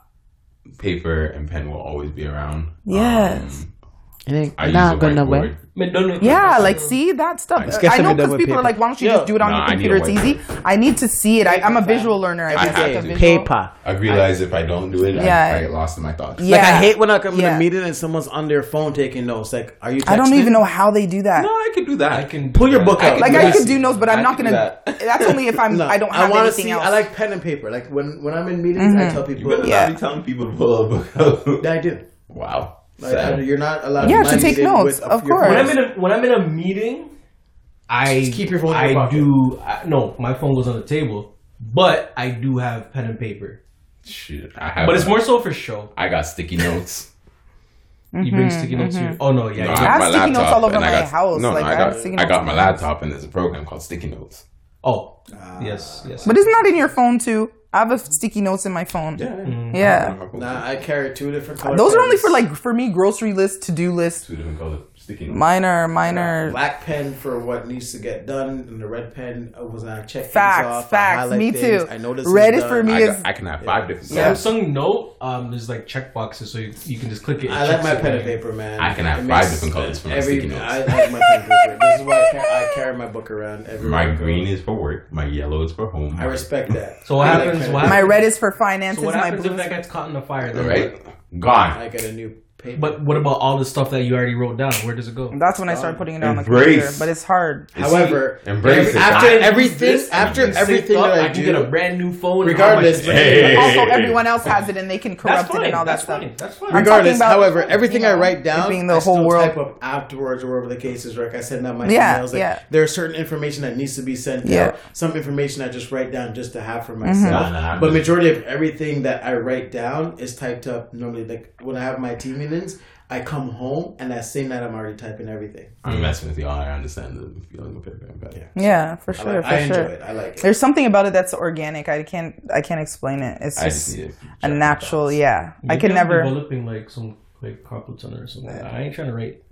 paper and pen will always be around. Yes. Um, It ain't I use not going whiteboard. nowhere. Man, don't know- Yeah, like see that stuff. It's guess I know because with people are like, "Why don't you Yo, just do it on no, your computer? It's whiteboard. easy." I need to see it. I, I'm a visual learner. I, I just have like to. visual- Paper. I realize if I don't do it, Yeah. I, I get lost in my thoughts. Yeah. Like I hate when I come in a meeting and someone's on their phone taking notes. Like, are you? Texting? I don't even know how they do that. No, I can do that. I can Pull your book out. Like I can do notes, but I'm not gonna. that. That's only if I'm. No, I don't have wanna anything see, else. I like pen and paper. Like when when I'm in meetings, I mm-hmm. tell You people. better Yeah. not be telling people to pull a book out. I do. wow. Like, Sad. you're not allowed. Yeah, to to take notes, with of your course. when. I'm in a when I'm in a meeting, I Just keep your phone in I your do I, no, my phone goes on the table, but I do have pen and paper. Shit, I have. But it's more so for show. I got sticky notes. Mm-hmm, you bring sticky notes here. Mm-hmm. Oh no, yeah, No, you I I have have my sticky notes all over I my got- house, No, like, no, I I got sticky I got my my laptop and there's a program called Sticky Notes. Oh, yes, yes. But isn't that in your phone too? I have a sticky notes in my phone. Yeah. yeah. Mm. Nah, I carry two different colors. Those are only for like for me grocery list, to do list. Two different colors. Sticky minor, Mine are mine black pen for what needs to get done, and the red pen uh, was I check things facts. off, Facts. highlight Me things, too. I know this Red is is for me I, is got, I can have five different Yeah. colors. Samsung Note, um, there's like check boxes, so you, you can just click it. I like my pen and paper, man. I can have It five different colors for my every, sticky notes. I like my pen and paper. This is why I, ca- I carry my book around. Everywhere My go. green is for work. My yellow is for home. I respect that. So what I happens? pen What my red is for finances. So what my happens blue if that gets caught in the fire? Then right? Gone. I get a new paper. But what about all the stuff that you already wrote down? Where does it go? That's when I start putting it down on the Embrace. computer, but it's hard. However, Embrace every- it. after I- everything, This, after I everything up, that I, I can do, get a brand new phone. and Regardless, all my- Hey. Also, everyone else has it and they can that's corrupt it fine. and all that That's stuff. fine. That's fine. I'm regardless, about, however, everything you know, I write it down, being the I whole still world. type up afterwards or wherever the case is. Like I send out my Yeah, emails. Like, yeah. There are certain information that needs to be sent Yeah. out. Some information I just write down just to have for Mm-hmm. myself. Nah, nah, I'm but just- majority of everything that I write down is typed up normally. Like when I have my team meetings, I come home and that same night I'm already typing everything. I'm messing with y'all. I understand the feeling of paper. But yeah. Yeah, for I, sure, like, for I enjoy sure. it. I like it. There's something about it that's organic. I can't, I can't explain it. It's just just need a natural. thoughts. Yeah, I Maybe can I'm never. developing like some like carpets on it or something. I ain't trying to write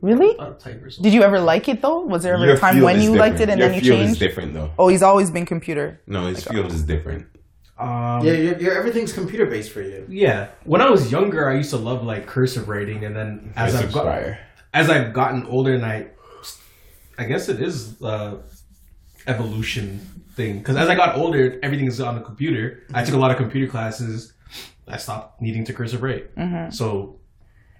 Really? out of type or something. Did you ever like it though? Was there ever Your a time when when is you liked it and different. then you changed? Your field is different though. Oh, he's always been computer. No, his field is different. Um, Yeah, you're, you're, everything's computer based for you. Yeah. When I was younger, I used to love like cursive writing, and then as Cursive I've got, as I've gotten older, and I, I guess it is uh, evolution thing. Because as I got older, everything is on the computer. I took a lot of computer classes. I stopped needing to cursive write. Mm-hmm. So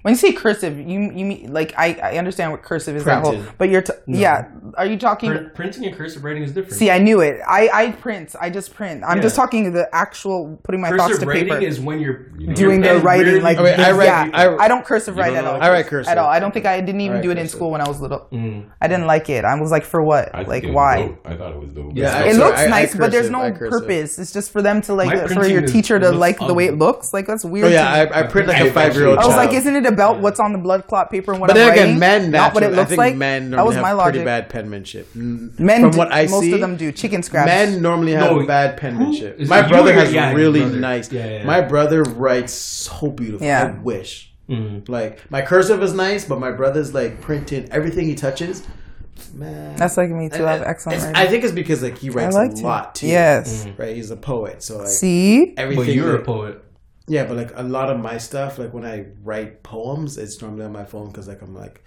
When you say cursive, you you mean like I, I understand what cursive is that whole, but you're t- yeah. Are you talking? pr- printing and cursive writing is different. See, I knew it. I, I print. I just print. I'm Yeah. just talking the actual putting my thoughts cursive to writing paper. is when you're doing your the writing like I mean, I write- yeah, I- I, don't cursive write don't at all. I write cursive. at all. I don't think I didn't even write do it in school when I was little. Mm. I didn't like it. I was like, for what? I Like why? dope. I thought it was dope. Yeah, I- It so looks I- I nice, but there's no purpose. It's just for them to like for your teacher to like the way it looks. Like that's weird. Oh yeah. I, I print like a five year old. I was like, isn't it a about what's on the blood clot paper and what But I'm then writing, again, men not what it looks I think like. men that normally was have my pretty bad penmanship. Men, from do- what I most see, most of them do chicken scratch. men normally have No, bad penmanship. Is My brother has yeah, really brother. nice. Yeah, yeah, yeah. My brother writes so beautiful. Yeah. I wish. Mhm. Like my cursive is nice, but my brother's like printing everything he touches. Man, That's like me too. I have excellent writing. I think it's because like he writes like a to. lot too. Yes. right. He's a poet, so like See, everything. But you're a poet. Yeah, but like a lot of my stuff, like when I write poems, it's normally on my phone because like I'm like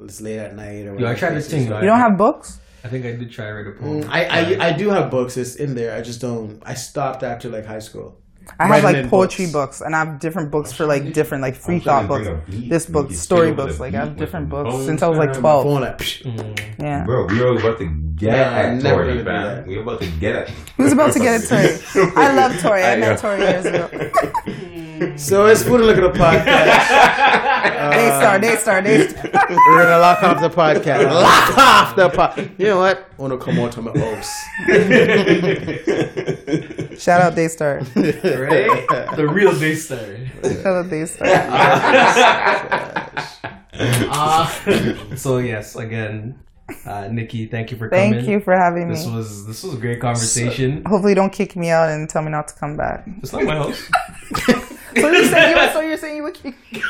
it's late at night or. Yo, I whatever tried to it is. sing. you don't have books. I think I did try to write a poem. Mm, I, I I do have books. It's in there. I just don't. I stopped after like high school. I have like poetry books. books. and I have different books for like different like free thought books. bring a beat. This book, story books. Like I have different books bones since I was like twelve. Phone like, mm-hmm. Yeah. Bro, we are about to get Nah, I'm at Tori, gonna man. that. We about to get at. Who's about to get it, Tori? I love Tori. I I met Tori years ago. So it's food and Liquor the podcast. Daystar, Daystar, Daystar. We're gonna lock off the podcast. Lock off the pod. You know what? I Wanna come on to my house? Shout out Daystar. Right? the real day star. Shout out Daystar. Uh, so yes, again, uh, Nikki, thank you for coming. Thank you for having This me. was this was a great conversation. Hopefully, don't kick me out and tell me not to come back. It's not my house. So you're saying you, so you're saying you would kick? Check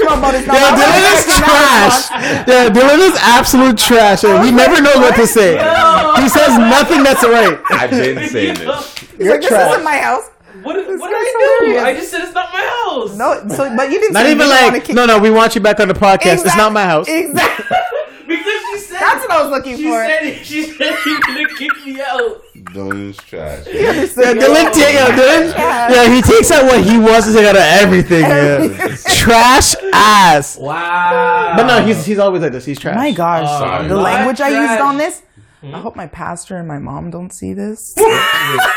him out, about his Yeah, Dylan is trash. Yeah, Dylan is absolute trash. and we oh never know what to say. He says nothing that's right. I've been saying this. He's like, this isn't my house. What, what did guy's I do? hilarious. I just said it's not my house. No, so but you didn't. Not say you even didn't wanna like, kick no, no, we want you back on the podcast. It's not my house. Exactly. because she said That's what I was looking she for. said she said you're gonna kick me out. Dylan's trash. Yeah, Dylan, take, yeah, Dylan, yeah, he takes out what he wants to take out of everything. Yeah. trash ass. Wow. But no, he's he's always like this. He's trash. My gosh, Oh, the my language I used on this. Hmm? I hope my pastor and my mom don't see this. I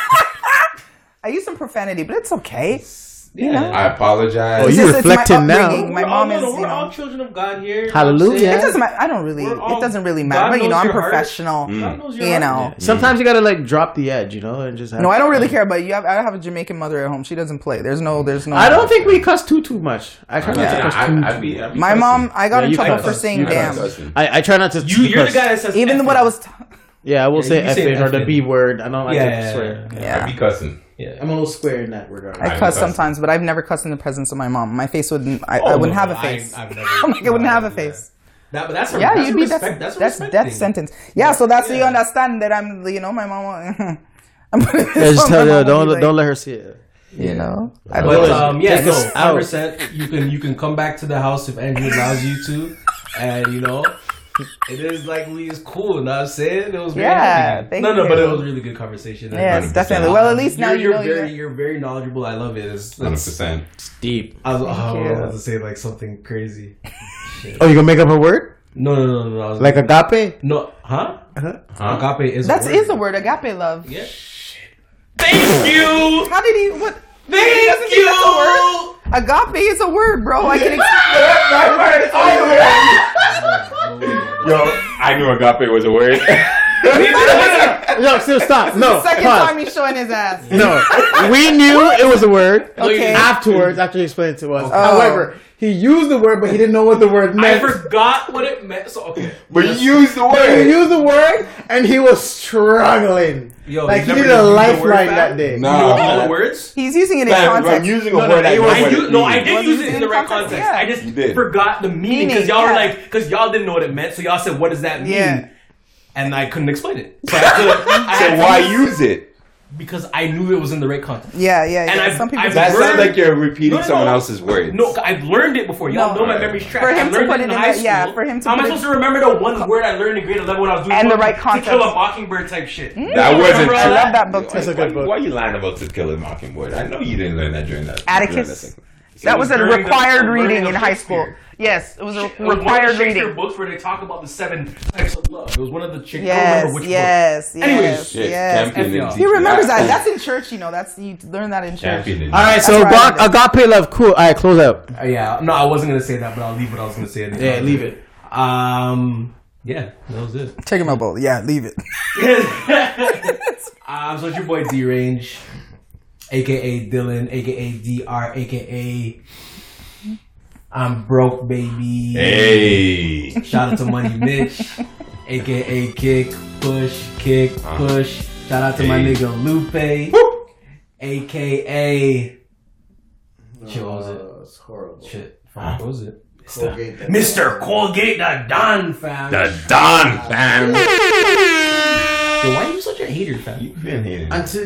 use some profanity, but it's okay. You know, I apologize. Oh, you just- it's my reflecting now. My we're all, mom no, is, we're all know. children of God here. you know what I'm Hallelujah. It doesn't matter. I don't really. All- it doesn't really matter. But you know, I'm professional. God mm. knows your You heart. know. Sometimes you gotta like drop the edge, you know, and just. Have No, I don't really care. But you have. I have a Jamaican mother at home. She doesn't play. There's no. There's no. I don't think we cuss too too much. I try not to cuss I, too. I, I be, I be My cussing. mom. I got Yeah, in trouble for saying You damn. I, I try not to. You, you're the guy that says Even what. I was. T- Yeah, I will Yeah, say you F say it or the B word. I don't like Yeah, to yeah, swear. yeah, I be cussing. Yeah. I'm a little square in that regard. I I cuss cuss. sometimes, but I've never cussed in the presence of my mom. My face wouldn't. I, Oh, I wouldn't no, have a face. I've never- I'm like, I wouldn't have a face. That, but that's a, Yeah, that's you'd a be respect, that's that's that's death sentence. Yeah, so that's so you understand that I'm you know my mom. I'm Yeah, just tell her don't don't let her see it. you know. I But don't- um, yeah, Take no, hundred percent. You can you can come back to the house if Andrew allows you to, and you know, it is like we is cool. You know what I'm saying it was very Yeah, happy. thank no, no, you. but it was a really good conversation. yes, 100%. definitely. Well, at least now you're, you you're know very you're. you're very knowledgeable. I love it. It's, Hundred it's, percent. Deep. I was, oh, I was about to say like something crazy. Oh, you gonna make up a word No, no, no, no. I was like agape? no, huh? Uh-huh. Agape is That's a word. is a word. Agape love. Yeah. Thank you. How did he? What? Thank doesn't that's a you. Agape is a word, bro. I can. Explain. Yo, I knew agape was a word. No, still stop. No, Second pause. time he's showing his ass. No, we knew it was a word. Okay. Afterwards, after he explained it to us. Oh. However, he used the word, but he didn't know what the word meant. I forgot what it meant. So okay. but you used the He word. used the word, and he was struggling. Yo, like he never needed a used the word, lifeline that day. You know all the words? He's using it in Fam, I'm context. using a No, no, word I it know was- I do, no, I did Was use it it in in the right context? context. Yeah. I just forgot the meaning because y'all were like, because y'all didn't know what it meant, so y'all said, "What does that mean?" Yeah. And I couldn't explain it. So, I had to, I had So why use- use it? Because I knew it was in the right context. Yeah, yeah, yeah. And I've- Some people. I've do That sounds like you're repeating No, no, someone no. else's words. No, I've learned it before. Y'all No. know my memory's trash. For him I to learned put it it in in high the- yeah, school. for him to How am I supposed to remember the one word I learned in grade 11 when I was doing And the to- right To context. kill a mockingbird type shit. Mm. That wasn't Remember I love that book Why, too. a good book. why are you lying about To Kill a Mockingbird? I know you didn't learn that during that. Atticus? During that second- That was a required reading in high school. Yes, it was a It was one of required Shakespeare reading. books where they talk about the seven types of love. It was one of the chick- I don't Yes, remember which yes, book. Anyways, yes, yes. champion F didn't y'all. teach He remembers that. That's in church, you know. That's you learn that in church. Champion. All right, so That's right. Aga- agape love, cool. All right, close up. Uh, yeah, no, I wasn't gonna say that, but I'll leave what I was gonna say. Yeah, leave it. Um, yeah, that was it. Check him out, both. Yeah, leave it. um, so it's your boy D Range. Aka Dylan, aka Dr, aka I'm broke, baby. Hey. Shout out to Money Mitch, aka Kick, Push, Kick, uh-huh. Push. Shout out to my nigga Lupe, aka. Shit, what was it? Oh, it's horrible. Shit, fuck, what was it? Colgate, Mr. Colgate the Don, fam. The Don fam. Yo, why are you such a hater, fam? You've been hating. Until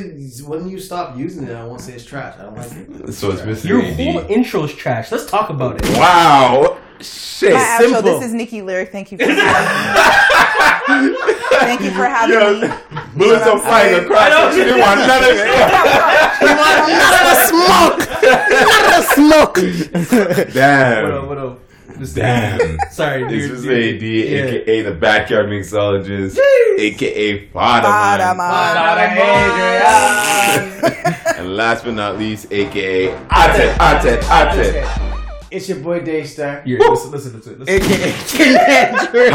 when you stop using it, I won't say it's trash. I don't like it. So it's Mr. Your AD. whole is trash. Let's talk about it. Wow. Shit. Hi, Astro. simple. This is Nikki Lyriq. Thank you for having me. Thank you for having Yo, me. bullets are flying across. She didn't want none of it. Damn. What up, what up? This Damn. Sorry, This dude. is dude. AD, Yeah. aka the backyard mixologist, aka Father Bada, Man. And last but not least, aka Atet, Atet, Atet. It's your boy Daystar. Here, listen, listen, listen. listen. AKA King Andrew.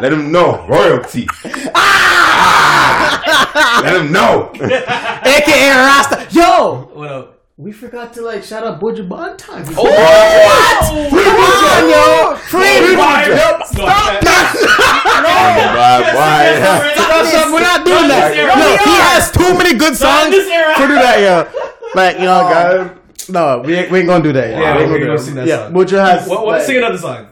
Let him know royalty. Ah! Let him know. AKA Rasta. Yo! What up? We forgot to like shout out Buju Banton. Oh, what? Free oh Buju, yo! Free Buju! Stop Bye bye. Stop, stop, we're not doing that. this era. Yo, We he has too many good songs to do that, yo. Like, you oh. know, guys. No, we ain't, we ain't gonna do that. Yeah, we ain't we're gonna gonna do sing that Yeah, song. Buju has. What, what, like- sing another song.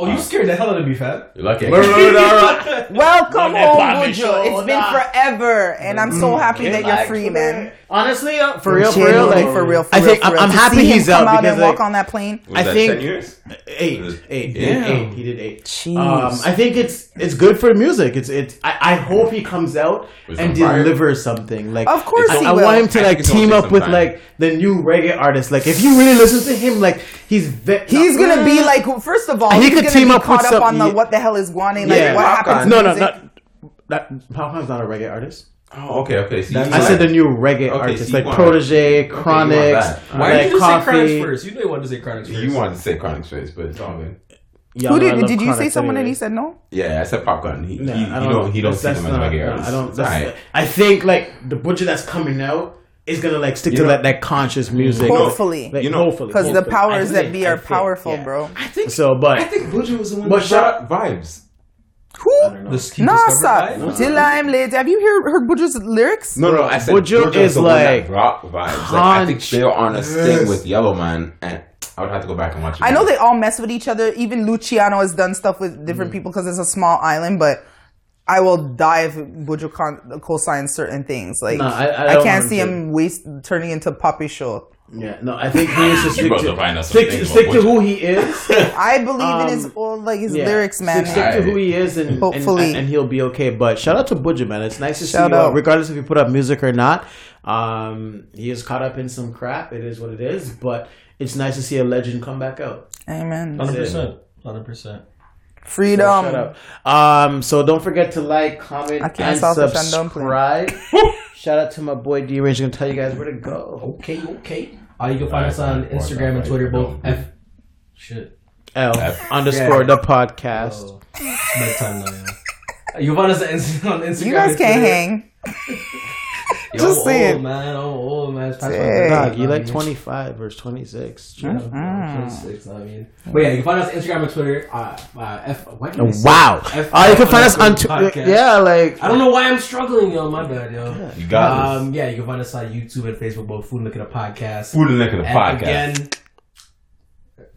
Oh, you scared the hell out of me, fam. You're lucky. I can't-. Welcome Run home, Bobby Bujo. show, It's been nah. forever, and I'm so happy that you're free, man. Honestly, uh, for real, for real, Genuinely, like for real, for I real, think for I'm, real. I'm To happy see him he's come out out because and walk on that plane. Was I that think- 10 years? eight, eight, Damn. eight. He did eight. Jeez. Um, I think it's it's good for music. It's it's. I, I hope he comes out With and some fire. delivers something. Like Of course I, he I will. want him to I like it's gonna team take up some with time. like the new reggae artists. Like if you really listen to him, like he's ve- He's gonna be like, first of all, He he's could gonna team be up with caught up some- on the yeah. what the hell is Guane, like yeah. what happened to no, no, music. not that. Popcaan's not a reggae artist. Oh, okay, okay. See, I said the new reggae Okay, artists so like Protoje, you want Chronixx, that. Uh, Why did you say Chronixx Koffee. first? You know you wanted to say Chronixx first. You wanted to say Chronic first, but it's all good. Y'all Who did? Did you say Chronixx someone and he said no? Yeah, I said Popcaan. He, No, he, I you don't, he don't see that's them as not- reggae no, artists. I don't. It's That's, alright. I think like the butcher that's coming out is gonna like stick You to know- that that conscious music. Hopefully. Like, You know- hopefully, Because the powers I that be are think, powerful, yeah. bro. I think So, but I think Buju was the one But that shout- vibes. Who? This, he Nah, discovered Till I'm late. Have you heard heard Buju's lyrics? No, no, I said Buju Buju is the one that like brought vibes. Like, I think conscious. they were on a thing with Yellowman, and I would have to go back and watch it. I know they all mess with each other. Even Luciano has done stuff with different mm. people because it's a small island, but I will die if Buju con- co-signs certain things. Like No, I- I I, can't see him him waste turning into Poppy Show. Yeah, no, I think he needs to stick to to, find out some stick, to, stick to who he is. I believe in his Um, old like his Yeah. lyrics, man. Stick, stick to who he is, and, Hopefully. and, and he'll be okay. But shout out to Buju, man. It's nice to Shout see, you, out. regardless if you put up music or not. Um, he is caught up in some crap. It is what it is. But it's nice to see a legend come back out. Amen. 100%. 100%. Freedom. Shut up. Um, so don't forget to like, comment, I can't and stop the fan dumpling. subscribe. Shout out to my boy D Range. Gonna tell you guys where to go. Okay, okay. Uh, you can find us on Instagram and Twitter, both F. Shit. L F. underscore Yeah. the podcast. Oh, it's bedtime now, yeah. You can find us on Instagram. You guys can't hang. Yo, Just saying. old, man. I'm old, man. It's past Dang. bedtime, Dog, you I like 25 versus 26. Yeah, I'm 26, I mean. But yeah, you can find us on Instagram and Twitter. Uh, uh, F. Why can't I say Wow. F- Oh, you can find us on Twitter. Yeah, like I don't know why I'm struggling, yo. My bad, yo. You got this. Um, yeah, you can find us on YouTube and Facebook, both Food and Liquor a Podcast. Food and Liquor, the podcast. again,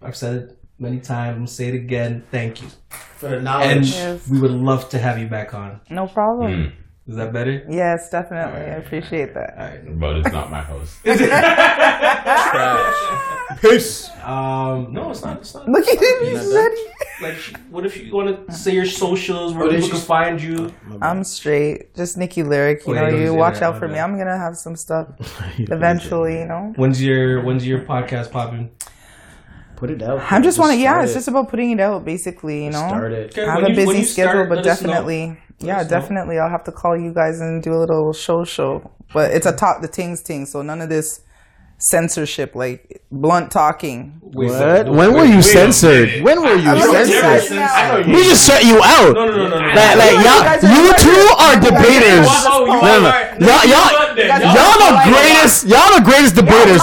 I've said it many times. I'm say it again. Thank you. for the And knowledge. Yes. we would love to have you back on. No problem. Mm, Is that better? Yes, definitely. I appreciate that. All right. but it's not my host. Peace. Um, no, it's not. It's not. Look at him. You're He's ready. Like, what if you want to say your socials where Oh, people you- can find you? I'm straight. Just Nikki Lyriq. You Oh, know, you you was watch there, out my for me. I'm gonna have some stuff eventually. You know. When's your When's your podcast popping? Put it out. I'm just want to. Yeah, start it's just about putting it out. Basically, you know. start it. Okay, I have when a you- busy you start, schedule, but let us know. definitely, yeah, us know. definitely, I'll have to call you guys and do a little show show. But it's a talk the things thing, so none of this censorship, like blunt talking. Wait, What? so- When were you wait censored? minute. When were you I don't censored? Know. We just shut you out. No, no, no, no, no. Like, like You y'all, guys you two are You guys are debaters. You No, are no. right. Y'all, y'all, Y'all- the greatest. Y'all the greatest debaters.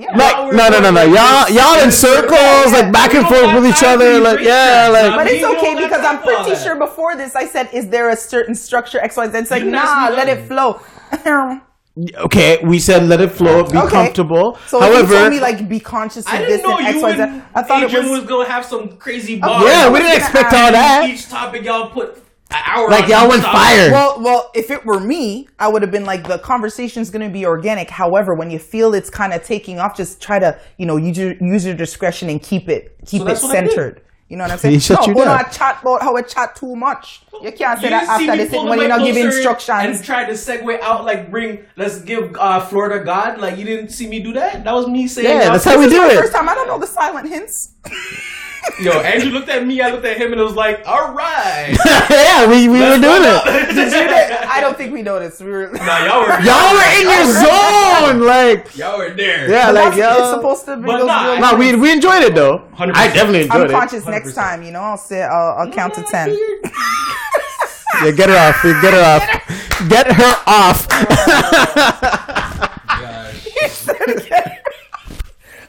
Yeah. Like, no, no, no, no. Y'all, y'all in circles, like back and forth with each other. Like, yeah, like. But it's okay because I'm pretty sure before this I said, "Is there a certain structure X Y Z?" It's like, nah, let it flow. Okay, we said let it flow, be Okay. comfortable. So if you However, told me like be conscious of I didn't know and X you Y Z. and I thought Adrian it was, was. gonna have some crazy bars. yeah, we didn't expect all that. Each topic y'all put an hour. Like y'all went fire. Well, well, if it were me, I would have been like, the conversation's going to be organic. However, when you feel it's kind of taking off, just try to, you know, use your, use your discretion and keep it, keep it that's what I did. centered. You know what I'm saying? He shut no, you hold down. on, I chat about how I chat too much. You can't say You that after this pull when you're not giving instructions. and tried to segue out like bring let's give uh, Florida God. Like you didn't see me do that. That was me saying. Yeah, that's how we is do my it. First time, I don't know the silent hints. Yo, Andrew looked at me. I looked at him, and it was like, "All right." yeah, we, we were Let's doing go it. out. I don't think we noticed. We were. nah, y'all were Y'all were in your zone, like y'all were there. yeah, like That's- it's y'all. supposed to be But those nah, real No, we we enjoyed it though. 100%. I definitely I'm enjoyed it. conscious next time. You know, I'll sit. I'll, I'll count to ten. Yeah, get her off. Get her off. Get her off.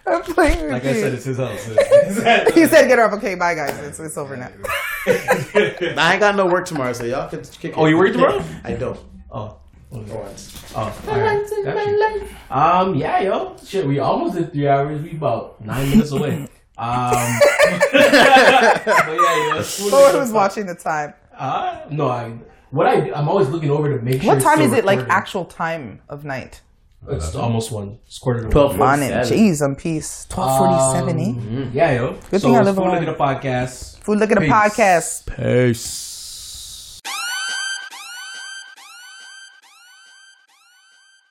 I'm playing with Like you. I said, it's his house. he said, "Get her up." Okay, bye, guys. It's, it's over now. I ain't got no work tomorrow, so y'all can kick Oh, it. you work tomorrow? I don't. oh. For once. Oh, alright. Got you. Um, yeah, yo, shit, we almost did three hours. We about nine minutes away. Um, but yeah, yo. Who who's watching the time? Uh, no, I. What I I'm always looking over to make sure. What it's time still is it? Like recording. actual time of night? It's almost one. It's quarter to one. Twelve On it. forty-seven. Jeez, I'm peace. Twelve forty-seven. Eh? Mm, Yeah, yo. Good so thing I it's live Food alone. Look at the podcast. Food. Look at the Peace. podcast. Peace.